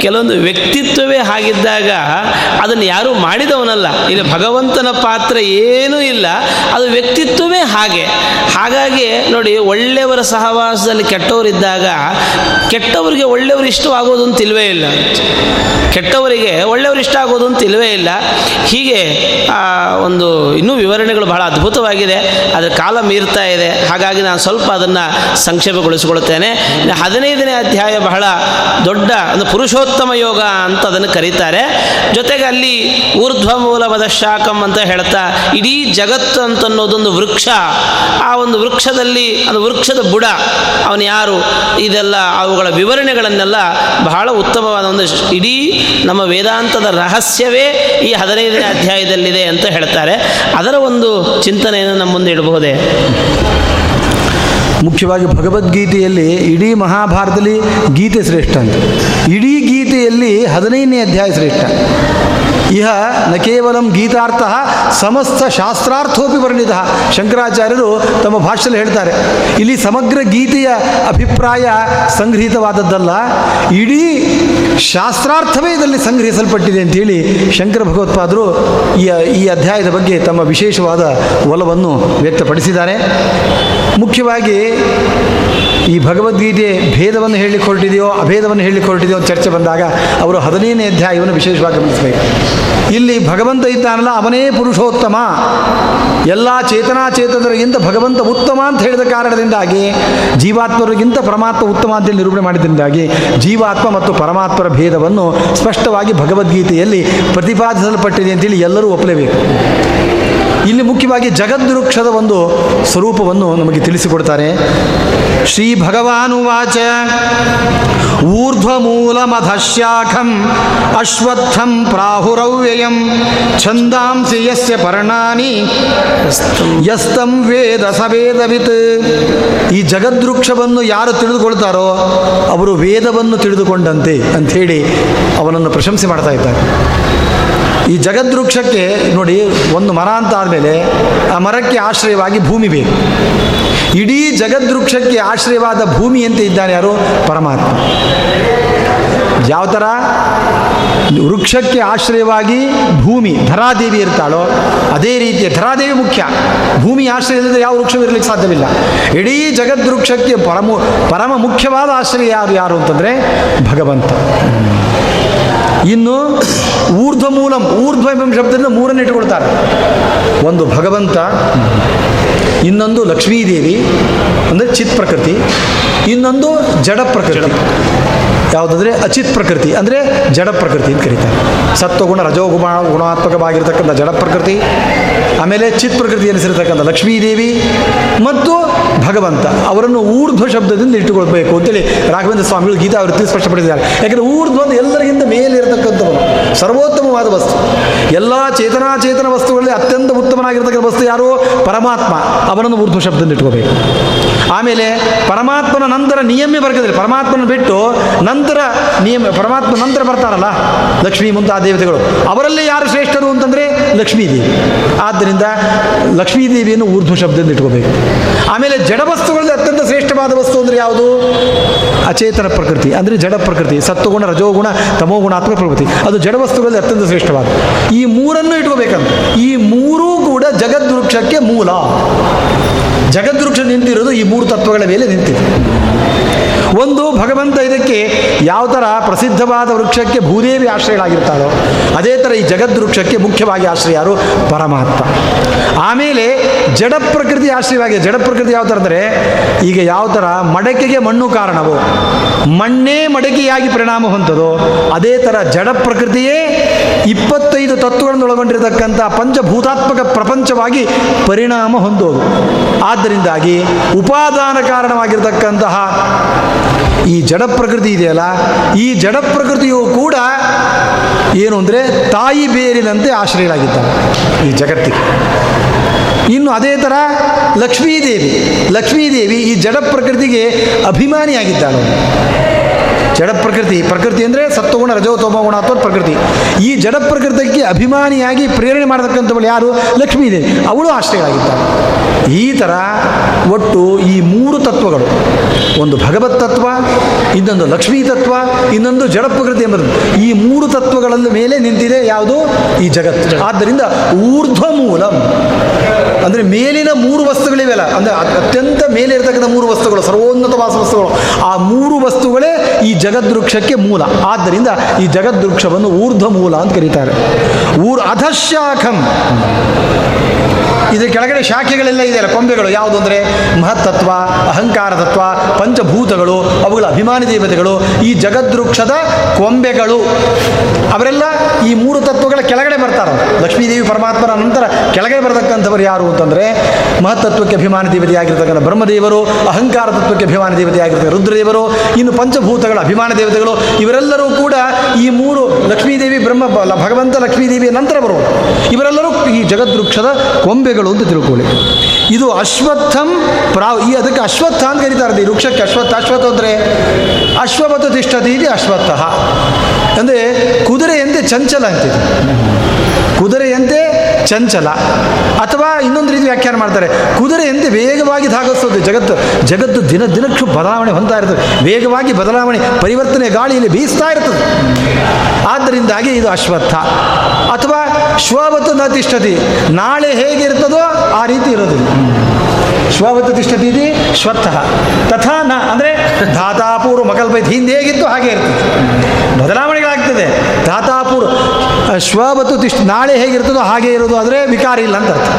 A: ಕೆಲವೊಂದು ವ್ಯಕ್ತಿತ್ವವೇ ಹಾಗಿದ್ದಾಗ ಅದನ್ನು ಯಾರೂ ಮಾಡಿದವನಲ್ಲ. ಇಲ್ಲಿ ಭಗವಂತನ ಪಾತ್ರ ಏನೂ ಇಲ್ಲ. ಅದು ವ್ಯಕ್ತಿತ್ವವೇ ಹಾಗೆ. ಹಾಗಾಗಿ ನೋಡಿ ಒಳ್ಳೆಯವರ ಸಹವಾಸದಲ್ಲಿ ಕೆಟ್ಟವರಿದ್ದಾಗ ಕೆಟ್ಟವರಿಗೆ ಒಳ್ಳೆಯವರು ಇಷ್ಟವಾಗೋದು ಅಂತ ಇಲ್ವೇ ಇಲ್ಲ. ಕೆಟ್ಟವರಿಗೆ ಒಳ್ಳೆಯವರು ಇಷ್ಟ ಆಗೋದು ಅಂತ ಇಲ್ವೇ ಇಲ್ಲ. ಹೀಗೆ ಒಂದು ಇನ್ನೂ ವಿವರಣೆಗಳು ಬಹಳ ಅದ್ಭುತವಾಗಿದೆ. ಅದರ ಕಾಲ ಮೀರ್ತಾ ಇದೆ. ಹಾಗಾಗಿ ನಾನು ಸ್ವಲ್ಪ ಅದನ್ನು ಸಂಕ್ಷೇಪಗೊಳಿಸಿಕೊಳ್ಳುತ್ತೇನೆ. ಹದಿನೈದನೇ ಅಧ್ಯಾಯ ಬಹಳ ದೊಡ್ಡ ಒಂದು ಪುರುಷೋತ್ತಮ ಯೋಗ ಅಂತ ಅದನ್ನು ಕರೀತಾರೆ. ಜೊತೆಗೆ ಅಲ್ಲಿ ಊರ್ಧ್ವ ಮೂಲ ಶಾಖಂ ಅಂತ ಹೇಳ್ತಾ ಇಡೀ ಜಗತ್ತು ಅಂತ ಅನ್ನೋದೊಂದು ವೃಕ್ಷ, ಆ ಒಂದು ವೃಕ್ಷದಲ್ಲಿ, ಅದು ವೃಕ್ಷದ ಬುಡ, ಅವನು ಯಾರು? ಇದೆಲ್ಲ ಅವುಗಳ ವಿವರಣೆಗಳನ್ನೆಲ್ಲ ಬಹಳ ಉತ್ತಮವಾದ ಒಂದು ಇಡೀ ನಮ್ಮ ವೇದಾಂತದ ರಹಸ್ಯವೇ ಈ ಹದಿನೈದನೇ ಅಧ್ಯಾಯದಲ್ಲಿದೆ ಅಂತ ಹೇಳ್ತಾರೆ. ಅದರ ಒಂದು ಚಿಂತನೆಯನ್ನು ನಮ್ಮ ಮುಂದೆ ಇಡಬಹುದೇ?
B: ಮುಖ್ಯವಾಗಿ ಭಗವದ್ಗೀತೆಯಲ್ಲಿ ಇಡೀ ಮಹಾಭಾರತದಲ್ಲಿ ಗೀತೆ ಶ್ರೇಷ್ಠ ಅಂತ. ಇಡೀ ಗೀತೆಯಲ್ಲಿ ಹದಿನೈದನೇ ಅಧ್ಯಾಯ ಶ್ರೇಷ್ಠ. ಇಹ ನ ಕೇವಲ ಗೀತಾರ್ಥ ಸಮಸ್ತ ಶಾಸ್ತ್ರಾರ್ಥೋಪಿ ವರ್ಣಿತ. ಶಂಕರಾಚಾರ್ಯರು ತಮ್ಮ ಭಾಷೆಯಲ್ಲಿ ಹೇಳ್ತಾರೆ, ಇಲ್ಲಿ ಸಮಗ್ರ ಗೀತೆಯ ಅಭಿಪ್ರಾಯ ಸಂಗ್ರಹಿತವಾದದ್ದಲ್ಲ, ಇಡೀ ಶಾಸ್ತ್ರಾರ್ಥವೇ ಇದರಲ್ಲಿ ಸಂಗ್ರಹಿಸಲ್ಪಟ್ಟಿದೆ ಅಂತೇಳಿ ಶಂಕರ ಭಗವತ್ಪಾದರು ಈ ಈ ಅಧ್ಯಾಯದ ಬಗ್ಗೆ ತಮ್ಮ ವಿಶೇಷವಾದ ಒಲವನ್ನು ವ್ಯಕ್ತಪಡಿಸಿದ್ದಾರೆ. ಮುಖ್ಯವಾಗಿ ಈ ಭಗವದ್ಗೀತೆ ಭೇದವನ್ನು ಹೇಳಲಿಕ್ಕೆ ಹೊರಟಿದೆಯೋ ಅಭೇದವನ್ನು ಹೇಳಲಿಕ್ಕೆ ಹೊರಟಿದೆಯೋ ಚರ್ಚೆ ಬಂದಾಗ ಅವರು ಹದಿನೈದನೇ ಅಧ್ಯಾಯವನ್ನು ವಿಶೇಷವಾಗಿ ಗಮನಿಸಬೇಕು. ಇಲ್ಲಿ ಭಗವಂತ ಇದ್ದಾನಲ್ಲ, ಅವನೇ ಪುರುಷೋತ್ತಮ. ಎಲ್ಲ ಚೇತನಾಚೇತನರಿಗಿಂತ ಭಗವಂತ ಉತ್ತಮ ಅಂತ ಹೇಳಿದ ಕಾರಣದಿಂದಾಗಿ, ಜೀವಾತ್ಮರಿಗಿಂತ ಪರಮಾತ್ಮ ಉತ್ತಮ ಅಂತ ನಿರೂಪಣೆ ಮಾಡಿದ್ದರಿಂದಾಗಿ, ಜೀವಾತ್ಮ ಮತ್ತು ಪರಮಾತ್ಮರ ಭೇದವನ್ನು ಸ್ಪಷ್ಟವಾಗಿ ಭಗವದ್ಗೀತೆಯಲ್ಲಿ ಪ್ರತಿಪಾದಿಸಲ್ಪಟ್ಟಿದೆ ಅಂತೇಳಿ ಎಲ್ಲರೂ ಒಪ್ಪಲೇಬೇಕು. ಇಲ್ಲಿ ಮುಖ್ಯವಾಗಿ ಜಗದ್ವೃಕ್ಷದ ಒಂದು ಸ್ವರೂಪವನ್ನು ನಮಗೆ ತಿಳಿಸಿಕೊಡ್ತಾರೆ. ಶ್ರೀ ಭಗವಾನುವಾಚ ಊರ್ಧ್ವಮೂಲಮಧಶಾಖಂ ಅಶ್ವತ್ಥಂ ಪ್ರಾಹುರವ್ಯಯಂ ಛಂದಾಂಸಿ ಯಸ್ಯ ಪರ್ಣಾನಿ ಯಸ್ತಂ ವೇದ ಸವೇದವಿತ್. ಈ ಜಗದ್ವೃಕ್ಷವನ್ನು ಯಾರು ತಿಳಿದುಕೊಳ್ತಾರೋ ಅವರು ವೇದವನ್ನು ತಿಳಿದುಕೊಂಡಂತೆ ಅಂಥೇಳಿ ಅವನನ್ನು ಪ್ರಶಂಸೆ ಮಾಡ್ತಾ ಇದ್ದಾರೆ. ಈ ಜಗದ್ವೃಕ್ಷಕ್ಕೆ ನೋಡಿ ಒಂದು ಮರ ಅಂತ ಆದಮೇಲೆ ಆ ಮರಕ್ಕೆ ಆಶ್ರಯವಾಗಿ ಭೂಮಿ ಬೇಕು. ಇಡೀ ಜಗದ್ವೃಕ್ಷಕ್ಕೆ ಆಶ್ರಯವಾದ ಭೂಮಿ ಅಂತ ಇದ್ದಾನೆ ಯಾರು? ಪರಮಾತ್ಮ. ಯಾವ ಥರ ವೃಕ್ಷಕ್ಕೆ ಆಶ್ರಯವಾಗಿ ಭೂಮಿ, ಧರಾದೇವಿ ಇರ್ತಾಳೋ, ಅದೇ ರೀತಿಯ ಧರಾದೇವಿ ಮುಖ್ಯ. ಭೂಮಿ ಆಶ್ರಯ ಇಲ್ಲದೆ ಯಾವ ವೃಕ್ಷವಿರಲಿಕ್ಕೆ ಸಾಧ್ಯವಿಲ್ಲ. ಇಡೀ ಜಗದ್ವೃಕ್ಷಕ್ಕೆ ಪರಮ ಪರಮ ಮುಖ್ಯವಾದ ಆಶ್ರಯ ಯಾರು ಯಾರು ಅಂತಂದರೆ ಭಗವಂತ. ಇನ್ನು ಊರ್ಧ್ವ ಮೂಲಂ ಊರ್ಧ್ವ ಎಂಬ ಶಬ್ದದಿಂದ ಮೂರನ್ನು ಇಟ್ಟುಕೊಳ್ತಾರೆ. ಒಂದು ಭಗವಂತ, ಇನ್ನೊಂದು ಲಕ್ಷ್ಮೀದೇವಿ, ಅಂದರೆ ಚಿತ್ ಪ್ರಕೃತಿ, ಇನ್ನೊಂದು ಜಡ ಪ್ರಕೃತಿ. ಯಾವುದಂದರೆ ಅಚಿತ್ ಪ್ರಕೃತಿ, ಅಂದರೆ ಜಡ ಪ್ರಕೃತಿ ಅಂತ ಕರೀತಾರೆ. ಸತ್ವಗುಣ ರಜೋಗುಣ ಗುಣಾತ್ಮಕವಾಗಿರ್ತಕ್ಕಂಥ ಜಡ ಪ್ರಕೃತಿ, ಆಮೇಲೆ ಚಿತ್ ಪ್ರಕೃತಿ ಎನಿಸಿರ್ತಕ್ಕಂಥ ಲಕ್ಷ್ಮೀದೇವಿ ಮತ್ತು ಭಗವಂತ. ಅವರನ್ನು ಊರ್ಧ್ವ ಶಬ್ದದಿಂದ ಇಟ್ಟುಕೊಳ್ಬೇಕು ಅಂತೇಳಿ ರಾಘವೇಂದ್ರ ಸ್ವಾಮಿಗಳು ಗೀತಾವೃತ್ತಿ ಸ್ಪಷ್ಟಪಡಿಸಿದ್ದಾರೆ. ಯಾಕಂದರೆ ಊರ್ಧ್ವ ಎಲ್ಲರಿಗಿಂತ ಮೇಲಿರತಕ್ಕಂಥವನು ಸರ್ವೋತ್ತಮವಾದ ವಸ್ತು. ಎಲ್ಲ ಚೇತನಾಚೇತನ ವಸ್ತುಗಳಲ್ಲಿ ಅತ್ಯಂತ ಉತ್ತಮನಾಗಿರ್ತಕ್ಕಂಥ ವಸ್ತು ಯಾರು? ಪರಮಾತ್ಮ. ಅವನನ್ನು ಊರ್ಧ್ವ ಶಬ್ದದಿಂದ ಇಟ್ಕೋಬೇಕು. ಆಮೇಲೆ ಪರಮಾತ್ಮನ ನಂತರ ನಿಯಮ ವರ್ಗದಲ್ಲಿ ಪರಮಾತ್ಮನ ಬಿಟ್ಟು ನಂತರ ನಿಯಮ, ಪರಮಾತ್ಮ ನಂತರ ಬರ್ತಾರಲ್ಲ ಲಕ್ಷ್ಮೀ ಮುಂತಾದ ದೇವತೆಗಳು. ಅವರಲ್ಲಿ ಯಾರು ಶ್ರೇಷ್ಠರು ಅಂತಂದರೆ ಲಕ್ಷ್ಮೀದೇವಿ ಆದ್ದರಿಂದ ಲಕ್ಷ್ಮೀದೇವಿಯನ್ನು ಊರ್ಧ್ವ ಶಬ್ದದಿಂದ ಇಟ್ಕೋಬೇಕು. ಆಮೇಲೆ ಜಡ ವಸ್ತುಗಳಲ್ಲಿ ಅತ್ಯಂತ ಶ್ರೇಷ್ಠವಾದ ವಸ್ತು ಅಂದರೆ ಯಾವುದು? ಅಚೇತನ ಪ್ರಕೃತಿ. ಅಂದರೆ ಜಡ ಪ್ರಕೃತಿ. ಸತ್ವಗುಣ, ರಜೋಗುಣ ತಮೋಗುಣಾತ್ಮಕ ಪ್ರಕೃತಿ. ಅದು ಜಡ ವಸ್ತುಗಳಲ್ಲಿ ಅತ್ಯಂತ ಶ್ರೇಷ್ಠವಾದ. ಈ ಮೂರನ್ನು ಇಟ್ಕೋಬೇಕಂತ. ಈ ಮೂರೂ ಕೂಡ ಜಗದ್ವೃಕ್ಷಕ್ಕೆ ಮೂಲ. ಜಗದ್ವೃಕ್ಷ ನಿಂತಿರೋದು ಈ ಮೂರು ತತ್ವಗಳ ಮೇಲೆ ನಿಂತಿದೆ. ಒಂದು ಭಗವಂತ ಇದಕ್ಕೆ ಯಾವ ಥರ ಪ್ರಸಿದ್ಧವಾದ ವೃಕ್ಷಕ್ಕೆ ಭೂದೇವಿ ಆಶ್ರಯಗಳಾಗಿರ್ತಾರೋ ಅದೇ ಥರ ಈ ಜಗದ್ವೃಕ್ಷಕ್ಕೆ ಮುಖ್ಯವಾಗಿ ಆಶ್ರಯ ಯಾರು? ಪರಮಾತ್ಮ. ಆಮೇಲೆ ಜಡ ಪ್ರಕೃತಿ ಆಶ್ರಯವಾಗಿದೆ ಜಡ ಪ್ರಕೃತಿ ಯಾವ ಥರ ಅಂದರೆ, ಈಗ ಯಾವ ಥರ ಮಡಕೆಗೆ ಮಣ್ಣು ಕಾರಣವು, ಮಣ್ಣೇ ಮಡಕೆಯಾಗಿ ಪರಿಣಾಮ ಹೊಂದದೋ, ಅದೇ ಥರ ಜಡ ಪ್ರಕೃತಿಯೇ ಇಪ್ಪತ್ತೈದು ತತ್ವಗಳನ್ನು ಒಳಗೊಂಡಿರತಕ್ಕಂಥ ಪಂಚಭೂತಾತ್ಮಕ ಪ್ರಪಂಚವಾಗಿ ಪರಿಣಾಮ ಹೊಂದೋದು. ಆದ್ದರಿಂದಾಗಿ ಉಪಾದಾನ ಕಾರಣವಾಗಿರತಕ್ಕಂತಹ ಈ ಜಡ ಪ್ರಕೃತಿ ಇದೆಯಲ್ಲ, ಈ ಜಡ ಪ್ರಕೃತಿಯು ಕೂಡ ಏನು ಅಂದರೆ ತಾಯಿ ಬೇರಿನಂತೆ ಆಶ್ರಯರಾಗಿದ್ದಾನೆ ಈ ಜಗತ್ತಿಗೆ ಇನ್ನು ಅದೇ ಥರ ಲಕ್ಷ್ಮೀದೇವಿ ಲಕ್ಷ್ಮೀದೇವಿ ಈ ಜಡ ಪ್ರಕೃತಿಗೆ ಅಭಿಮಾನಿಯಾಗಿದ್ದಾಳೆ. ಜಡ ಪ್ರಕೃತಿ ಪ್ರಕೃತಿ ಅಂದರೆ ಸತ್ವಗುಣ ರಜೋ ಗುಣ ಅಥವಾ ಪ್ರಕೃತಿ. ಈ ಜಡ ಪ್ರಕೃತಿಗೆ ಅಭಿಮಾನಿಯಾಗಿ ಪ್ರೇರಣೆ ಮಾಡತಕ್ಕಂಥವಳು ಯಾರು? ಲಕ್ಷ್ಮೀದೇವಿ ಅವಳು ಆಶ್ರಯರಾಗಿದ್ದಾಳೆ ಈ ಥರ ಒಟ್ಟು ಈ ಮೂರು ತತ್ವಗಳು. ಒಂದು ಭಗವತ್ ತತ್ವ, ಇನ್ನೊಂದು ಲಕ್ಷ್ಮೀ ತತ್ವ, ಇನ್ನೊಂದು ಜಡ ಪ್ರಕೃತಿ ಎಂಬುದು. ಈ ಮೂರು ತತ್ವಗಳ ಮೇಲೆ ನಿಂತಿದೆ ಯಾವುದು? ಈ ಜಗತ್ತು. ಆದ್ದರಿಂದ ಊರ್ಧ್ವ ಮೂಲಂ ಅಂದರೆ ಮೇಲಿನ ಮೂರು ವಸ್ತುಗಳಿವೆಲ್ಲ ಅಂದರೆ ಅತ್ಯಂತ ಮೇಲೆ ಇರತಕ್ಕಂಥ ಮೂರು ವಸ್ತುಗಳು ಸರ್ವೋನ್ನತವಾದ ವಸ್ತುಗಳು. ಆ ಮೂರು ವಸ್ತುಗಳೇ ಈ ಜಗದ್ವೃಕ್ಷಕ್ಕೆ ಮೂಲ. ಆದ್ದರಿಂದ ಈ ಜಗದ್ವೃಕ್ಷವನ್ನು ಊರ್ಧ್ವ ಮೂಲ ಅಂತ ಕರೀತಾರೆ. ಊರ್ ಅಧಶಾಖಂ ಇದರ ಕೆಳಗಡೆ ಶಾಖೆಗಳೆಲ್ಲ ಇದೆಯಲ್ಲ, ಕೊಂಬೆಗಳು. ಯಾವುದು ಅಂದರೆ ಮಹತ್ತತ್ವ, ಅಹಂಕಾರ ತತ್ವ, ಪಂಚಭೂತಗಳು, ಅವುಗಳ ಅಭಿಮಾನಿ ದೇವತೆಗಳು, ಈ ಜಗದ್ವೃಕ್ಷದ ಕೊಂಬೆಗಳು. ಅವರೆಲ್ಲ ಈ ಮೂರು ತತ್ವಗಳ ಕೆಳಗಡೆ ಬರ್ತಾರೆ ಲಕ್ಷ್ಮೀದೇವಿ ಪರಮಾತ್ಮನ ನಂತರ ಕೆಳಗೆ ಬರತಕ್ಕಂಥವರು ಯಾರು? ಅಂತಂದರೆ ಮಹತ್ತತ್ವಕ್ಕೆ ಅಭಿಮಾನ ದೇವತೆಯಾಗಿರ್ತಕ್ಕಂಥ ಬ್ರಹ್ಮದೇವರು, ಅಹಂಕಾರ ತತ್ವಕ್ಕೆ ಅಭಿಮಾನಿ ದೇವತೆಯಾಗಿರ್ತಕ್ಕಂಥ ರುದ್ರದೇವರು, ಇನ್ನು ಪಂಚಭೂತಗಳ ಅಭಿಮಾನ ದೇವತೆಗಳು, ಇವರೆಲ್ಲರೂ ಕೂಡ ಈ ಮೂರು ಲಕ್ಷ್ಮೀದೇವಿ, ಬ್ರಹ್ಮ ಭಗವಂತ ಲಕ್ಷ್ಮೀದೇವಿ ನಂತರ ಬರುವರು ಇವರೆಲ್ಲರೂ ಈ ಜಗದ್ವೃಕ್ಷದ ಕೊಂಬೆಗಳು ಅಂತ ತಿಳ್ಕೊಳ್ಳಿ. ಇದು ಅಶ್ವತ್ಥಂ ಪ್ರಾವ್, ಈ ಅದಕ್ಕೆ ಅಶ್ವತ್ಥ ಅಂತ ಕರೀತಾರೆ ಈ ವೃಕ್ಷಕ್ಕೆ, ಅಶ್ವತ್ಥ ಅಶ್ವತ್ಥ ಅಂದರೆ ಅಶ್ವಪಥ ತಿಷ್ಠತಿ ಇದೆ ಅಶ್ವತ್ಥ. ಅಂದರೆ ಕುದುರೆಯಂತೆ ಚಂಚಲ ಅಂತಿದೆ. ಕುದುರೆಯಂತೆ ಚಂಚಲ. ಅಥವಾ ಇನ್ನೊಂದು ರೀತಿ ವ್ಯಾಖ್ಯಾನ ಮಾಡ್ತಾರೆ ಕುದುರೆಯಂತೆ ವೇಗವಾಗಿ ಧಾಗಿಸೋದು ಜಗತ್ತು ಜಗತ್ತು ದಿನ ದಿನಕ್ಕೂ ಬದಲಾವಣೆ ಹೊಂದ್ತಾ ಇರ್ತದೆ. ವೇಗವಾಗಿ ಬದಲಾವಣೆ, ಪರಿವರ್ತನೆ ಗಾಳಿಯಲ್ಲಿ ಬೀಸ್ತಾ ಇರ್ತದೆ. ಆದ್ದರಿಂದಾಗಿ ಇದು ಅಶ್ವತ್ಥ. ಅಥವಾ ಶ್ವವತ್ತು ನ ತಿಷ್ಠತಿ, ನಾಳೆ ಹೇಗಿರ್ತದೋ ಆ ರೀತಿ ಇರೋದಿಲ್ಲ. ಶ್ವವತ್ತು ತಿಷ್ಠತಿ ಇದು ಶ್ವತ್ಥ. ತಥಾ ನ ಅಂದರೆ ಧಾತಾಪೂರ್ವ ಮಕಲ್ಪ ಹಿಂದೆ ಹೇಗಿತ್ತು ಹಾಗೆ ಇರ್ತದೆ. ಬದಲಾವಣೆಗಳಾಗ್ತದೆ ಧಾತಾಪೂರ್ವ ಶ್ವವತ್ತು ತಿಷ್ಠ ನಾಳೆ ಹೇಗಿರ್ತದೋ ಹಾಗೆ ಇರೋದು ಆದರೆ ವಿಕಾರ ಇಲ್ಲ ಅಂತ ಅರ್ಥ.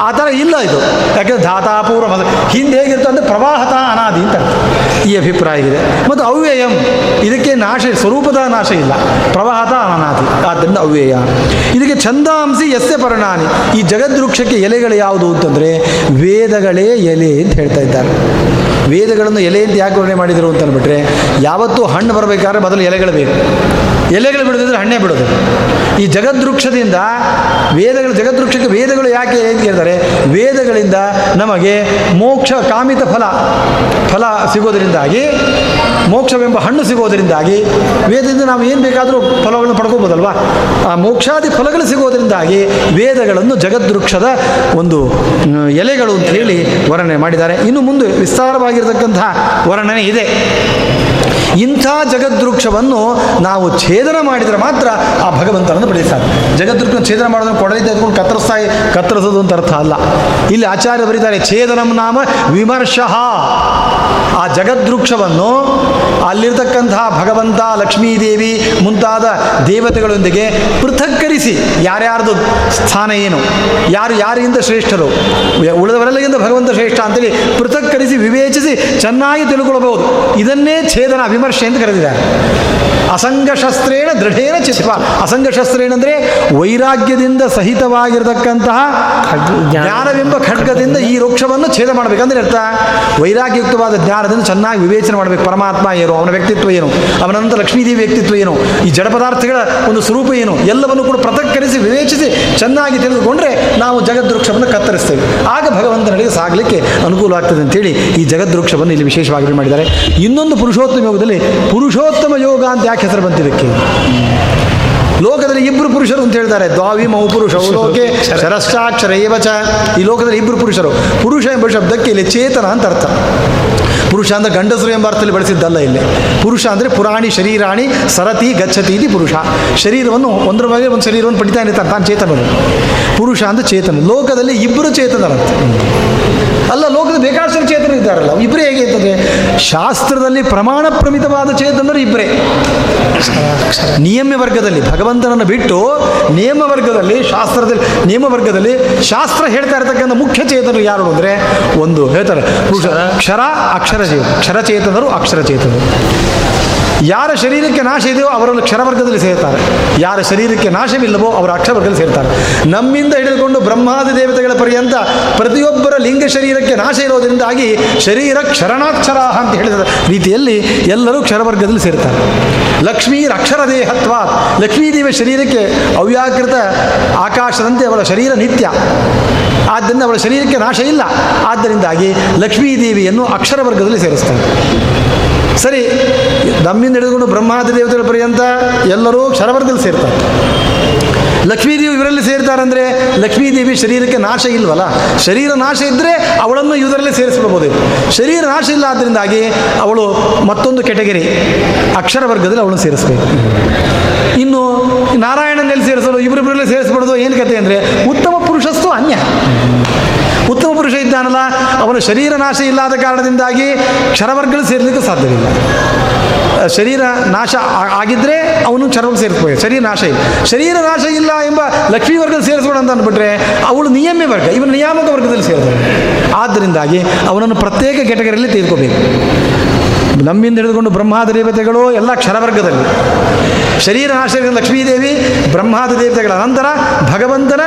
B: ಆ ಥರ ಇಲ್ಲ ಇದು. ಯಾಕೆಂದರೆ ಧಾತಾಪೂರ್ವ ಮೊದಲು ಹಿಂದೆ ಹೇಗಿರ್ತದೆ ಅಂದರೆ ಪ್ರವಾಹತ ಅನಾದಿ ಅಂತ ಅರ್ಥ. ಈ ಅಭಿಪ್ರಾಯ ಇದೆ. ಮತ್ತು ಅವ್ಯಯಂ, ಇದಕ್ಕೆ ನಾಶ ಸ್ವರೂಪದ ನಾಶ ಇಲ್ಲ. ಪ್ರವಾಹತ ಅನಾದಿ. ಆದ್ದರಿಂದ ಅವ್ಯಯ. ಇದಕ್ಕೆ ಛಂದಾಂಸಿ ಎಸ್ಸೆ ಪರಿಣಾನಿ. ಈ ಜಗದ್ವೃಕ್ಷಕ್ಕೆ ಎಲೆಗಳು ಯಾವುದು ಅಂತಂದರೆ ವೇದಗಳೇ ಎಲೆ ಅಂತ ಹೇಳ್ತಾ ಇದ್ದಾರೆ. ವೇದಗಳನ್ನು ಎಲೆ ಅಂತ ಯಾಕೆ ವರ್ಣನೆ ಮಾಡಿದರು ಅಂತ ಅಂದ್ಬಿಟ್ರೆ, ಯಾವತ್ತೂ ಹಣ್ಣು ಬರಬೇಕಾದ್ರೆ ಮೊದಲು ಎಲೆಗಳು ಬೇಕು. ಎಲೆಗಳು ಬಿಡೋದಿದ್ರೆ ಹಣ್ಣೆ ಬಿಡೋದು. ಈ ಜಗದೃಕ್ಷದಿಂದ ವೇದಗಳು, ಜಗದ್ವೃಕ್ಷಕ್ಕೆ ವೇದಗಳು ಯಾಕೆ ಅಂತ ಹೇಳ್ತಾರೆ ವೇದಗಳಿಂದ ನಮಗೆ ಮೋಕ್ಷ ಕಾಮಿತ ಫಲ ಫಲ ಸಿಗೋದರಿಂದಾಗಿ, ಮೋಕ್ಷವೆಂಬ ಹಣ್ಣು ಸಿಗೋದರಿಂದಾಗಿ, ವೇದದಿಂದ ನಾವು ಏನು ಬೇಕಾದರೂ ಫಲಗಳನ್ನು ಪಡ್ಕೋಬೋದಲ್ವಾ ಆ ಮೋಕ್ಷಾದಿ ಫಲಗಳು ಸಿಗೋದರಿಂದಾಗಿ ವೇದಗಳನ್ನು ಜಗದೃಕ್ಷದ ಒಂದು ಎಲೆಗಳು ಅಂತ ಹೇಳಿ ವರ್ಣನೆ ಮಾಡಿದ್ದಾರೆ. ಇನ್ನು ಮುಂದೆ ವಿಸ್ತಾರವಾಗಿರತಕ್ಕಂತಹ ವರ್ಣನೆ ಇದೆ. ಇಂಥ ಜಗದೃಕ್ಷವನ್ನು ನಾವು ಛೇದನ ಮಾಡಿದರೆ ಮಾತ್ರ ಆ ಭಗವಂತನನ್ನು ಪಡೆಯುತ್ತಾರೆ ಸಾಧ್ಯ. ಜಗದ್ವೃಕ್ಷ ಛೇದನ ಮಾಡೋದನ್ನು ಕೊಡಲಿ ತೆಗೆದುಕೊಂಡು ಕತ್ತರಿಸ್ತಾ ಕತ್ತರಿಸೋದು ಅಂತ ಅರ್ಥ ಅಲ್ಲ. ಇಲ್ಲಿ ಆಚಾರ್ಯ ಬರೀತಾರೆ, ಛೇದನಂ ನಾಮ ವಿಮರ್ಶಃ. ಆ ಜಗದೃಕ್ಷವನ್ನು ಅಲ್ಲಿರ್ತಕ್ಕಂತಹ ಭಗವಂತ, ಲಕ್ಷ್ಮೀದೇವಿ ಮುಂತಾದ ದೇವತೆಗಳೊಂದಿಗೆ ಪೃಥಕ್ಕರಿಸಿ ಯಾರ್ಯಾರದು ಸ್ಥಾನ ಏನು, ಯಾರು ಯಾರಿಂದ ಶ್ರೇಷ್ಠರು ಉಳಿದವರೆಲ್ಲಗಿಂತ ಭಗವಂತ ಶ್ರೇಷ್ಠ ಅಂತೇಳಿ ಪೃಥಕ್ಕರಿಸಿ ವಿವೇಚಿಸಿ ಚೆನ್ನಾಗಿ ತಿಳ್ಕೊಳ್ಬಹುದು. ಇದನ್ನೇ ಛೇದನ ವಿಮರ್ಶೆ ಅಂತ ಕರೆದಿದ್ದಾರೆ. ಅಸಂಗಶಸ್ತ್ರೇಣ ದೃಢೇನ ಚಿತ್ವ. ಅಸಂಗಶಸ್ತ್ರೇಣ ಅಂದರೆ ವೈರಾಗ್ಯದಿಂದ ಸಹಿತವಾಗಿರತಕ್ಕಂತಹ ಜ್ಞಾನವೆಂಬ ಖಡ್ಗದಿಂದ ಈ ವೃಕ್ಷವನ್ನು ಛೇದ ಮಾಡಬೇಕಂದ್ರೆ ಅರ್ಥ ವೈರಾಗ್ಯಯುಕ್ತವಾದ ಜ್ಞಾನದಿಂದ ಚೆನ್ನಾಗಿ ವಿವೇಚನೆ ಮಾಡಬೇಕು. ಪರಮಾತ್ಮ ಏನು, ಅವನ ವ್ಯಕ್ತಿತ್ವ ಏನು ಅವನಂತ ಲಕ್ಷ್ಮೀದೇವಿ ವ್ಯಕ್ತಿತ್ವ ಏನು, ಈ ಜಡ ಪದಾರ್ಥಗಳ ಒಂದು ಸ್ವರೂಪ ಏನು, ಎಲ್ಲವನ್ನು ಕೂಡ ಪ್ರತಕ್ಕರಿಸಿ ವಿವೇಚಿಸಿ ಚೆನ್ನಾಗಿ ತಿಳಿದುಕೊಂಡ್ರೆ ನಾವು ಜಗದ್ವೃಕ್ಷವನ್ನು ಕತ್ತರಿಸ್ತೇವೆ. ಆಗ ಭಗವಂತನಿಗೆ ಸಾಗಲಿಕ್ಕೆ ಅನುಕೂಲ ಆಗ್ತದೆ ಅಂತೇಳಿ ಈ ಜಗದ್ವೃಕ್ಷವನ್ನು ಇಲ್ಲಿ ವಿಶೇಷವಾಗಿ ಮಾಡಿದ್ದಾರೆ. ಇನ್ನೊಂದು ಪುರುಷೋತ್ತಮ ಯೋಗದಲ್ಲಿ ಪುರುಷೋತ್ತಮ ಯೋಗ ಅಂತ ಯಾಕೆ ಹೆಸರು ಬಂತಿದ್ದಕ್ಕೆ ಲೋಕದಲ್ಲಿ ಇಬ್ಬರು ಪುರುಷರು ಅಂತ ಹೇಳ್ತಾರೆ. ದ್ವಾವಿ ಮೌ ಪುರುಷ ಲೋಕೆ ಶರಷ್ಟಾಕ್ಷರ ಏವಚ ಈ ಲೋಕದಲ್ಲಿ ಇಬ್ಬರು ಪುರುಷರು. ಪುರುಷ ಎಂಬ ಶಬ್ದಕ್ಕೆ ಇಲ್ಲಿ ಚೇತನ ಅಂತ ಅರ್ಥ. ಪುರುಷ ಅಂದರೆ ಗಂಡಸರು ಎಂಬ ಅರ್ಥದಲ್ಲಿ ಬಳಸಿದ್ದಲ್ಲ ಇಲ್ಲಿ. ಪುರುಷ ಅಂದರೆ ಪುರಾಣಿ, ಶರೀರಾಣಿ, ಸರತಿ, ಗಚ್ಚತಿ ಇದು ಪುರುಷ. ಶರೀರವನ್ನು ಒಂದರ ಬಗ್ಗೆ ಒಂದು ಶರೀರವನ್ನು ಪಡಿತಾ ಇರ್ತಾರೆ, ತಾನು ಚೇತನರು ಪುರುಷ ಅಂದರೆ ಚೇತನ. ಲೋಕದಲ್ಲಿ ಇಬ್ಬರು ಚೇತನರಂತೆ. ಅಲ್ಲ, ಲೋಕದ ಬೇಕಾದಷ್ಟು ಚೇತನ ಇದ್ದಾರಲ್ಲ ಇಬ್ಬರೇ ಹೇಗೆ ಇರ್ತದೆ ಶಾಸ್ತ್ರದಲ್ಲಿ ಪ್ರಮಾಣ ಪ್ರಮಿತವಾದ ಚೇತನರು ಇಬ್ಬರೇ ನಿಯಮ ವರ್ಗದಲ್ಲಿ, ಭಗವಂತನನ್ನು ಬಿಟ್ಟು ನಿಯಮ ವರ್ಗದಲ್ಲಿ, ಶಾಸ್ತ್ರದಲ್ಲಿ, ನಿಯಮ ವರ್ಗದಲ್ಲಿ ಶಾಸ್ತ್ರ ಹೇಳ್ತಾ ಇರತಕ್ಕಂಥ ಮುಖ್ಯ ಚೇತನರು ಯಾರು ಅಂದರೆ, ಒಂದು ಹೇಳ್ತಾರೆ, ಕ್ಷರ ಅಕ್ಷರ ಚೇತನ ಕ್ಷರಚೇತನರು ಅಕ್ಷರಚೇತನರು ಅಕ್ಷರ ಚೇತನರು. ಯಾರ ಶರೀರಕ್ಕೆ ನಾಶ ಇದೆಯೋ ಅವರನ್ನು ಕ್ಷರವರ್ಗದಲ್ಲಿ ಸೇರ್ತಾರೆ. ಯಾರ ಶರೀರಕ್ಕೆ ನಾಶವಿಲ್ಲವೋ ಅವರು ಅಕ್ಷರವರ್ಗದಲ್ಲಿ ಸೇರ್ತಾರೆ. ನಮ್ಮಿಂದ ಹಿಡಿದುಕೊಂಡು ಬ್ರಹ್ಮಾದಿ ದೇವತೆಗಳ ಪರ್ಯಂತ ಪ್ರತಿಯೊಬ್ಬರ ಲಿಂಗ ಶರೀರಕ್ಕೆ ನಾಶ ಇರೋದರಿಂದಾಗಿ ಶರೀರ ಕ್ಷರಣಾಕ್ಷರ ಅಂತ ಹೇಳಿದ ರೀತಿಯಲ್ಲಿ ಎಲ್ಲರೂ ಕ್ಷರವರ್ಗದಲ್ಲಿ ಸೇರ್ತಾರೆ. ಲಕ್ಷ್ಮೀರ ಅಕ್ಷರ ದೇಹತ್ವ ಲಕ್ಷ್ಮೀದೇವಿಯ ಶರೀರಕ್ಕೆ ಅವ್ಯಾಕೃತ ಆಕಾಶದಂತೆ ಅವಳ ಶರೀರ ನಿತ್ಯ. ಆದ್ದರಿಂದ ಅವಳ ಶರೀರಕ್ಕೆ ನಾಶ ಇಲ್ಲ. ಆದ್ದರಿಂದಾಗಿ ಲಕ್ಷ್ಮೀದೇವಿಯನ್ನು ಅಕ್ಷರ ವರ್ಗದಲ್ಲಿ ಸೇರಿಸ್ತಾರೆ. ಸರಿ ನಮ್ಮಿಂದ ಹಿಡಿದುಕೊಂಡು ಬ್ರಹ್ಮಾದಿ ದೇವತೆಗಳ ಪರ್ಯಂತ ಎಲ್ಲರೂ ಕ್ಷರವರ್ಗದಲ್ಲಿ ಸೇರ್ತಾರೆ. ಲಕ್ಷ್ಮೀದೇವಿ ಇವರಲ್ಲಿ ಸೇರ್ತಾರಂದ್ರೆ ಲಕ್ಷ್ಮೀದೇವಿ ಶರೀರಕ್ಕೆ ನಾಶ ಇಲ್ವಲ್ಲ? ಶರೀರ ನಾಶ ಇದ್ದರೆ ಅವಳನ್ನು ಇವರಲ್ಲೇ ಸೇರಿಸ್ಬಿಡ್ಬೋದು ಶರೀರ ನಾಶ ಇಲ್ಲ ಆದ್ದರಿಂದಾಗಿ ಅವಳು ಮತ್ತೊಂದು ಕೆಟಗರಿ ಅಕ್ಷರ ವರ್ಗದಲ್ಲಿ ಅವಳನ್ನು ಸೇರಿಸ್ಬೇಕು. ಇನ್ನು ನಾರಾಯಣನಲ್ಲಿ ಸೇರಿಸಲು ಇಬ್ಬರಿಬ್ಬರಲ್ಲಿ ಸೇರಿಸ್ಬಿಡೋದು ಏನು ಕತೆ ಅಂದರೆ ಉತ್ತಮ ಪುರುಷಸ್ತು ಅನ್ಯ. ಉತ್ತಮ ಪುರುಷ ಇದ್ದಾನಲ್ಲ, ಅವನ ಶರೀರ ನಾಶ ಇಲ್ಲದ ಕಾರಣದಿಂದಾಗಿ ಕ್ಷರವರ್ಗಗಳು ಸೇರಲಿಕ್ಕೆ ಸಾಧ್ಯವಿಲ್ಲ. ಶರೀರ ನಾಶ ಆ- ಆಗಿದ್ರೆ ಅವನು ಚರ್ಮಕ್ಕೆ ಸೇರಿಸ್ಬೋದು. ಶರೀರ ನಾಶ ಇಲ್ಲ. ಶರೀರ ನಾಶ ಇಲ್ಲ ಎಂಬ ಲಕ್ಷ್ಮೀ ವರ್ಗದಲ್ಲಿ ಸೇರಿಸ್ಬೋಣ ಅಂತ ಅಂದ್ಬಿಟ್ರೆ ಅವಳು ನಿಯಮ್ಯ ವರ್ಗ, ಇವನು ನಿಯಾಮಕ ವರ್ಗದಲ್ಲಿ ಸೇರಿಸ್ತಾನೆ ಆದ್ದರಿಂದಾಗಿ ಅವನನ್ನು ಪ್ರತ್ಯೇಕ ಕೆಟಗರಿಯಲ್ಲಿ ತೆಗೆದುಕೋಬೇಕು. ನಮ್ಮಿಂದ ಹಿಡಿದುಕೊಂಡು ಬ್ರಹ್ಮಾದ ದೇವತೆಗಳು ಎಲ್ಲ ಕ್ಷರವರ್ಗದಲ್ಲಿ. ಶರೀರ ನಾಶ ಲಕ್ಷ್ಮೀದೇವಿ, ಬ್ರಹ್ಮಾದ ದೇವತೆಗಳ ನಂತರ ಭಗವಂತನ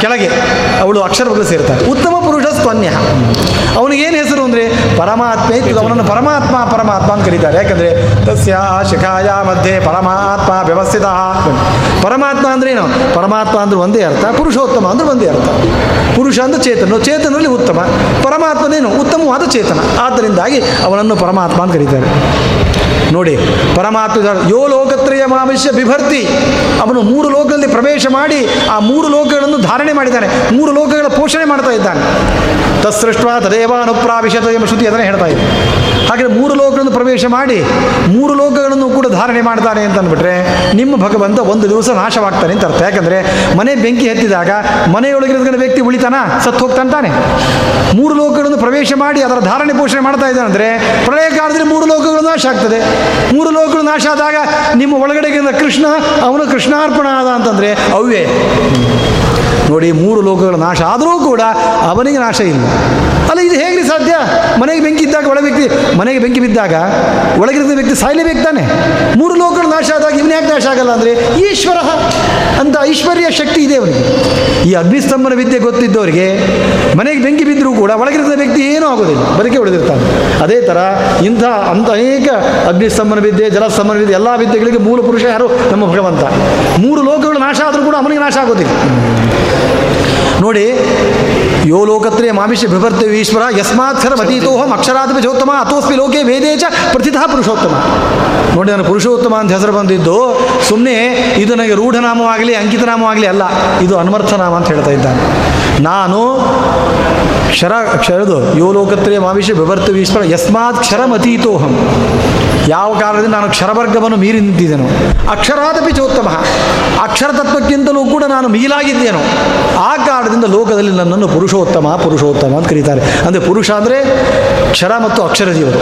B: ಕೆಳಗೆ ಅವಳು ಅಕ್ಷರಗಳು ಸೇರ್ತಾರೆ ಉತ್ತಮ ಪುರುಷ ಸ್ತನ್ಯ ಅವನಿಗೇನು ಹೆಸರು ಅಂದರೆ ಪರಮಾತ್ಮೆ ಅವನನ್ನು ಪರಮಾತ್ಮ ಪರಮಾತ್ಮ ಅಂತ ಕರೀತಾರೆ. ಯಾಕಂದರೆ ತಸ್ಯ ಶಿಖಾಯ ಮಧ್ಯೆ ಪರಮಾತ್ಮ ವ್ಯವಸ್ಥಿತ. ಪರಮಾತ್ಮ ಅಂದ್ರೇನು ಪರಮಾತ್ಮ ಅಂದ್ರೆ ಒಂದೇ ಅರ್ಥ, ಪುರುಷೋತ್ತಮ ಅಂದ್ರೆ ಒಂದೇ ಅರ್ಥ. ಪುರುಷ ಅಂದ್ರೆ ಚೇತನ. ಚೇತನದಲ್ಲಿ ಉತ್ತಮ. ಪರಮಾತ್ಮನೇನು? ಉತ್ತಮವಾದ ಚೇತನ. ಆದ್ದರಿಂದಾಗಿ ಅವನನ್ನು ಪರಮಾತ್ಮ ಅಂತ ಕರೀತಾರೆ. ನೋಡಿ ಪರಮಾತ್ಮ ಯೋ ಲೋಕತ್ರಯ ಮಾವಿಷ್ಯ ಬಿಭರ್ತಿ ಅವನು ಮೂರು ಲೋಕದಲ್ಲಿ ಪ್ರವೇಶ ಮಾಡಿ ಆ ಮೂರು ಲೋಕಗಳನ್ನು ಧಾರಣೆ ಮಾಡಿದ್ದಾನೆ, ಮೂರು ಲೋಕಗಳ ಪೋಷಣೆ ಮಾಡ್ತಾ ಇದ್ದಾನೆ. ತತ್ಸೃಷ್ಟ ತದೇವ ಅನುಪ್ರಾವಿಶತ ಎಂಬ ಶ್ರುತಿ ಅದನ್ನೇ ಹೇಳ್ತಾ ಇದೆ. ಹಾಗೆ ಮೂರು ಲೋಕಗಳನ್ನು ಪ್ರವೇಶ ಮಾಡಿ ಮೂರು ಲೋಕಗಳನ್ನು ಕೂಡ ಧಾರಣೆ ಮಾಡ್ತಾನೆ ಅಂತ ಅಂದ್ಬಿಟ್ರೆ ನಿಮ್ಮ ಭಗವಂತ ಒಂದು ದಿವಸ ನಾಶವಾಗ್ತಾನೆ ಅಂತ ಅರ್ಥ. ಯಾಕಂದರೆ ಮನೆ ಬೆಂಕಿ ಹತ್ತಿದಾಗ ಮನೆಯೊಳಗಿರೋದ್ರ ವ್ಯಕ್ತಿ ಉಳಿತಾನ? ಸತ್ತು ಹೋಗ್ತಾನೆ ತಾನೆ ಮೂರು ಲೋಕಗಳನ್ನು ಪ್ರವೇಶ ಮಾಡಿ ಅದರ ಧಾರಣೆ ಪೋಷಣೆ ಮಾಡ್ತಾ ಇದ್ದಾನೆ ಅಂದರೆ ಪ್ರಳಯ ಕಾಲದಲ್ಲಿ ಮೂರು ಲೋಕಗಳು ನಾಶ ಆಗ್ತದೆ. ಮೂರು ಲೋಕಗಳು ನಾಶ ಆದಾಗ ನಿಮ್ಮ ಒಳಗಡೆಗಿಂದ ಕೃಷ್ಣ, ಅವನು ಕೃಷ್ಣಾರ್ಪಣ ಆದ ಅಂತಂದರೆ ಅವ್ವೇ ನೋಡಿ, ಮೂರು ಲೋಕಗಳು ನಾಶ ಆದರೂ ಕೂಡ ಅವನಿಗೆ ನಾಶ ಇಲ್ಲ. ಅಲ್ಲ, ಇದು ಸಾಧ್ಯ? ಮನೆಗೆ ಬೆಂಕಿ ಇದ್ದಾಗ ಒಳ ವ್ಯಕ್ತಿ, ಮನೆಗೆ ಬೆಂಕಿ ಬಿದ್ದಾಗ ಒಳಗಿರುವ ವ್ಯಕ್ತಿ ಸಾಯ್ಲೇಬೇಕು ತಾನೆ? ಮೂರು ಲೋಕಗಳು ನಾಶ ಆದಾಗ ಇವನು ಯಾಕೆ ನಾಶ ಆಗಲ್ಲ ಅಂದರೆ ಈಶ್ವರ ಅಂತ ಐಶ್ವರ್ಯ ಶಕ್ತಿ ಇದೆ ಅವನಿಗೆ. ಈ ಅಗ್ನಿಸ್ತಂಭನ ವಿದ್ಯೆ ಗೊತ್ತಿದ್ದವರಿಗೆ ಮನೆಗೆ ಬೆಂಕಿ ಬಿದ್ದರೂ ಕೂಡ ಒಳಗಿರಿದ ವ್ಯಕ್ತಿ ಏನೂ ಆಗೋದಿಲ್ಲ, ಬದುಕೆ ಉಳಿದಿರ್ತಾನೆ. ಅದೇ ಥರ ಇಂಥ ಅಂಥ ಅನೇಕ ಅಗ್ನಿಸ್ತಂಭನ ವಿದ್ಯೆ, ಜಲಸ್ತಂಭನ ವಿದ್ಯೆ, ಎಲ್ಲ ವಿದ್ಯೆಗಳಿಗೆ ಮೂಲ ಪುರುಷ ಯಾರು? ನಮ್ಮ ಭಗವಂತ. ಮೂರು ಲೋಕಗಳು ನಾಶ ಆದರೂ ಕೂಡ ಅವನಿಗೆ ನಾಶ ಆಗೋದಿಲ್ಲ. ನೋಡಿ, ಯೋ ಲೋಕತ್ರೇ ಮಾವಿಷ್ಯ ಬಿಭರ್ತವ್ಯ ಈಶ್ವರ ಯಸ್ಮಾತ್ಸರ ಅತೀತೋಹಂ ಅಕ್ಷರಾಧಿಪ ಜೋತ್ತಮ ಅಥೋಸ್ಮಿ ಲೋಕೆ ವೇದೇ ಚ ಪ್ರತಿತಃ ಪುರುಷೋತ್ತಮ. ನೋಡಿ, ನಾನು ಪುರುಷೋತ್ತಮ ಅಂತ ಹೆಸರು ಬಂದಿದ್ದು ಸುಮ್ಮನೆ ಇದು ನನಗೆ ರೂಢನಾಮವಾಗಲಿ ಅಂಕಿತನಾಮವಾಗಲಿ ಅಲ್ಲ, ಇದು ಅನ್ವರ್ಥನಾಮ ಅಂತ ಹೇಳ್ತಾ ಇದ್ದಾನೆ. ನಾನು ಕ್ಷರ ಕ್ಷರದು ಯೋ ಲೋಕತ್ರೇ ಮಾವಿಷ ಬಿಭರ್ತವ್ಯ ಈಶ್ವರ ಯಸ್ಮಾತ್ ಕ್ಷರಮತೀತೋಹಂ ಯಾವ ಕಾರಣದಿಂದ ನಾನು ಕ್ಷರವರ್ಗವನ್ನು ಮೀರಿ ನಿಂತಿದ್ದೇನು ಅಕ್ಷರಾದಪಿ ಚೋತ್ತಮ. ಅಕ್ಷರ ತತ್ವಕ್ಕಿಂತಲೂ ಕೂಡ ನಾನು ಮೀಲಾಗಿದ್ದೇನೋ? ಆ ಕಾರಣದಿಂದ ಲೋಕದಲ್ಲಿ ನನ್ನನ್ನು ಪುರುಷೋತ್ತಮ ಪುರುಷೋತ್ತಮ ಅಂತ ಕರೀತಾರೆ. ಅಂದರೆ ಪುರುಷ ಅಂದರೆ ಕ್ಷರ ಮತ್ತು ಅಕ್ಷರ ಜೀವರು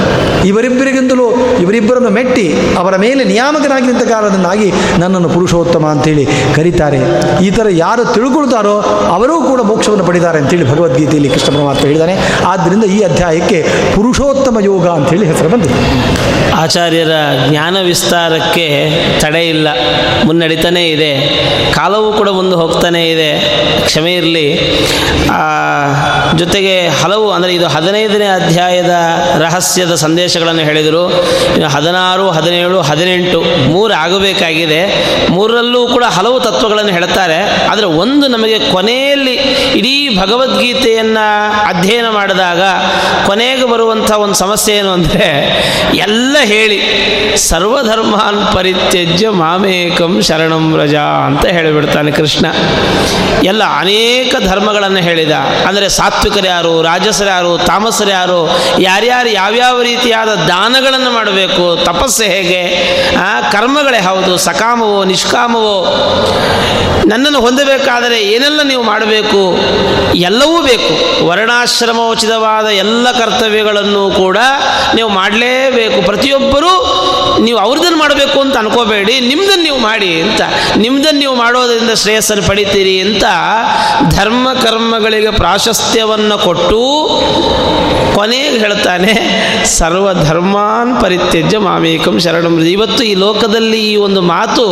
B: ಇವರಿಬ್ಬರಿಗಿಂತಲೂ ಇವರಿಬ್ಬರನ್ನು ಮೆಟ್ಟಿ ಅವರ ಮೇಲೆ ನಿಯಾಮಕನಾಗಿ ನಿಂತ ಕಾರಣದಿಂದಾಗಿ ನನ್ನನ್ನು ಪುರುಷೋತ್ತಮ ಅಂತೇಳಿ ಕರೀತಾರೆ. ಈ ಥರ ಯಾರು ತಿಳ್ಕೊಳ್ತಾರೋ ಅವರೂ ಕೂಡ ಮೋಕ್ಷವನ್ನು ಪಡಿತಾರೆ ಅಂತೇಳಿ ಭಗವದ್ಗೀತೆಯಲ್ಲಿ ಕೃಷ್ಣ ಪರಮಾತ್ಮ ಹೇಳಿದ್ದಾನೆ. ಆದ್ದರಿಂದ ಈ ಅಧ್ಯಾಯಕ್ಕೆ ಪುರುಷೋತ್ತಮ ಯೋಗ ಅಂತ ಹೇಳಿ ಹೆಸರು ಬಂದಿದೆ.
A: ಆಚಾರ್ಯರ ಜ್ಞಾನ ವಿಸ್ತಾರಕ್ಕೆ ತಡೆ ಇಲ್ಲ. ಮುನ್ನಡೀತಾನೇ ಇದೆ. ಕಾಲವೂ ಕೂಡ ಮುಂದೆ ಹೋಗ್ತಾನೇ ಇದೆ. ಕ್ಷಮೆ ಇರಲಿ. ಜೊತೆಗೆ ಹಲವು, ಅಂದರೆ ಇದು ಹದಿನೈದನೇ ಅಧ್ಯಾಯದ ರಹಸ್ಯದ ಸಂದೇಶಗಳನ್ನು ಹೇಳಿದರು. ಹದಿನಾರು, ಹದಿನೇಳು, ಹದಿನೆಂಟು, ಮೂರು ಆಗಬೇಕಾಗಿದೆ. ಮೂರರಲ್ಲೂ ಕೂಡ ಹಲವು ತತ್ವಗಳನ್ನು ಹೇಳ್ತಾರೆ. ಆದರೆ ಒಂದು ನಮಗೆ ಕೊನೆಯಲ್ಲಿ ಇಡೀ ಭಗವದ್ಗೀತೆಯನ್ನು ಅಧ್ಯಯನ ಮಾಡಿದಾಗ ಕೊನೆಗೆ ಬರುವಂಥ ಒಂದು ಸಮಸ್ಯೆ ಏನು ಅಂದರೆ ಎಲ್ಲ ಹೇಳಿ ಸರ್ವಧರ್ಮಾನ್ ಪರಿತ್ಯಜ್ಯ ಮಾಮೇಕಂ ಶರಣಂ ರಜಾ ಅಂತ ಹೇಳಿಬಿಡ್ತಾನೆ ಕೃಷ್ಣ. ಎಲ್ಲ ಅನೇಕ ಧರ್ಮಗಳನ್ನು ಹೇಳಿದ. ಅಂದರೆ ಸಾತ್ವಿಕರು ಯಾರು ರಾಜಸರು ಯಾರು ತಾಮಸರು ಯಾರು ಯಾರ್ಯಾರು ಯಾವ್ಯಾವ ರೀತಿಯಾದ ದಾನಗಳನ್ನು ಮಾಡಬೇಕು ತಪಸ್ಸು ಹೇಗೆ ಆ, ಕರ್ಮಗಳೇ ಹೌದು ಸಕಾಮವೋ ನಿಷ್ಕಾಮವೋ ನನ್ನನ್ನು ಹೊಂದಬೇಕಾದರೆ ಏನೆಲ್ಲ ನೀವು ಮಾಡಬೇಕು ಎಲ್ಲವೂ ಬೇಕು. ವರ್ಣಾಶ್ರಮೋಚಿತವಾದ ಎಲ್ಲ ಕರ್ತವ್ಯಗಳನ್ನು ಕೂಡ ನೀವು ಮಾಡಲೇಬೇಕು. ಪ್ರತಿಯೊಬ್ಬರೂ ನೀವು ಅವ್ರದ್ದನ್ನು ಮಾಡಬೇಕು ಅಂತ ಅನ್ಕೋಬೇಡಿ. ನಿಮ್ದನ್ನು ನೀವು ಮಾಡಿ ಅಂತ. ನಿಮ್ದನ್ನು ನೀವು ಮಾಡೋದರಿಂದ ಶ್ರೇಯಸ್ಸನ್ನು ಪಡಿತೀರಿ ಅಂತ ಧರ್ಮ ಕರ್ಮಗಳಿಗೆ ಪ್ರಾಶಸ್ತ್ಯವನ್ನು ಕೊಟ್ಟು ಕೊನೆಗೆ ಹೇಳ್ತಾನೆ ಸರ್ವ ಧರ್ಮಾನ್ ಪರಿತ್ಯಜ್ಯ ಮಾಮೇಕಂ ಶರಣ. ಇವತ್ತು ಈ ಲೋಕದಲ್ಲಿ ಈ ಒಂದು ಮಾತು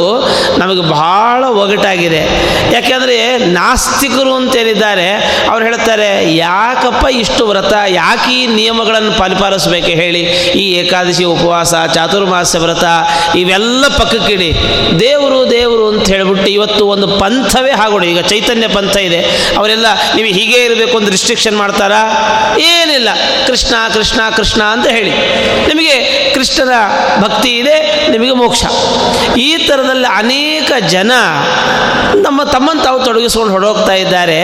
A: ನಮಗೆ ಬಹಳ ಒಗಟಾಗಿದೆ. ಯಾಕೆಂದರೆ ನಾಸ್ತಿಕರು ಅಂತೇನಿದ್ದಾರೆ ಅವ್ರು ಹೇಳ್ತಾರೆ, ಯಾಕಪ್ಪ ಇಷ್ಟು ವ್ರತ? ಯಾಕೆ ಈ ನಿಯಮಗಳನ್ನು ಪರಿಪಾಲಿಸಬೇಕು ಹೇಳಿ? ಈ ಏಕಾದಶಿ ಉಪವಾಸ ಚಾತುರ್ಮಾಸ್ಯ ವ್ರತ, ಇವೆಲ್ಲ ಪಕ್ಕಕ್ಕಿಡಿ ದೇವರು ದೇವರು ಅಂತ ಹೇಳಿಬಿಟ್ಟು ಇವತ್ತು ಒಂದು ಪಂಥವೇ ಹಾಗೋಡು. ಈಗ ಚೈತನ್ಯ ಪಂಥ ಇದೆ. ಅವರೆಲ್ಲ, ನೀವು ಹೀಗೆ ಇರಬೇಕು ಅಂತ ರಿಸ್ಟ್ರಿಕ್ಷನ್ ಮಾಡ್ತಾರಾ? ಏನಿಲ್ಲ. ಕೃಷ್ಣ ಕೃಷ್ಣ ಕೃಷ್ಣ ಅಂತ ಹೇಳಿ. ನಿಮಗೆ ಕೃಷ್ಣನ ಭಕ್ತಿ ಇದೆ, ನಿಮಗೆ ಮೋಕ್ಷ. ಈ ಥರದಲ್ಲಿ ಅನೇಕ ಜನ ನಮ್ಮ ತಮ್ಮನ್ನು ತಾವು ತೊಡಗಿಸ್ಕೊಂಡು ಹೊಡೋಗ್ತಾ ಇದ್ದಾರೆ.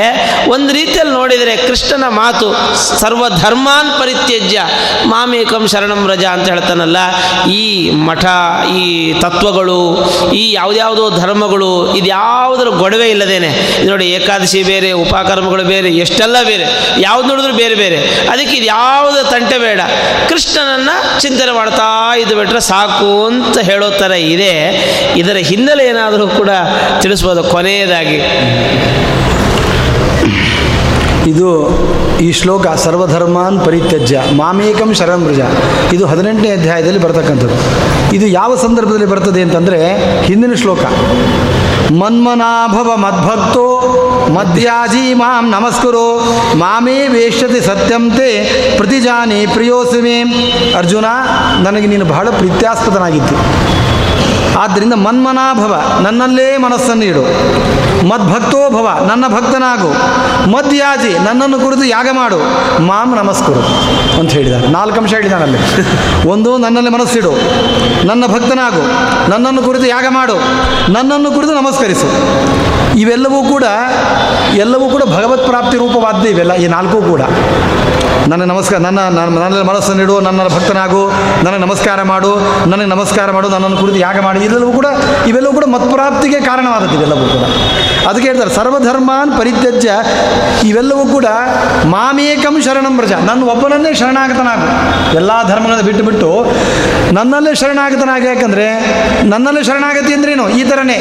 A: ಒಂದು ರೀತಿಯಲ್ಲಿ ನೋಡಿದರೆ ಕೃಷ್ಣನ ಮಾತು ಸರ್ವಧರ್ಮಾನ್ ಪರಿತ್ಯಜ್ಯ, ಮಾಮೇಕಂ ಶರಣಂ ರಜ ಅಂತ ಹೇಳ್ತಾನಲ್ಲ, ಈ ಮಠ, ಈ ತತ್ವಗಳು, ಈ ಯಾವುದ್ಯಾವುದೋ ಧರ್ಮಗಳು, ಇದ್ಯಾವುದರ ಗೊಡವೆ ಇಲ್ಲದೇನೆ. ನೋಡಿ ಏಕಾದಶಿ ಬೇರೆ, ಉಪಕರ್ಮಗಳು ಬೇರೆ, ಎಷ್ಟೆಲ್ಲ ಬೇರೆ, ಯಾವ್ದು ನೋಡಿದ್ರು ಬೇರೆ ಬೇರೆ. ಅದಕ್ಕೆ ಇದು ತಂಟೆ ಬೇಡ. ಕೃಷ್ಣನನ್ನು ಚಿಂತನೆ ಮಾಡ್ತಾ ಇದು ಬಿಟ್ರೆ ಸಾಕು ಅಂತ ಹೇಳೋ ಥರ ಇದೆ. ಇದರ ಹಿನ್ನೆಲೆ ಏನಾದರೂ ಕೂಡ ತಿಳಿಸ್ಬೋದು ಕೊನೆಯದಾಗಿ.
B: ಇದು ಈ ಶ್ಲೋಕ ಸರ್ವಧರ್ಮಾನ್ ಪರಿತ್ಯಜ್ಯ, ಮಾಮೇಕಂ ಶರಣಂ ಬ್ರಜ ಇದು ಹದಿನೆಂಟನೇ ಅಧ್ಯಾಯದಲ್ಲಿ ಬರ್ತಕ್ಕಂಥದ್ದು. ಇದು ಯಾವ ಸಂದರ್ಭದಲ್ಲಿ ಬರ್ತದೆ ಅಂತಂದರೆ ಹಿಂದಿನ ಶ್ಲೋಕ. ಮನ್ಮನಾಭವ ಮದ್ಭಕ್ತೋ ಮಧ್ಯಾಜಿ ಮಾಂ ನಮಸ್ಕುರು, ಮಾಮೇ ವೇಷ್ಯತಿ ಸತ್ಯಂತೆ ಪ್ರತಿಜಾನಿ ಪ್ರಿಯೋಸುಮೇ. ಅರ್ಜುನ, ನನಗೆ ನೀನು ಬಹಳ ಪ್ರೀತ್ಯಾಸ್ಪದನಾಗಿತ್ತು ಆದ್ದರಿಂದ ಮನ್ಮನಾಭವ ನನ್ನಲ್ಲೇ ಮನಸ್ಸನ್ನು ಇಡು. ಮದ್ಭಕ್ತೋ ಭವ, ನನ್ನ ಭಕ್ತನಾಗು. ಮದ್ಯಾಜಿ, ನನ್ನನ್ನು ಕುರಿತು ಯಾಗ ಮಾಡು. ಮಾಮ್ ನಮಸ್ಕುರು ಅಂತ ಹೇಳಿದ ನಾಲ್ಕು ಅಂಶ ಹೇಳಿದಾನಲ್ಲಿ ಒಂದು, ನನ್ನಲ್ಲಿ ಮನಸ್ಸಿಡು. ನನ್ನ ಭಕ್ತನಾಗು. ನನ್ನನ್ನು ಕುರಿತು ಯಾಗ ಮಾಡು. ನನ್ನನ್ನು ಕುರಿತು ನಮಸ್ಕರಿಸು. ಇವೆಲ್ಲವೂ ಕೂಡ, ಎಲ್ಲವೂ ಕೂಡ ಭಗವತ್ ಪ್ರಾಪ್ತಿ ರೂಪವಾದ್ದೇ ಇವೆಲ್ಲ, ಈ ನಾಲ್ಕು ಕೂಡ. ನನ್ನ ನಮಸ್ಕಾರ, ನನ್ನ ನನ್ನ, ನನ್ನಲ್ಲಿ ಇಡು. ನನ್ನ ಭಕ್ತನಾಗು. ನನಗೆ ನಮಸ್ಕಾರ ಮಾಡು. ನನಗೆ ನಮಸ್ಕಾರ ಮಾಡು. ನನ್ನನ್ನು ಕುರಿತು ಯಾಗ ಮಾಡಿ ಇದೆಲ್ಲವೂ ಕೂಡ ಇವೆಲ್ಲವೂ ಕೂಡ ಮತ್ಪ್ರಾಪ್ತಿಗೆ ಕಾರಣವಾದದ್ದು ಇವೆಲ್ಲವೂ ಕೂಡ. ಅದಕ್ಕೆ ಹೇಳ್ತಾರೆ, ಸರ್ವಧರ್ಮಾನ್ ಪರಿತ್ಯಜ್ಯ, ಇವೆಲ್ಲವೂ ಕೂಡ ಮಾಮೇಕಂ ಶರಣಂ ಬ್ರಜ ನನ್ನ ಒಬ್ಬನನ್ನೇ ಶರಣಾಗತನಾಗು. ಎಲ್ಲ ಧರ್ಮಗಳನ್ನು ಬಿಟ್ಟು ಬಿಟ್ಟು ನನ್ನಲ್ಲೇ ಶರಣಾಗತನಾಗಿ. ಯಾಕಂದರೆ ನನ್ನಲ್ಲೇ ಶರಣಾಗತಿ ಅಂದ್ರೇನು? ಈ ಥರನೇ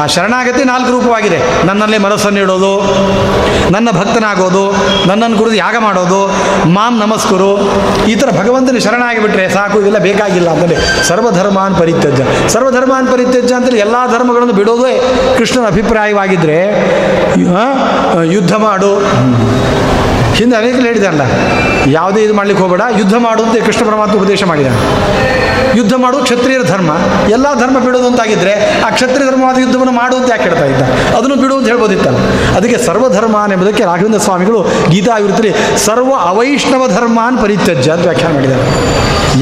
B: ಆ ಶರಣಾಗತಿ ನಾಲ್ಕು ರೂಪವಾಗಿದೆ. ನನ್ನಲ್ಲೇ ಮನಸ್ಸನ್ನು ಇಡೋದು, ನನ್ನ ಭಕ್ತನಾಗೋದು, ನನ್ನನ್ನು ಕುರಿತು ಯಾಗ ಮಾಡೋದು, ಮಾಂ ನಮಸ್ಕರು. ಈ ಥರ ಭಗವಂತನ ಶರಣಾಗಿಬಿಟ್ರೆ ಸಾಕು, ಇವೆಲ್ಲ ಬೇಕಾಗಿಲ್ಲ ಅಂತಂದರೆ ಸರ್ವಧರ್ಮಾನ್ ಪರಿತ್ಯಜ್ಯ. ಸರ್ವಧರ್ಮಾನ್ ಪರಿತ್ಯಜ್ಯ ಅಂತೇಳಿ ಎಲ್ಲ ಧರ್ಮಗಳನ್ನು ಬಿಡೋದೇ ಕೃಷ್ಣನ ಅಭಿಪ್ರಾಯವಾಗಿದ್ದರೆ ಯುದ್ಧ ಮಾಡು. ಹಿಂದೆ ಅನೇಕರು ಹೇಳಿದಾರಲ್ಲ, ಯಾವುದೇ ಇದು ಮಾಡಲಿಕ್ಕೆ ಹೋಗಬೇಡ, ಯುದ್ಧ ಮಾಡು ಅಂತ ಕೃಷ್ಣ ಪರಮಾತ್ಮ ಉಪದೇಶ ಮಾಡಿದ ಯುದ್ಧ ಮಾಡು ಕ್ಷತ್ರಿಯರ ಧರ್ಮ, ಎಲ್ಲ ಧರ್ಮ ಬಿಡೋದು ಅಂತಾಗಿದ್ದರೆ ಆ ಕ್ಷತ್ರಿಯ ಧರ್ಮವಾದ ಯುದ್ಧವನ್ನು ಮಾಡು ಅಂತ ಯಾಕೆ ಹೇಳ್ತಾ ಇದ್ದ? ಅದನ್ನು ಬಿಡು ಅಂತ ಹೇಳ್ಬೋದಿತ್ತಲ್ಲ. ಅದಕ್ಕೆ ಸರ್ವಧರ್ಮ ಎಂಬುದಕ್ಕೆ ರಾಘವೇಂದ್ರ ಸ್ವಾಮಿಗಳು ಗೀತಾ ಗೀತಾವಿರುತ್ತಲ್ಲಿ ಸರ್ವ ಅವೈಷ್ಣವ ಧರ್ಮಾನ್ ಪರಿತ್ಯಜ್ಯ ಅಂತ ವ್ಯಾಖ್ಯಾನ ಮಾಡಿದ್ದಾರೆ.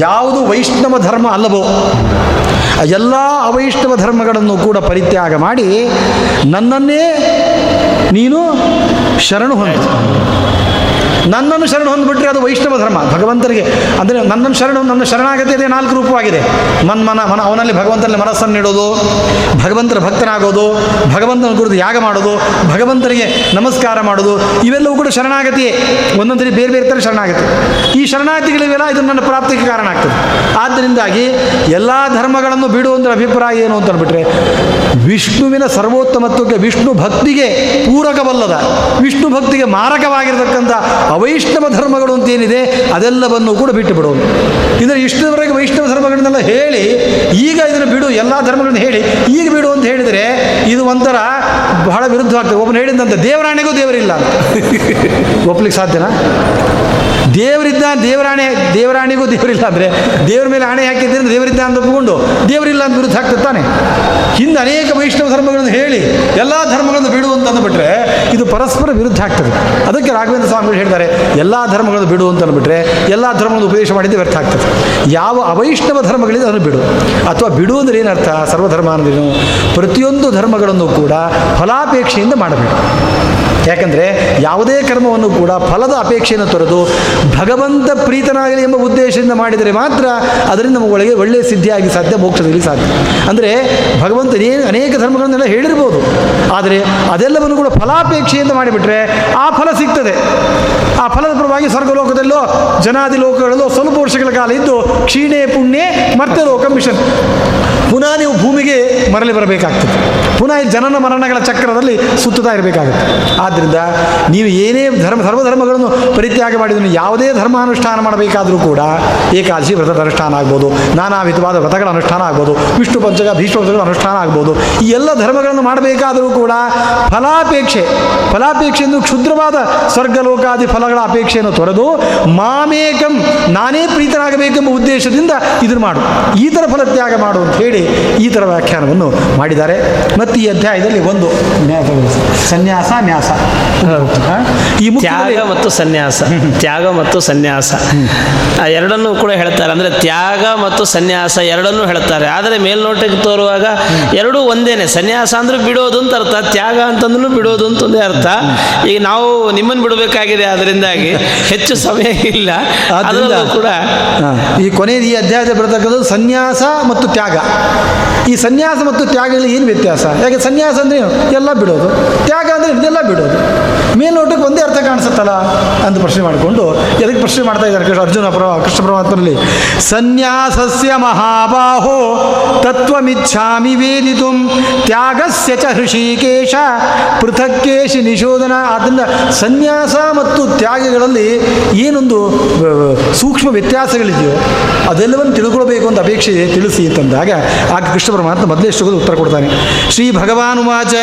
B: ಯಾವುದು ವೈಷ್ಣವ ಧರ್ಮ ಅಲ್ಲವೋ ಎಲ್ಲ ಅವೈಷ್ಣವ ಧರ್ಮಗಳನ್ನು ಕೂಡ ಪರಿತ್ಯಾಗ ಮಾಡಿ ನನ್ನನ್ನೇ ನೀನು ಶರಣು ಹೊಂದು ನನ್ನನ್ನು ಶರಣ ಹೊಂದ್ಬಿಟ್ರೆ ಅದು ವೈಷ್ಣವ ಧರ್ಮ. ಭಗವಂತನಿಗೆ ಅಂದರೆ ನನ್ನನ್ನು ಶರಣ, ನನ್ನ ಶರಣಾಗತಿ ಅದೇ ನಾಲ್ಕು ರೂಪವಾಗಿದೆ. ಮನ್ಮನ ಮನ ಅವನಲ್ಲಿ ಭಗವಂತನಲ್ಲಿ ಮನಸ್ಸನ್ನು ಇಡೋದು, ಭಗವಂತನ ಭಕ್ತನಾಗೋದು, ಭಗವಂತನ ಕುರಿತು ಯಾಗ ಮಾಡೋದು, ಭಗವಂತನಿಗೆ ನಮಸ್ಕಾರ ಮಾಡೋದು, ಇವೆಲ್ಲವೂ ಕೂಡ ಶರಣಾಗತಿಯೇ. ಒಂದೊಂದು ಬೇರೆ ಬೇರೆ ಥರ ಶರಣಾಗತಿ. ಈ ಶರಣಾಗತಿಗಳಿವೆಲ್ಲ ಇದು ನನ್ನ ಪ್ರಾಪ್ತಿಗೆ ಕಾರಣ ಆಗ್ತದೆ. ಆದ್ದರಿಂದಾಗಿ ಎಲ್ಲ ಧರ್ಮಗಳನ್ನು ಬಿಡುವಂಥ ಅಭಿಪ್ರಾಯ ಏನು ಅಂತ ಅಂದ್ಬಿಟ್ರೆ, ವಿಷ್ಣುವಿನ ಸರ್ವೋತ್ತಮತ್ವಕ್ಕೆ, ವಿಷ್ಣು ಭಕ್ತಿಗೆ ಪೂರಕವಲ್ಲದ, ವಿಷ್ಣು ಭಕ್ತಿಗೆ ಮಾರಕವಾಗಿರತಕ್ಕಂಥ ಅವೈಷ್ಣವ ಧರ್ಮಗಳು ಅಂತ ಏನಿದೆ ಅದೆಲ್ಲವನ್ನು ಕೂಡ ಬಿಟ್ಟು ಬಿಡೋದು ಇದರ ಇಷ್ಟವರೆಗೆ ವೈಷ್ಣವ ಧರ್ಮಗಳನ್ನೆಲ್ಲ ಹೇಳಿ, ಈಗ ಇದನ್ನು ಬಿಡು, ಎಲ್ಲ ಧರ್ಮಗಳನ್ನು ಹೇಳಿ, ಈಗ ಬಿಡು ಅಂತ ಹೇಳಿದರೆ ಇದು ಒಂಥರ ಬಹಳ ವಿರುದ್ಧವಾಗ್ತದೆ. ಒಬ್ಬನು ಹೇಳಿದಂತೆ, ದೇವರಾಣೆಗೂ ದೇವರಿಲ್ಲ ಒಪ್ಲಿಕ್ಕೆ ಸಾಧ್ಯನಾ? ದೇವರಿದ್ದ ದೇವರಾಣೆ, ದೇವರಾಣಿಗೂ ದೇವರಿಲ್ಲ ಅಂದರೆ ದೇವರ ಮೇಲೆ ಆಣೆ ಹಾಕಿದ್ದರಿಂದ ದೇವರಿದ್ದ ಅಂತ ಒಪ್ಪಿಕೊಂಡು, ದೇವರಿಲ್ಲ ಅಂತ ವಿರುದ್ಧ ಆಗ್ತದೆ ತಾನೆ. ಹಿಂದೆ ಅನೇಕ ವೈಷ್ಣವ ಧರ್ಮಗಳನ್ನು ಹೇಳಿ, ಎಲ್ಲ ಧರ್ಮಗಳನ್ನು ಬಿಡು ಅಂತ ಅಂದ್ಬಿಟ್ರೆ ಇದು ಪರಸ್ಪರ ವಿರುದ್ಧ ಆಗ್ತದೆ. ಅದಕ್ಕೆ ರಾಘವೇಂದ್ರ ಸ್ವಾಮಿಗಳು ಹೇಳ್ತಾರೆ ಎಲ್ಲ ಧರ್ಮಗಳನ್ನು ಬಿಡು ಅಂತ ಅಂದ್ಬಿಟ್ರೆ ಎಲ್ಲ ಧರ್ಮಗಳನ್ನು ಉಪದೇಶ ಮಾಡಿದ್ದು ವ್ಯರ್ಥ ಆಗ್ತದೆ. ಯಾವ ಅವೈಷ್ಣವ ಧರ್ಮಗಳಿದೆ ಅದನ್ನು ಬಿಡು. ಅಥವಾ ಬಿಡು ಅಂದರೆ ಏನರ್ಥ? ಸರ್ವಧರ್ಮ ಅಂದ್ರೇನು ಪ್ರತಿಯೊಂದು ಧರ್ಮಗಳನ್ನು ಕೂಡ ಫಲಾಪೇಕ್ಷೆಯಿಂದ ಮಾಡಬೇಕು ಯಾಕಂದರೆ ಯಾವುದೇ ಕರ್ಮವನ್ನು ಕೂಡ ಫಲದ ಅಪೇಕ್ಷೆಯನ್ನು ತೊರೆದು ಭಗವಂತ ಪ್ರೀತನಾಗಲಿ ಎಂಬ ಉದ್ದೇಶದಿಂದ ಮಾಡಿದರೆ ಮಾತ್ರ ಅದರಿಂದ ನಮಗೊಳಗೆ ಒಳ್ಳೆಯ ಸಿದ್ಧಿಯಾಗಿ ಸಾಧ್ಯ, ಮೋಕ್ಷದಲ್ಲಿ ಸಾಧ್ಯ. ಅಂದರೆ ಭಗವಂತ ಅನೇಕ ಧರ್ಮಗಳನ್ನೆಲ್ಲ ಹೇಳಿರ್ಬೋದು. ಆದರೆ ಅದೆಲ್ಲವನ್ನು ಕೂಡ ಫಲಾಪೇಕ್ಷೆಯಿಂದ ಮಾಡಿಬಿಟ್ರೆ ಆ ಫಲ ಸಿಗ್ತದೆ. ಆ ಫಲದ ಪರವಾಗಿ ಸ್ವರ್ಗಲೋಕದಲ್ಲೋ ಜನಾದಿ ಲೋಕಗಳಲ್ಲೋ ಸ್ವಲ್ಪ ವರ್ಷಗಳ ಕಾಲ ಇದ್ದು ಕ್ಷೀಣೆ ಪುಣ್ಯ ಮತ್ತೆ ಲೋಕ ಮಿಷನ್. ಪುನಃ ನೀವು ಭೂಮಿಗೆ ಮರಳಿ ಬರಬೇಕಾಗ್ತದೆ. ಪುನಃ ಜನನ ಮರಣಗಳ ಚಕ್ರದಲ್ಲಿ ಸುತ್ತುತ್ತಾ ಇರಬೇಕಾಗುತ್ತೆ. ಆದ್ದರಿಂದ ನೀವು ಏನೇ ಧರ್ಮ ಸರ್ವಧರ್ಮಗಳನ್ನು ಪರಿತ್ಯಾಗ ಮಾಡಿದ್ರು ಯಾವುದೇ ಧರ್ಮ ಅನುಷ್ಠಾನ ಮಾಡಬೇಕಾದರೂ ಕೂಡ ಏಕಾದಶಿ ವ್ರತದ ಅನುಷ್ಠಾನ ಆಗ್ಬೋದು, ನಾನಾ ವಿಧವಾದ ವ್ರತಗಳ ಅನುಷ್ಠಾನ ಆಗ್ಬೋದು, ವಿಷ್ಣು ಪಂಚಕ, ಭೀಷ್ಮ ಅನುಷ್ಠಾನ ಆಗ್ಬೋದು, ಈ ಎಲ್ಲ ಧರ್ಮಗಳನ್ನು ಮಾಡಬೇಕಾದರೂ ಕೂಡ ಫಲಾಪೇಕ್ಷೆ ಫಲಾಪೇಕ್ಷೆ ಎಂದು ಕ್ಷುದ್ರವಾದ ಸ್ವರ್ಗಲೋಕಾದಿ ಫಲಗಳ ಅಪೇಕ್ಷೆಯನ್ನು ತೊರೆದು ಮಾಮೇಕಂ ನಾನೇ ಪ್ರೀತನಾಗಬೇಕೆಂಬ ಉದ್ದೇಶದಿಂದ ಇದನ್ನು ಮಾಡು ಈ ಥರ ಫಲತ್ಯಾಗ ಮಾಡು ಅಂತ ಹೇಳಿ ಈ ಥರ ವ್ಯಾಖ್ಯಾನವನ್ನು ಮಾಡಿದ್ದಾರೆ ಮತ್ತು ಈ ಅಧ್ಯಾಯದಲ್ಲಿ ಒಂದು ನ್ಯಾಸ ಸನ್ಯಾಸ ನ್ಯಾಸ? ಈ
A: ತ್ಯಾಗ ಮತ್ತು ಸನ್ಯಾಸ. ತ್ಯಾಗ ಮತ್ತು ಸನ್ಯಾಸ. ಆ ಎರಡನ್ನೂ ಕೂಡ ಹೇಳ್ತಾರೆ. ಅಂದರೆ ತ್ಯಾಗ ಮತ್ತು ಸನ್ಯಾಸ ಎರಡನ್ನೂ ಹೇಳ್ತಾರೆ. ಆದರೆ ಮೇಲ್ನೋಟಕ್ಕೆ ತೋರುವಾಗ ಎರಡೂ ಒಂದೇನೆ. ಸನ್ಯಾಸ ಅಂದ್ರೆ ಬಿಡೋದು ಅಂತ ಅರ್ಥ. ತ್ಯಾಗ ಅಂತಂದ್ರೂ ಬಿಡೋದು ಅಂತ ಒಂದೇ ಅರ್ಥ. ಈಗ ನಾವು ನಿಮ್ಮನ್ನು ಬಿಡಬೇಕಾಗಿದೆ ಅದರಿಂದಾಗಿ ಹೆಚ್ಚು ಸಮಯ ಇಲ್ಲ. ಅದರಲ್ಲೂ ಕೂಡ
B: ಈ ಕೊನೆಯ ಈ ಅಧ್ಯಾಯದಲ್ಲಿ ಬರತಕ್ಕಂಥದ್ದು ಸನ್ಯಾಸ ಮತ್ತು ತ್ಯಾಗ. ಈ ಸನ್ಯಾಸ ಮತ್ತು ತ್ಯಾಗಗಳಲ್ಲಿ ಏನು ವ್ಯತ್ಯಾಸ? ಯಾಕೆ ಸನ್ಯಾಸ ಅಂದರೆ ಎಲ್ಲ ಬಿಡೋದು. ತ್ಯಾಗ ಅಂದರೆ ಇದೆಲ್ಲ ಬಿಡೋದು. ಮೇಲ್ನೋಟಕ್ಕೆ ಒಂದೇ ಅರ್ಥ ಕಾಣಿಸುತ್ತಲ್ಲ ಅಂತ ಪ್ರಶ್ನೆ ಮಾಡಿಕೊಂಡು ಎದಕ್ಕೆ ಪ್ರಶ್ನೆ ಮಾಡ್ತಾ ಇದ್ದಾರೆ ಕೃಷ್ಣ ಅರ್ಜುನ ಪರ, ಕೃಷ್ಣ ಪರಮಾತ್ಮನಲ್ಲಿ? ಸನ್ಯಾಸಸ್ಯ ಮಹಾಬಾಹೋ ತತ್ವಮಿಚ್ಛಾಮಿ ವೇದಿತು ತ್ಯಾಗಸ್ಯ ಚ ಹೃಷಿಕೇಶ ಪೃಥಕ್ಕೇಶಿ ನಿಶೋಧನ ಆದ್ದರಿಂದ ಸನ್ಯಾಸ ಮತ್ತು ತ್ಯಾಗಗಳಲ್ಲಿ ಏನೊಂದು ಸೂಕ್ಷ್ಮ ವ್ಯತ್ಯಾಸಗಳಿದೆಯೋ ಅದೆಲ್ಲವನ್ನು ತಿಳ್ಕೊಳ್ಬೇಕು ಅಂತ ಅಪೇಕ್ಷೆ ತಿಳಿಸಿ ಅಂತಂದಾಗ ಆಗ ಕೃಷ್ಣ ಪರಮಾತ್ಮ ಮೊದಲೇ ಶ್ಲೋಕದ ಉತ್ತರ ಕೊಡ್ತಾನೆ. ಶ್ರೀ ಭಗವಾನ್ ಉಚ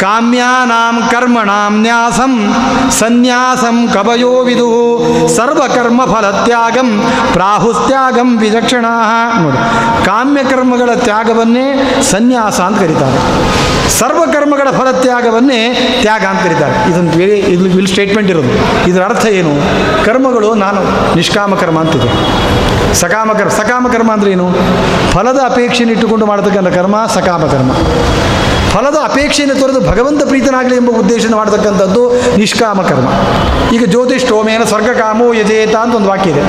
B: ಕಾಮ್ಯಾನಾಂ ಕರ್ಮಣಾಂ ಸನ್ಯಾಸಂ ಕವಯೋ ವಿದು. ಸರ್ವಕರ್ಮ ಫಲತ್ಯಾಗಂ ಪ್ರಾಹುಸ್ತ್ಯಾಗಂ ವಿಚಕ್ಷಣಾ ನೋಡಿ, ಕಾಮ್ಯಕರ್ಮಗಳ ತ್ಯಾಗವನ್ನೇ ಸನ್ಯಾಸ ಅಂತ ಕರೀತಾರೆ. ಸರ್ವಕರ್ಮಗಳ ಫಲತ್ಯಾಗವನ್ನೇ ತ್ಯಾಗ ಅಂತ ಕರೀತಾರೆ. ಇದೊಂದು ಬೇರೆ ಇದು ಇಲ್ಲಿ ಸ್ಟೇಟ್ಮೆಂಟ್ ಇರೋದು. ಇದರ ಅರ್ಥ ಏನು? ಕರ್ಮಗಳು ನಾನು ನಿಷ್ಕಾಮ ಕರ್ಮ ಅಂತಿದೆ. ಸಕಾಮ ಕರ್ಮ ಸಕಾಮ ಕರ್ಮ ಅಂದ್ರೆ ಏನು? ಫಲದ ಅಪೇಕ್ಷೆಯನ್ನು ಇಟ್ಟುಕೊಂಡು ಮಾಡತಕ್ಕಂಥ ಕರ್ಮ ಸಕಾಮ ಕರ್ಮ ಫಲದ ಅಪೇಕ್ಷೆಯನ್ನು ತೊರೆದು ಭಗವಂತ ಪ್ರೀತನಾಗಲಿ ಎಂಬ ಉದ್ದೇಶನ ಮಾಡತಕ್ಕಂಥದ್ದು ನಿಷ್ಕಾಮ ಕರ್ಮ. ಈಗ ಜ್ಯೋತಿಷ್ಠೋಮೇನ ಸ್ವರ್ಗಕಾಮೋ ಯಜೇತ ಅಂತ ಒಂದು ವಾಕ್ಯ ಇದೆ.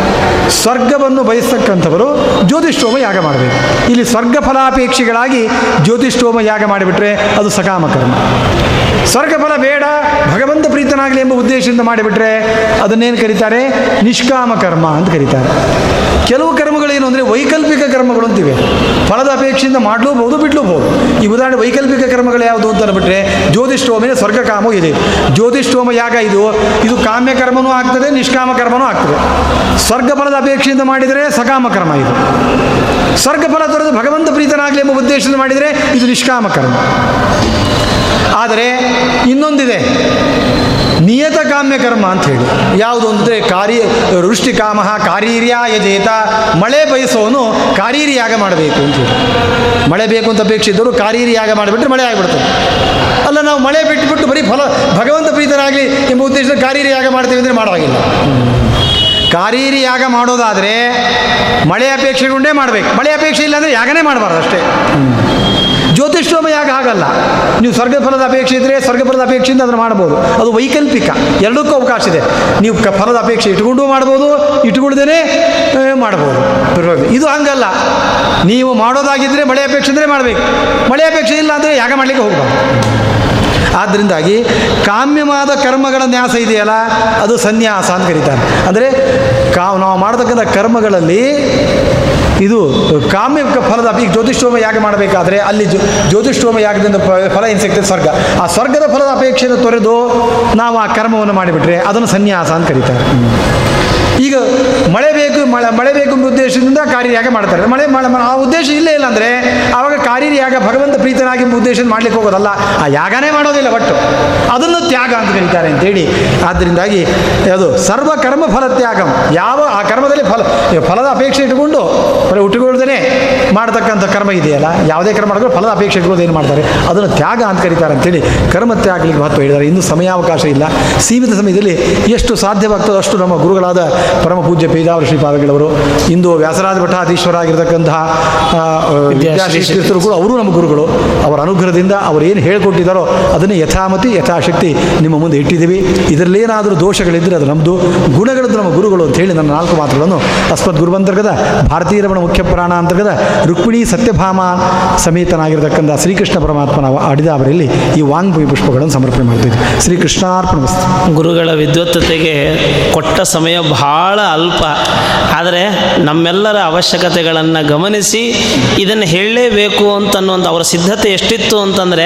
B: ಸ್ವರ್ಗವನ್ನು ಬಯಸ್ತಕ್ಕಂಥವರು ಜ್ಯೋತಿಷ್ಠೋಮ ಯಾಗ ಮಾಡಬೇಕು. ಇಲ್ಲಿ ಸ್ವರ್ಗ ಫಲಾಪೇಕ್ಷಿಗಳಾಗಿ ಜ್ಯೋತಿಷ್ಠೋಮ ಯಾಗ ಮಾಡಿಬಿಟ್ರೆ ಅದು ಸಕಾಮ ಕರ್ಮ. ಸ್ವರ್ಗ ಫಲ ಬೇಡ, ಭಗವಂತ ಪ್ರೀತನಾಗಲಿ ಎಂಬ ಉದ್ದೇಶದಿಂದ ಮಾಡಿಬಿಟ್ರೆ ಅದನ್ನೇನು ಕರೀತಾರೆ? ನಿಷ್ಕಾಮ ಕರ್ಮ ಅಂತ ಕರೀತಾರೆ. ಕೆಲವು ಕರ್ಮಗಳೇನು ಅಂದರೆ ವೈಕಲ್ಪಿಕ ಕರ್ಮಗಳು ಅಂತಿವೆ. ಫಲದ ಅಪೇಕ್ಷೆಯಿಂದ ಮಾಡಲೂಬಹುದು, ಬಿಡ್ಲೂಬಹುದು. ಈ ಉದಾಹರಣೆ ವೈಕಲ್ಪಿಕ ಕರ್ಮಗಳು ಯಾವುದು ಅಂತ ಅಂದ್ಬಿಟ್ರೆ ಜ್ಯೋತಿಷ್ಠೋಮನೆ ಸ್ವರ್ಗ ಕಾಮ ಇದೆ. ಜ್ಯೋತಿಷ್ಠೋಮ ಯಾಗ ಇದು? ಇದು ಕಾಮ್ಯ ಕರ್ಮನೂ ಆಗ್ತದೆ, ನಿಷ್ಕಾಮ ಕರ್ಮನೂ ಆಗ್ತದೆ. ಸ್ವರ್ಗ ಫಲದ ಅಪೇಕ್ಷೆಯಿಂದ ಮಾಡಿದರೆ ಸಕಾಮ ಕರ್ಮ ಇದು. ಸ್ವರ್ಗ ಫಲ ತೊರೆದು ಭಗವಂತ ಪ್ರೀತನಾಗಲಿ ಎಂಬ ಉದ್ದೇಶದಿಂದ ಮಾಡಿದರೆ ಇದು ನಿಷ್ಕಾಮ ಕರ್ಮ. ಆದರೆ ಇನ್ನೊಂದಿದೆ. ನಿಯತ ಕಾಮ್ಯ ಕರ್ಮ ಅಂತ ಹೇಳಿ. ಯಾವುದು ಅಂದರೆ ಕಾರ್ಯ ವೃಷ್ಟಿ ಕಾಮ ಕಾರೀರ್ಯ ಯಜೇತ, ಮಳೆ ಬಯಸೋನು ಕಾರೀರಿಯಾಗ ಮಾಡಬೇಕು ಅಂತ ಹೇಳಿ. ಮಳೆ ಬೇಕು ಅಂತ ಅಪೇಕ್ಷಿದ್ದರು ಕಾರೀರಿಯಾಗ ಕಾರೀರಿ ಯಾಗ ಮಾಡಿಬಿಟ್ರೆ ಮಳೆ ಆಗಿಬಿಡ್ತದೆ ಅಲ್ಲ ನಾವು ಮಳೆ ಬಿಟ್ಟುಬಿಟ್ಟು ಬರೀ ಫಲ, ಭಗವಂತ ಪ್ರೀತರಾಗಲಿ ಎಂಬ ಉದ್ದೇಶದ ಕಾರೀರಿಯಾಗ ಮಾಡ್ತೀವಿ ಅಂದರೆ ಮಾಡೋವಾಗಿಲ್ಲ ಕಾರೀರಿ ಯಾಗ ಮಾಡೋದಾದರೆ ಮಳೆ ಅಪೇಕ್ಷೆಗೊಂಡೇ ಮಾಡಬೇಕು. ಮಳೆ ಅಪೇಕ್ಷೆ ಇಲ್ಲ ಅಂದರೆ ಯಾಗನೇ ಮಾಡಬಾರ್ದು ಅಷ್ಟೇ. ಜ್ಯೋತಿಷ್ಠೋಮ ಯಾಗ ಹಾಗಲ್ಲ. ನೀವು ಸ್ವರ್ಗ ಫಲದ ಅಪೇಕ್ಷೆ ಇದ್ದರೆ ಸ್ವರ್ಗ ಫಲದ ಅಪೇಕ್ಷೆಯಿಂದ ಅದನ್ನು ಮಾಡ್ಬೋದು. ಅದು ವೈಕಲ್ಪಿಕ. ಎರಡಕ್ಕೂ ಅವಕಾಶ ಇದೆ. ನೀವು ಫಲದ ಅಪೇಕ್ಷೆ ಇಟ್ಕೊಂಡು ಮಾಡ್ಬೋದು ಇಟ್ಕೊಳ್ದೇನೆ ಆ, ಮಾಡ್ಬೋದು. ಇದು ಹಂಗಲ್ಲ. ನೀವು ಮಾಡೋದಾಗಿದ್ದರೆ ಮಳೆ ಅಪೇಕ್ಷೆ ಇದ್ದರೆ ಮಾಡಬೇಕು. ಮಳೆ ಅಪೇಕ್ಷೆ ಇಲ್ಲ ಅಂದರೆ ಯಾಗ ಮಾಡಲಿಕ್ಕೆ ಹೋಗ್ಬಾರ್ದು. ಆದ್ದರಿಂದಾಗಿ ಕಾಮ್ಯವಾದ ಕರ್ಮಗಳ ನ್ಯಾಸ ಇದೆಯಲ್ಲ ಅದು ಸನ್ಯಾಸ ಅಂತ ಕರೀತಾರೆ. ಅಂದರೆ ಕಾ ನಾವು ಮಾಡತಕ್ಕಂಥ ಕರ್ಮಗಳಲ್ಲಿ ಇದು ಕಾಮ್ಯ ಫಲದ ಈಗ ಜ್ಯೋತಿಷ್ಠೋಮ ಯಾಗ ಮಾಡಬೇಕಾದ್ರೆ ಅಲ್ಲಿ ಜ್ಯೋ ಜ್ಯೋತಿಷ್ಠೋಮ ಯಾಗದಿಂದ ಫಲ ಏನು ಸಿಗ್ತದೆ ಸ್ವರ್ಗ. ಆ ಸ್ವರ್ಗದ ಫಲದ ಅಪೇಕ್ಷೆಯನ್ನು ತೊರೆದು ನಾವು ಆ ಕರ್ಮವನ್ನು ಮಾಡಿಬಿಟ್ರೆ ಅದನ್ನು ಸನ್ಯಾಸ ಅಂತ ಕರೀತಾರೆ. ಈಗ ಮಳೆ ಬೇಕು, ಮಳೆ ಮಳೆ ಬೇಕು ಎಂಬ ಉದ್ದೇಶದಿಂದ ಕಾರ್ಯಯಾಗ ಮಾಡ್ತಾರೆ. ಮಳೆ ಮಳೆ ಆ ಉದ್ದೇಶ ಇಲ್ಲೇ ಇಲ್ಲ ಅಂದರೆ ಆವಾಗ ಕಾರ್ಯಯಾಗ ಭಗವಂತ ಪ್ರೀತನಾಗಿ ಎಂಬ ಉದ್ದೇಶ ಮಾಡ್ಲಿಕ್ಕೆ ಹೋಗೋದಲ್ಲ. ಆ ಯಾಗನೇ ಮಾಡೋದಿಲ್ಲ ಒಟ್ಟು. ಅದನ್ನು ತ್ಯಾಗ ಅಂತ ಕರೀತಾರೆ ಅಂತೇಳಿ. ಆದ್ದರಿಂದಾಗಿ ಅದು ಸರ್ವ ಕರ್ಮ ಫಲ ತ್ಯಾಗಂ. ಯಾವ ಆ ಕರ್ಮದಲ್ಲಿ ಫಲ, ಫಲದ ಅಪೇಕ್ಷೆ ಇಟ್ಟುಕೊಂಡು ಬರೀ ಉಟ್ಟುಕೊಳ್ಳದೇನೆ ಮಾಡತಕ್ಕಂಥ ಕರ್ಮ ಇದೆಯಲ್ಲ. ಯಾವುದೇ ಕರ್ಮ ಮಾಡಿದ್ರು ಫಲದ ಅಪೇಕ್ಷೆ ಇರೋದು ಏನು ಮಾಡ್ತಾರೆ? ಅದನ್ನು ತ್ಯಾಗ ಅಂತ ಕರೀತಾರೆ ಅಂತೇಳಿ ಕರ್ಮ ತ್ಯಾಗಲಿಕ್ಕೆ ಮಹತ್ವ ಹೇಳಿದ್ದಾರೆ. ಇನ್ನೂ ಸಮಯಾವಕಾಶ ಇಲ್ಲ. ಸೀಮಿತ ಸಮಯದಲ್ಲಿ ಎಷ್ಟು ಸಾಧ್ಯವಾಗ್ತದೋ ಅಷ್ಟು ನಮ್ಮ ಗುರುಗಳಾದ ಪರಮ ಪೂಜ್ಯ ಪೇಜಾವರ ಶ್ರೀಪಾದಗಳವರು. ಇಂದು ವ್ಯಾಸರಾಜ ಭಟ್ಟಾಧೀಶ್ವರ ಆಗಿರತಕ್ಕಂತಹ ಕೂಡ ಅವರು ನಮ್ಮ ಗುರುಗಳು. ಅವರ ಅನುಗ್ರಹದಿಂದ ಅವರು ಏನು ಹೇಳಿಕೊಟ್ಟಿದ್ದಾರೋ ಅದನ್ನೇ ಯಥಾಮತಿ ಯಥಾಶಕ್ತಿ ನಿಮ್ಮ ಮುಂದೆ ಇಟ್ಟಿದ್ದೀವಿ. ಇದರಲ್ಲೇನಾದರೂ ದೋಷಗಳಿದ್ದರೆ ಅದು ನಮ್ಮದು ಗುಣಗಳದ್ದು ನಮ್ಮ ಗುರುಗಳು ಅಂತ ಹೇಳಿ ನನ್ನ ನಾಲ್ಕು ಮಾತುಗಳನ್ನು ಅಸ್ಮದ್ ಗುರುವಂತರ್ಗದ ಭಾರತೀಯ ರಮಣ ಮುಖ್ಯ ಪುರಾಣ ಅಂತರ್ಗದ ರುಕ್ಮಿಣಿ ಸತ್ಯಭಾಮ ಸಮೇತನಾಗಿರತಕ್ಕಂಥ ಶ್ರೀಕೃಷ್ಣ ಪರಮಾತ್ಮನ ಆಡಿದ ಅವರಲ್ಲಿ ಈ ವಾಂಗ್ಭವಿ ಪುಷ್ಪಗಳನ್ನು ಸಮರ್ಪಣೆ ಮಾಡ್ತಿದ್ವಿ ಶ್ರೀಕೃಷ್ಣಾರ್ಪಣ.
A: ಗುರುಗಳ ವಿದ್ವತ್ತತೆಗೆ ಕೊಟ್ಟ ಸಮಯ ಬಹಳ ಅಲ್ಪ. ಆದರೆ ನಮ್ಮೆಲ್ಲರ ಅವಶ್ಯಕತೆಗಳನ್ನು ಗಮನಿಸಿ ಇದನ್ನು ಹೇಳಲೇಬೇಕು ಅಂತನ್ನುವಂಥ ಅವರ ಸಿದ್ಧತೆ ಎಷ್ಟಿತ್ತು ಅಂತಂದರೆ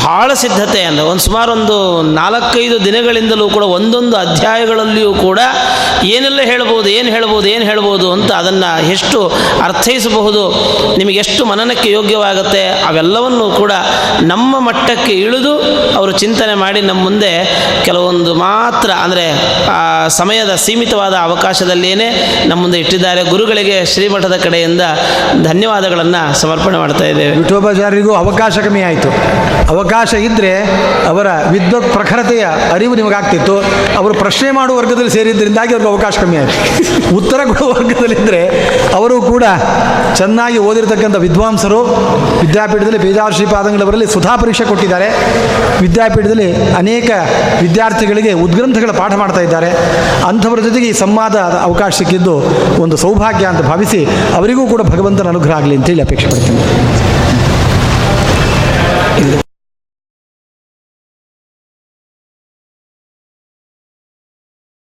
A: ಬಹಳ ಸಿದ್ಧತೆ ಅಂದರೆ ಒಂದು ಸುಮಾರು ಒಂದು ನಾಲ್ಕೈದು ದಿನಗಳಿಂದಲೂ ಕೂಡ ಒಂದೊಂದು ಅಧ್ಯಾಯಗಳಲ್ಲಿಯೂ ಕೂಡ ಏನೆಲ್ಲ ಹೇಳ್ಬೋದು, ಏನು ಹೇಳ್ಬೋದು ಏನು ಹೇಳ್ಬೋದು ಅಂತ ಅದನ್ನು ಎಷ್ಟು ಅರ್ಥೈಸಬಹುದು, ನಿಮಗೆ ಎಷ್ಟು ಮನನಕ್ಕೆ ಯೋಗ್ಯವಾಗುತ್ತೆ, ಅವೆಲ್ಲವನ್ನೂ ಕೂಡ ನಮ್ಮ ಮಟ್ಟಕ್ಕೆ ಇಳಿದು ಅವರು ಚಿಂತನೆ ಮಾಡಿ ನಮ್ಮ ಮುಂದೆ ಕೆಲವೊಂದು ಮಾತ್ರ ಅಂದರೆ ಸಮಯದ ಸೀಮಿತವಾದ ಅವಕಾಶದಲ್ಲಿಯೇ ನಮ್ಮ ಮುಂದೆ ಇಟ್ಟಿದ್ದಾರೆ. ಗುರುಗಳಿಗೆ ಶ್ರೀಮಠದ ಕಡೆಯಿಂದ ಧನ್ಯವಾದಗಳನ್ನು ಸಮರ್ಪಣೆ ಮಾಡ್ತಾ ಇದ್ದೇವೆ.
B: ವಿಠೋಬಾಚಾರ್ಯರಿಗೂ ಅವಕಾಶ ಕಮ್ಮಿ ಆಯಿತು. ಅವಕಾಶ ಇದ್ದರೆ ಅವರ ವಿದ್ವತ್ ಪ್ರಖರತೆಯ ಅರಿವು ನಿಮಗಾಗ್ತಿತ್ತು. ಅವರು ಪ್ರಶ್ನೆ ಮಾಡುವ ವರ್ಗದಲ್ಲಿ ಸೇರಿದ್ದರಿಂದಾಗಿ ಅವ್ರಿಗೆ ಅವಕಾಶ ಕಮ್ಮಿ ಆಯಿತು. ಉತ್ತರ ಕೊಡುವ ವರ್ಗದಲ್ಲಿದ್ದರೆ ಅವರು ಕೂಡ ಚೆನ್ನಾಗಿ ಓದಿರತಕ್ಕಂಥ ವಿದ್ವಾಂಸರು, ವಿದ್ಯಾಪೀಠದಲ್ಲಿ ಪೇದಾರ್ಶ್ರೀ ಪಾದಂಗಳವರಲ್ಲಿ ಸುಧಾ ಪರೀಕ್ಷೆ ಕೊಟ್ಟಿದ್ದಾರೆ. ವಿದ್ಯಾಪೀಠದಲ್ಲಿ ಅನೇಕ ವಿದ್ಯಾರ್ಥಿಗಳಿಗೆ ಉದ್ಗ್ರಂಥಗಳ ಪಾಠ ಮಾಡ್ತಾ ಇದ್ದಾರೆ. ಅಂಥವರ ಜೊತೆಗೆ ಈ ಸಂವಾದ ಅವಕಾಶ ಸಿಕ್ಕಿದ್ದು ಒಂದು ಸೌಭಾಗ್ಯ ಅಂತ ಭಾವಿಸಿ ಅವರಿಗೂ ಕೂಡ ಭಗವಂತನ ಅನುಗ್ರಹ ಆಗಲಿ ಅಂತೇಳಿ ಅಪೇಕ್ಷೆ ಪಡ್ತೀನಿ.